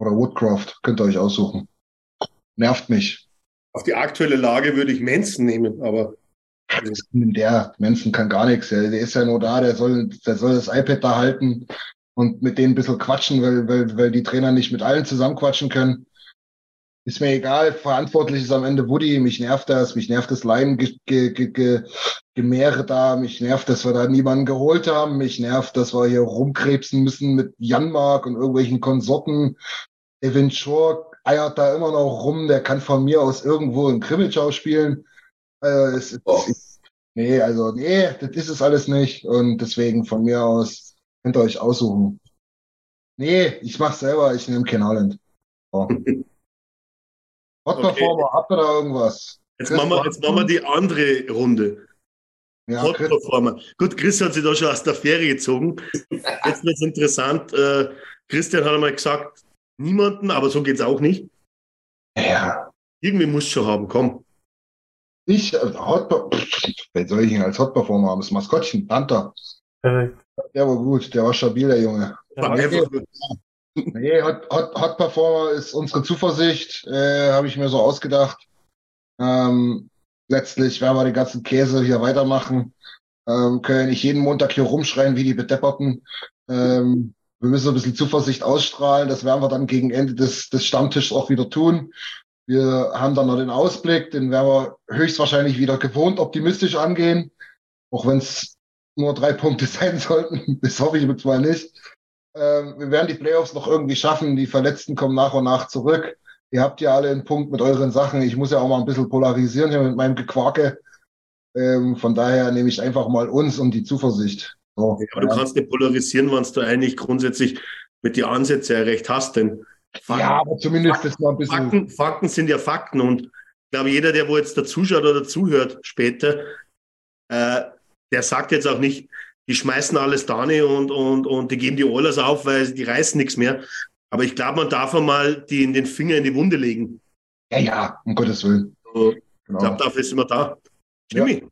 C: oder Woodcroft. Könnt ihr euch aussuchen. Nervt mich.
E: Auf die aktuelle Lage würde ich Manson nehmen, aber.
C: Der Manson kann gar nichts. Der ist ja nur da, der soll, der soll das iPad da halten und mit denen ein bisschen quatschen, weil, weil, weil die Trainer nicht mit allen zusammen quatschen können. Ist mir egal, verantwortlich ist am Ende Woody, mich nervt das, mich nervt das Leinen-Gemäre da, mich nervt, dass wir da niemanden geholt haben, mich nervt, dass wir hier rumkrebsen müssen mit Janmark und irgendwelchen Konsorten. Evan Shore eiert da immer noch rum, der kann von mir aus irgendwo in Krimitschau spielen. Äh, es, oh. es, nee, also nee, das ist es alles nicht und deswegen von mir aus könnt ihr euch aussuchen. Nee, ich mach's selber, ich nehme Ken Holland. Oh. Hot okay. Performer, habt ihr da irgendwas?
E: Jetzt machen, wir, jetzt machen wir die andere Runde. Ja, Hot Chris. Performer. Gut, Chris hat sich da schon aus der Ferie gezogen. Jetzt wird es interessant. Äh, Christian hat einmal gesagt, niemanden, aber so geht es auch nicht.
C: Ja.
E: Irgendwie muss schon haben, komm.
C: Ich, äh, Hot, wen soll ich ihn als Hot Performer haben? Das Maskottchen, Panther. Perfekt. Der war gut, der war stabil, der Junge. Ja, gut. Nee, Hot, Hot, Hot Performer ist unsere Zuversicht, äh, habe ich mir so ausgedacht. Ähm, letztlich werden wir den ganzen Käse hier weitermachen. Ähm, können nicht jeden Montag hier rumschreien wie die Bedepperten. Ähm, wir müssen ein bisschen Zuversicht ausstrahlen. Das werden wir dann gegen Ende des, des Stammtisches auch wieder tun. Wir haben dann noch den Ausblick, den werden wir höchstwahrscheinlich wieder gewohnt optimistisch angehen. Auch wenn es nur drei Punkte sein sollten. Das hoffe ich jetzt mal nicht. Ähm, wir werden die Playoffs noch irgendwie schaffen. Die Verletzten kommen nach und nach zurück. Ihr habt ja alle einen Punkt mit euren Sachen. Ich muss ja auch mal ein bisschen polarisieren hier mit meinem Gequarke. Ähm, von daher nehme ich einfach mal uns und die Zuversicht.
E: So, ja, aber ja. du kannst nicht polarisieren, wenn du eigentlich grundsätzlich mit die Ansätze ja recht hast. Denn
C: Fakten, ja, aber zumindest Fakten,
E: das mal ein bisschen. Fakten, Fakten sind ja Fakten und ich glaube, jeder, der wo jetzt dazuschaut oder zuhört später, äh, der sagt jetzt auch nicht, die schmeißen alles da und, und, und die geben die Oilers auf, weil die reißen nichts mehr. Aber ich glaube, man darf einmal die, den Finger in die Wunde legen.
C: Ja, ja, um Gottes Willen.
E: So, genau. Ich glaube, dafür ist immer da. Jimmy. Ja.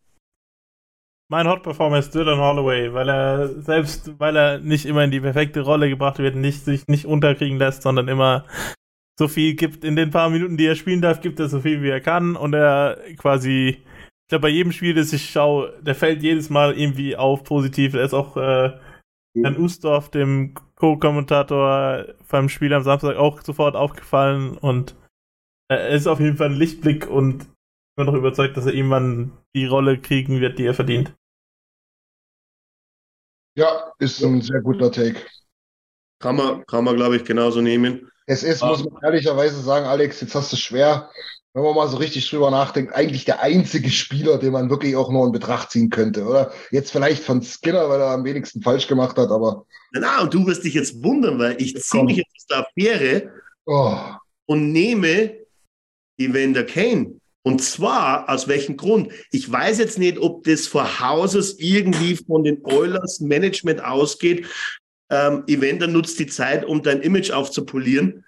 F: Mein Hot Performer ist Dylan Holloway, weil er selbst, weil er nicht immer in die perfekte Rolle gebracht wird, nicht sich nicht unterkriegen lässt, sondern immer so viel gibt in den paar Minuten, die er spielen darf, gibt er so viel wie er kann und er quasi ich glaube, bei jedem Spiel, das ich schaue, der fällt jedes Mal irgendwie auf positiv. Er ist auch äh, Herrn Ustorf, dem Co-Kommentator beim Spiel am Samstag, auch sofort aufgefallen und er ist auf jeden Fall ein Lichtblick und ich bin noch überzeugt, dass er irgendwann die Rolle kriegen wird, die er verdient.
C: Ja, ist ein sehr guter Take.
E: Kann man, kann man glaube ich, genauso nehmen.
C: Es ist, muss man ehrlicherweise sagen, Alex, jetzt hast du es schwer wenn man mal so richtig drüber nachdenkt, eigentlich der einzige Spieler, den man wirklich auch nur in Betracht ziehen könnte, oder? Jetzt vielleicht von Skinner, weil er am wenigsten falsch gemacht hat, aber.
E: Na, und du wirst dich jetzt wundern, weil ich ziehe mich jetzt aus der Affäre oh. und nehme Evander Kane. Und zwar aus welchem Grund? Ich weiß jetzt nicht, ob das vor Hauses irgendwie von den Oilers Management ausgeht. Ähm, Evander nutzt die Zeit, um dein Image aufzupolieren.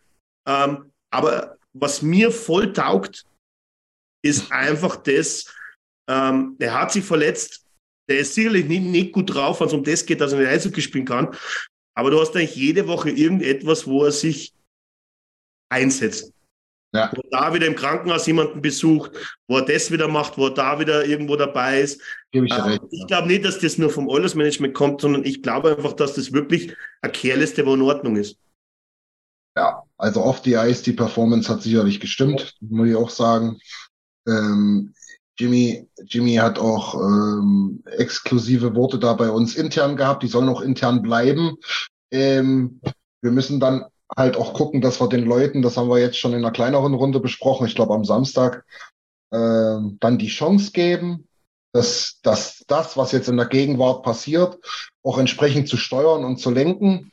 E: Ähm, aber was mir voll taugt, ist einfach das, ähm, er hat sich verletzt, der ist sicherlich nicht, nicht gut drauf, wenn es um das geht, dass er nicht Eishockey spielen kann. Aber du hast eigentlich jede Woche irgendetwas, wo er sich einsetzt. Ja. Wo er da wieder im Krankenhaus jemanden besucht, wo er das wieder macht, wo er da wieder irgendwo dabei ist. Gebe ich äh, ich glaube nicht, dass das nur vom Oilers Management kommt, sondern ich glaube einfach, dass das wirklich eine Kehrliste, wo in Ordnung ist.
C: Ja, also off the ice, die Performance hat sicherlich gestimmt, muss ich auch sagen. Ähm, Jimmy, Jimmy hat auch ähm, exklusive Worte da bei uns intern gehabt, die sollen auch intern bleiben. Ähm, wir müssen dann halt auch gucken, dass wir den Leuten, das haben wir jetzt schon in einer kleineren Runde besprochen, ich glaube am Samstag, äh, dann die Chance geben, dass, dass das, was jetzt in der Gegenwart passiert, auch entsprechend zu steuern und zu lenken.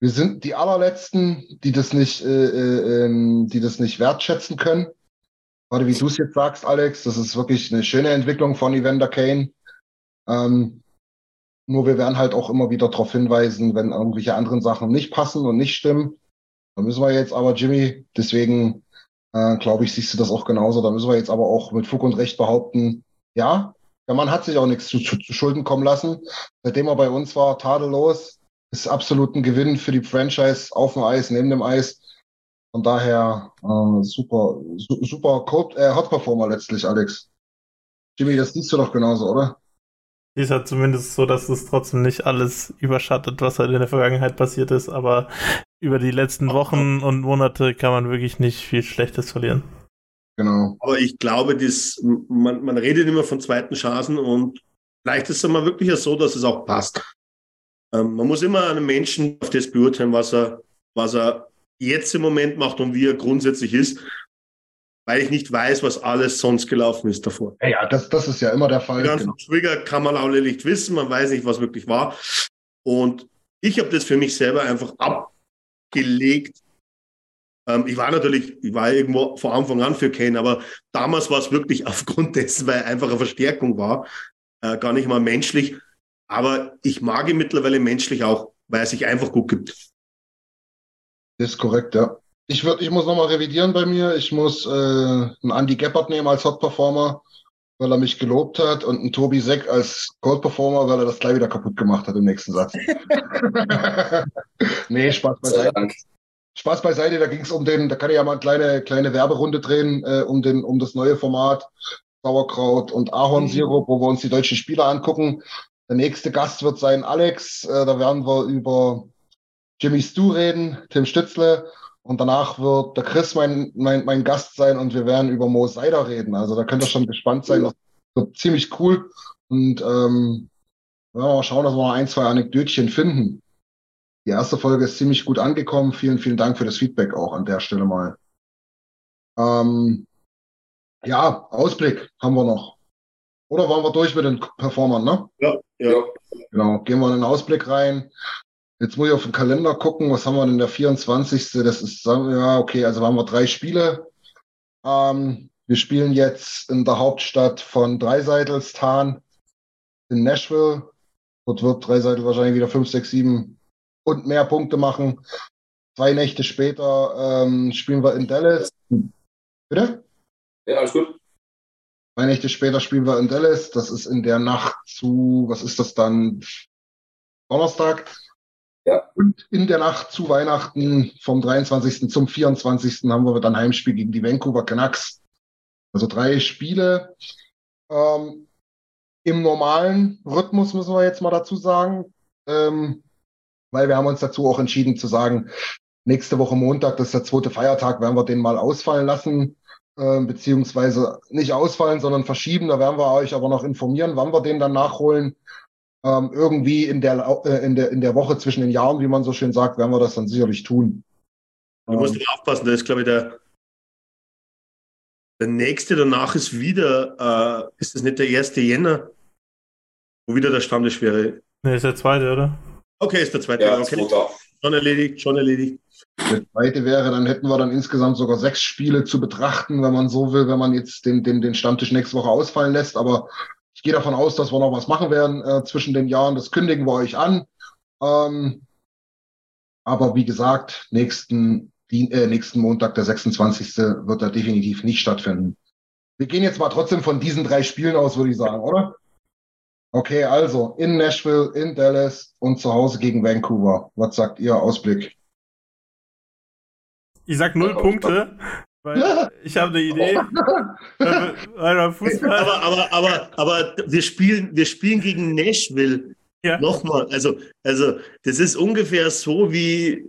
C: Wir sind die allerletzten, die das nicht, äh, äh, ähm, die das nicht wertschätzen können. Gerade wie du es jetzt sagst, Alex, das ist wirklich eine schöne Entwicklung von Evander Kane. Ähm, nur wir werden halt auch immer wieder darauf hinweisen, wenn irgendwelche anderen Sachen nicht passen und nicht stimmen. Da müssen wir jetzt aber, Jimmy, deswegen äh, glaube ich, siehst du das auch genauso. Da müssen wir jetzt aber auch mit Fug und Recht behaupten, ja, der Mann hat sich auch nichts zu, zu, zu Schulden kommen lassen. Seitdem er bei uns war, tadellos. Ist absolut ein Gewinn für die Franchise auf dem Eis, neben dem Eis. Von daher äh, super, su super Code, äh, Hot Performer letztlich, Alex. Jimmy, das siehst du doch genauso, oder?
F: Ist halt zumindest so, dass es trotzdem nicht alles überschattet, was halt in der Vergangenheit passiert ist, aber über die letzten Wochen und Monate kann man wirklich nicht viel Schlechtes verlieren.
E: Genau. Aber ich glaube, das, man, man redet immer von zweiten Chancen und vielleicht ist es mal wirklich so, dass es auch passt. Ähm, man muss immer einen Menschen auf das beurteilen, was er, was er jetzt im Moment macht und wie er grundsätzlich ist weil ich nicht weiß, was alles sonst gelaufen ist davor.
C: Ja, das, das ist ja immer der Fall.
E: Den ganzen genau. Trigger kann man auch nicht wissen, man weiß nicht, was wirklich war. Und ich habe das für mich selber einfach abgelegt. Ähm, ich war natürlich, ich war irgendwo vor Anfang an für Kane, aber damals war es wirklich aufgrund dessen, weil einfach eine Verstärkung war, äh, gar nicht mal menschlich. Aber ich mag ihn mittlerweile menschlich auch, weil er sich einfach gut gibt.
C: Das ist korrekt, ja. Ich, würd, ich muss nochmal revidieren bei mir. Ich muss äh, einen Andy Geppert nehmen als Hot Performer, weil er mich gelobt hat, und einen Tobi Seck als Cold Performer, weil er das gleich wieder kaputt gemacht hat im nächsten Satz. nee, Spaß beiseite. Spaß beiseite, da ging es um den, da kann ich ja mal eine kleine, kleine Werberunde drehen, äh, um, den, um das neue Format Sauerkraut und Ahornsirup, wo wir uns die deutschen Spieler angucken. Der nächste Gast wird sein Alex. Äh, da werden wir über Jimmy Stu reden, Tim Stützle und danach wird der Chris mein, mein, mein Gast sein und wir werden über Mo Seider reden. Also da könnt ihr schon gespannt sein. Das wird ziemlich cool. Und ähm, wir mal schauen, dass wir noch ein, zwei Anekdötchen finden. Die erste Folge ist ziemlich gut angekommen. Vielen, vielen Dank für das Feedback auch an der Stelle mal. Ähm, ja, Ausblick haben wir noch. Oder waren wir durch mit den Performern, ne?
E: Ja, ja.
C: Genau, gehen wir in den Ausblick rein. Jetzt muss ich auf den Kalender gucken, was haben wir denn der 24. Das ist, ja, okay, also haben wir drei Spiele. Ähm, wir spielen jetzt in der Hauptstadt von Dreiseitelstan in Nashville. Dort wird Dreiseitel wahrscheinlich wieder 5, 6, 7 und mehr Punkte machen. Zwei Nächte später ähm, spielen wir in Dallas. Bitte?
D: Ja, alles gut.
C: Zwei Nächte später spielen wir in Dallas. Das ist in der Nacht zu, was ist das dann? Donnerstag. Ja. Und in der Nacht zu Weihnachten vom 23. zum 24. haben wir dann Heimspiel gegen die Vancouver Canucks. Also drei Spiele. Ähm, Im normalen Rhythmus müssen wir jetzt mal dazu sagen, ähm, weil wir haben uns dazu auch entschieden zu sagen, nächste Woche Montag, das ist der zweite Feiertag, werden wir den mal ausfallen lassen, äh, beziehungsweise nicht ausfallen, sondern verschieben. Da werden wir euch aber noch informieren, wann wir den dann nachholen ähm, irgendwie in der, äh, in, der, in der Woche zwischen den Jahren, wie man so schön sagt, werden wir das dann sicherlich tun.
E: Du musst ähm, aufpassen, da ist, glaube ich, der, der nächste danach ist wieder, äh, ist das nicht der erste Jänner, wo wieder der Stammtisch wäre?
F: Ne, ist der zweite, oder?
E: Okay, ist der zweite. Ja, okay. Schon erledigt, schon erledigt.
C: Der zweite wäre, dann hätten wir dann insgesamt sogar sechs Spiele zu betrachten, wenn man so will, wenn man jetzt den, den, den Stammtisch nächste Woche ausfallen lässt. Aber ich gehe davon aus, dass wir noch was machen werden äh, zwischen den Jahren. Das kündigen wir euch an. Ähm, aber wie gesagt, nächsten, äh, nächsten Montag, der 26. wird er definitiv nicht stattfinden. Wir gehen jetzt mal trotzdem von diesen drei Spielen aus, würde ich sagen, oder? Okay, also in Nashville, in Dallas und zu Hause gegen Vancouver. Was sagt ihr? Ausblick?
F: Ich sag null Punkte, Weil ich habe eine Idee. Fußball.
E: Aber, aber, aber, aber wir spielen, wir spielen gegen Nashville.
F: Ja.
E: Nochmal. Also, also, das ist ungefähr so wie,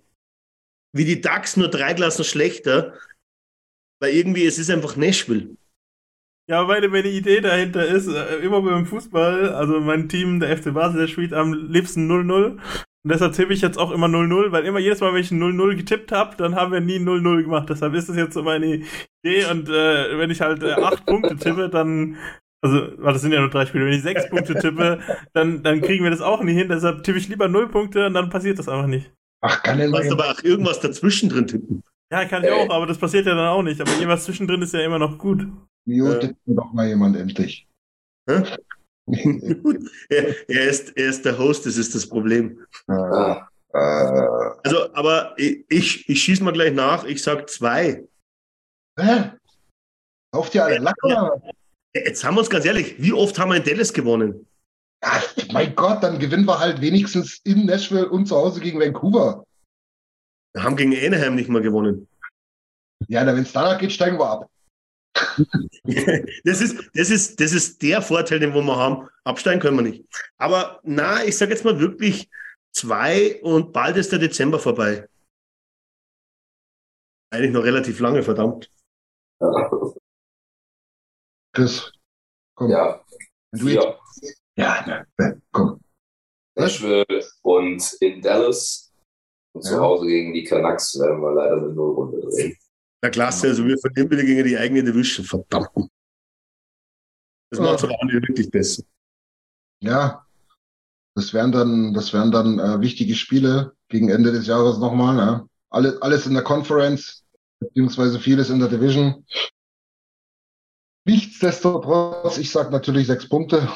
E: wie die DAX nur drei Klassen schlechter. Weil irgendwie, es ist einfach Nashville.
F: Ja, meine, meine Idee dahinter ist, äh, immer beim Fußball, also mein Team, der FC Basel, der spielt am liebsten 0-0. Und deshalb tippe ich jetzt auch immer 0-0, weil immer jedes Mal, wenn ich ein 0-0 getippt habe, dann haben wir nie 0-0 gemacht. Deshalb ist das jetzt so meine Idee. Und äh, wenn ich halt äh, acht Punkte tippe, dann, also, weil das sind ja nur drei Spiele, wenn ich sechs Punkte tippe, dann, dann kriegen wir das auch nie hin. Deshalb tippe ich lieber 0 Punkte und dann passiert das einfach nicht.
C: Ach, kann
E: Du
C: denn
E: kannst aber auch irgendwas dazwischen drin tippen.
F: Ja, kann ich auch, aber das passiert ja dann auch nicht. Aber irgendwas zwischendrin ist ja immer noch gut.
C: Mute äh. doch mal jemand endlich.
E: Hä? er, er, ist, er ist der Host, das ist das Problem.
C: Äh, äh,
E: Also, aber ich, ich schieße mal gleich nach. Ich sag zwei.
C: hä? Kauft ihr alle Lack oder?
E: Jetzt haben wir uns ganz ehrlich, wie oft haben wir in Dallas gewonnen?
C: Ja, mein Gott, dann gewinnen wir halt wenigstens in Nashville und zu Hause gegen Vancouver.
E: Wir haben gegen Anaheim nicht mal gewonnen.
C: Ja, wenn es danach geht, steigen wir ab.
E: Das ist, das, ist, das ist der Vorteil, den wir haben. Absteigen können wir nicht. Aber na, ich sage jetzt mal wirklich zwei und bald ist der Dezember vorbei. Eigentlich noch relativ lange, verdammt.
C: Chris, komm.
D: Ja,
C: du ja, ne, komm.
D: Nashville und in Dallas. Und zu
C: Ja.
D: Hause gegen die Canucks werden wir leider eine Nullrunde drehen.
E: Na klasse, also wir verlieren wieder gegen die eigene Division, verdammt. Das macht es aber auch nicht wirklich besser.
C: Ja, das wären dann, das wären dann äh, wichtige Spiele gegen Ende des Jahres nochmal. Ne? Alle, alles in der Conference, beziehungsweise vieles in der Division. Nichtsdestotrotz, ich sage natürlich sechs Punkte.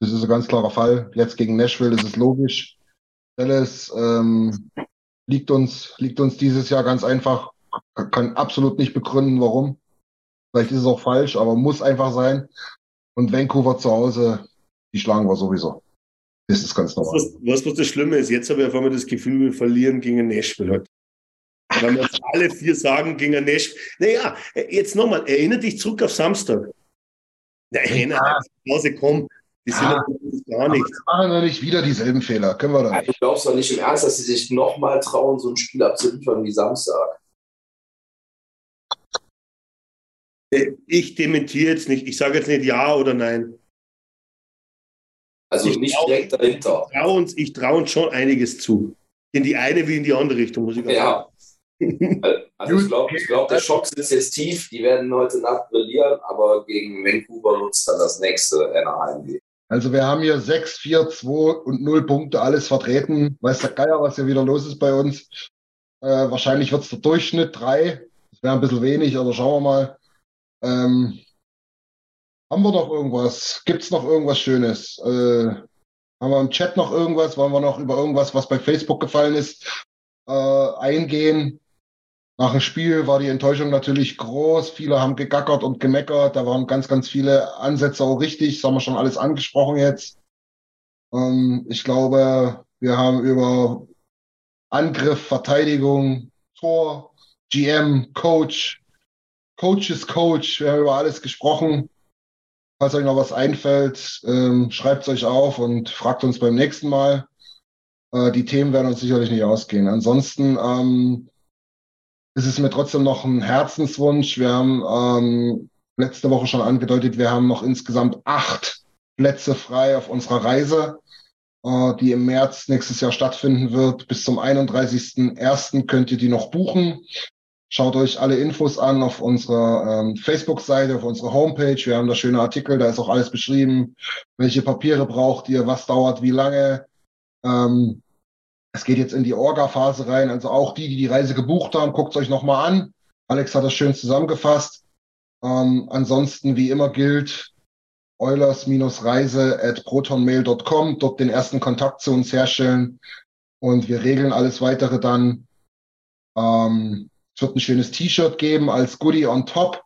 C: Das ist ein ganz klarer Fall. Jetzt gegen Nashville ist es logisch. Dallas ähm, liegt uns, liegt uns dieses Jahr ganz einfach. Kann absolut nicht begründen, warum. Vielleicht ist es auch falsch, aber muss einfach sein. Und Vancouver zu Hause, die schlagen wir sowieso. Das ist ganz normal.
E: Was, was, was das Schlimme ist, jetzt habe ich auf einmal das Gefühl, wir verlieren gegen Nashville heute. Wenn wir jetzt alle vier sagen gegen Nashville. Naja, jetzt nochmal, erinnere dich zurück auf Samstag. Na, erinnere dich, Hause, komm. Die sind
C: Ja.
E: doch gar
C: Aber
E: nichts.
C: wir machen wir nicht wieder dieselben Fehler. Können wir doch nicht.
D: Ich glaube doch nicht im Ernst, dass sie sich nochmal trauen, so ein Spiel abzuliefern wie Samstag.
E: Ich dementiere jetzt nicht. Ich sage jetzt nicht ja oder nein.
D: Also
E: Ich
D: nicht
E: glaub-
D: direkt dahinter.
E: Ich traue uns, ich traue uns schon einiges zu. In die eine wie in die andere Richtung, muss ich auch
D: Ja. Also ich glaube, ich glaub, der Schock ist jetzt tief. Die werden heute Nacht brillieren, aber gegen Vancouver nutzt dann das nächste Anaheim.
C: Also wir haben hier 6, 4, 2 und 0 Punkte, alles vertreten. Weiß der Geier, was hier wieder los ist bei uns. Äh, wahrscheinlich wird es der Durchschnitt 3. Das wäre ein bisschen wenig, aber schauen wir mal. Ähm, haben wir noch irgendwas? Gibt es noch irgendwas Schönes? Äh, haben wir im Chat noch irgendwas? Wollen wir noch über irgendwas, was bei Facebook gefallen ist, äh, eingehen? Nach dem Spiel war die Enttäuschung natürlich groß. Viele haben gegackert und gemeckert. Da waren ganz, ganz viele Ansätze auch richtig. Das haben wir schon alles angesprochen jetzt. Ähm, ich glaube, wir haben über Angriff, Verteidigung, Tor, GM, Coach, Coaches Coach. Wir haben über alles gesprochen. Falls euch noch was einfällt, ähm, schreibt es euch auf und fragt uns beim nächsten Mal. Äh, die Themen werden uns sicherlich nicht ausgehen. Ansonsten ähm, ist es mir trotzdem noch ein Herzenswunsch. Wir haben ähm, letzte Woche schon angedeutet, wir haben noch insgesamt acht Plätze frei auf unserer Reise, äh, die im März nächstes Jahr stattfinden wird. Bis zum 31.01. könnt ihr die noch buchen. Schaut euch alle Infos an auf unserer ähm, Facebook-Seite, auf unserer Homepage. Wir haben da schöne Artikel, da ist auch alles beschrieben. Welche Papiere braucht ihr, was dauert wie lange. Ähm, es geht jetzt in die Orga-Phase rein. Also auch die, die die Reise gebucht haben, guckt es euch nochmal an. Alex hat das schön zusammengefasst. Ähm, ansonsten, wie immer gilt, Eulers-Reise at protonmail.com, dort den ersten Kontakt zu uns herstellen und wir regeln alles weitere dann. Ähm, es wird ein schönes T-Shirt geben als Goodie on top.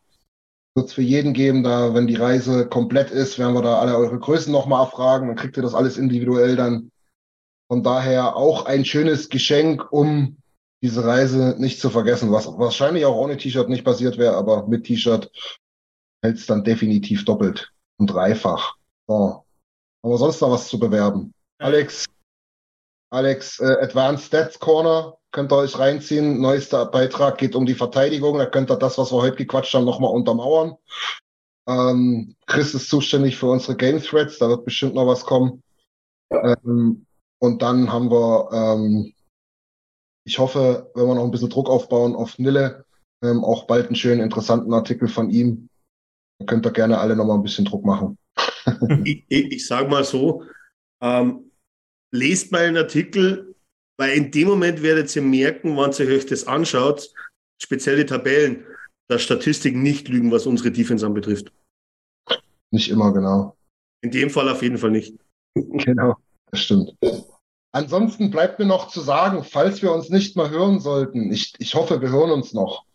C: Wird es für jeden geben, da wenn die Reise komplett ist, werden wir da alle eure Größen nochmal erfragen, dann kriegt ihr das alles individuell dann. Von daher auch ein schönes Geschenk, um diese Reise nicht zu vergessen, was wahrscheinlich auch ohne T-Shirt nicht passiert wäre, aber mit T-Shirt hält es dann definitiv doppelt und dreifach. So. Haben wir sonst noch was zu bewerben? Alex, Alex, äh, Advanced Stats Corner, könnt ihr euch reinziehen. Neuester Beitrag geht um die Verteidigung. Da könnt ihr das, was wir heute gequatscht haben, nochmal untermauern. Ähm, Chris ist zuständig für unsere Game Threads, da wird bestimmt noch was kommen. Ähm, und dann haben wir, ähm, ich hoffe, wenn wir noch ein bisschen Druck aufbauen auf Nille, ähm, auch bald einen schönen, interessanten Artikel von ihm. Da könnt ihr gerne alle nochmal ein bisschen Druck machen.
E: ich, ich, ich sage mal so, ähm, lest mal einen Artikel, weil in dem Moment werdet ihr merken, wenn ihr euch das anschaut, speziell die Tabellen, dass Statistiken nicht lügen, was unsere Defense anbetrifft.
C: Nicht immer, genau.
E: In dem Fall auf jeden Fall nicht.
C: Genau, das stimmt. Ansonsten bleibt mir noch zu sagen, falls wir uns nicht mehr hören sollten, ich, ich hoffe, wir hören uns noch.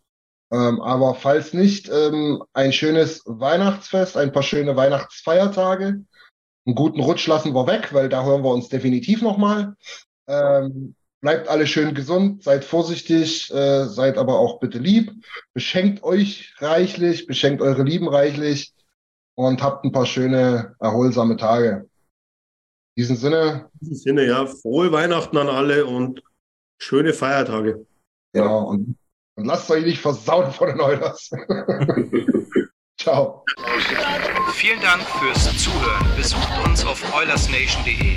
C: Ähm, aber falls nicht, ähm, ein schönes Weihnachtsfest, ein paar schöne Weihnachtsfeiertage. Einen guten Rutsch lassen wir weg, weil da hören wir uns definitiv nochmal. Ähm, bleibt alle schön gesund, seid vorsichtig, äh, seid aber auch bitte lieb. Beschenkt euch reichlich, beschenkt eure Lieben reichlich und habt ein paar schöne, erholsame Tage. In diesem Sinne.
E: In diesem Sinne, ja, frohe Weihnachten an alle und schöne Feiertage.
C: Ja, und und lasst euch nicht versauen von den Oilers. Ciao.
B: Vielen Dank fürs Zuhören. Besucht uns auf oilersnation.de.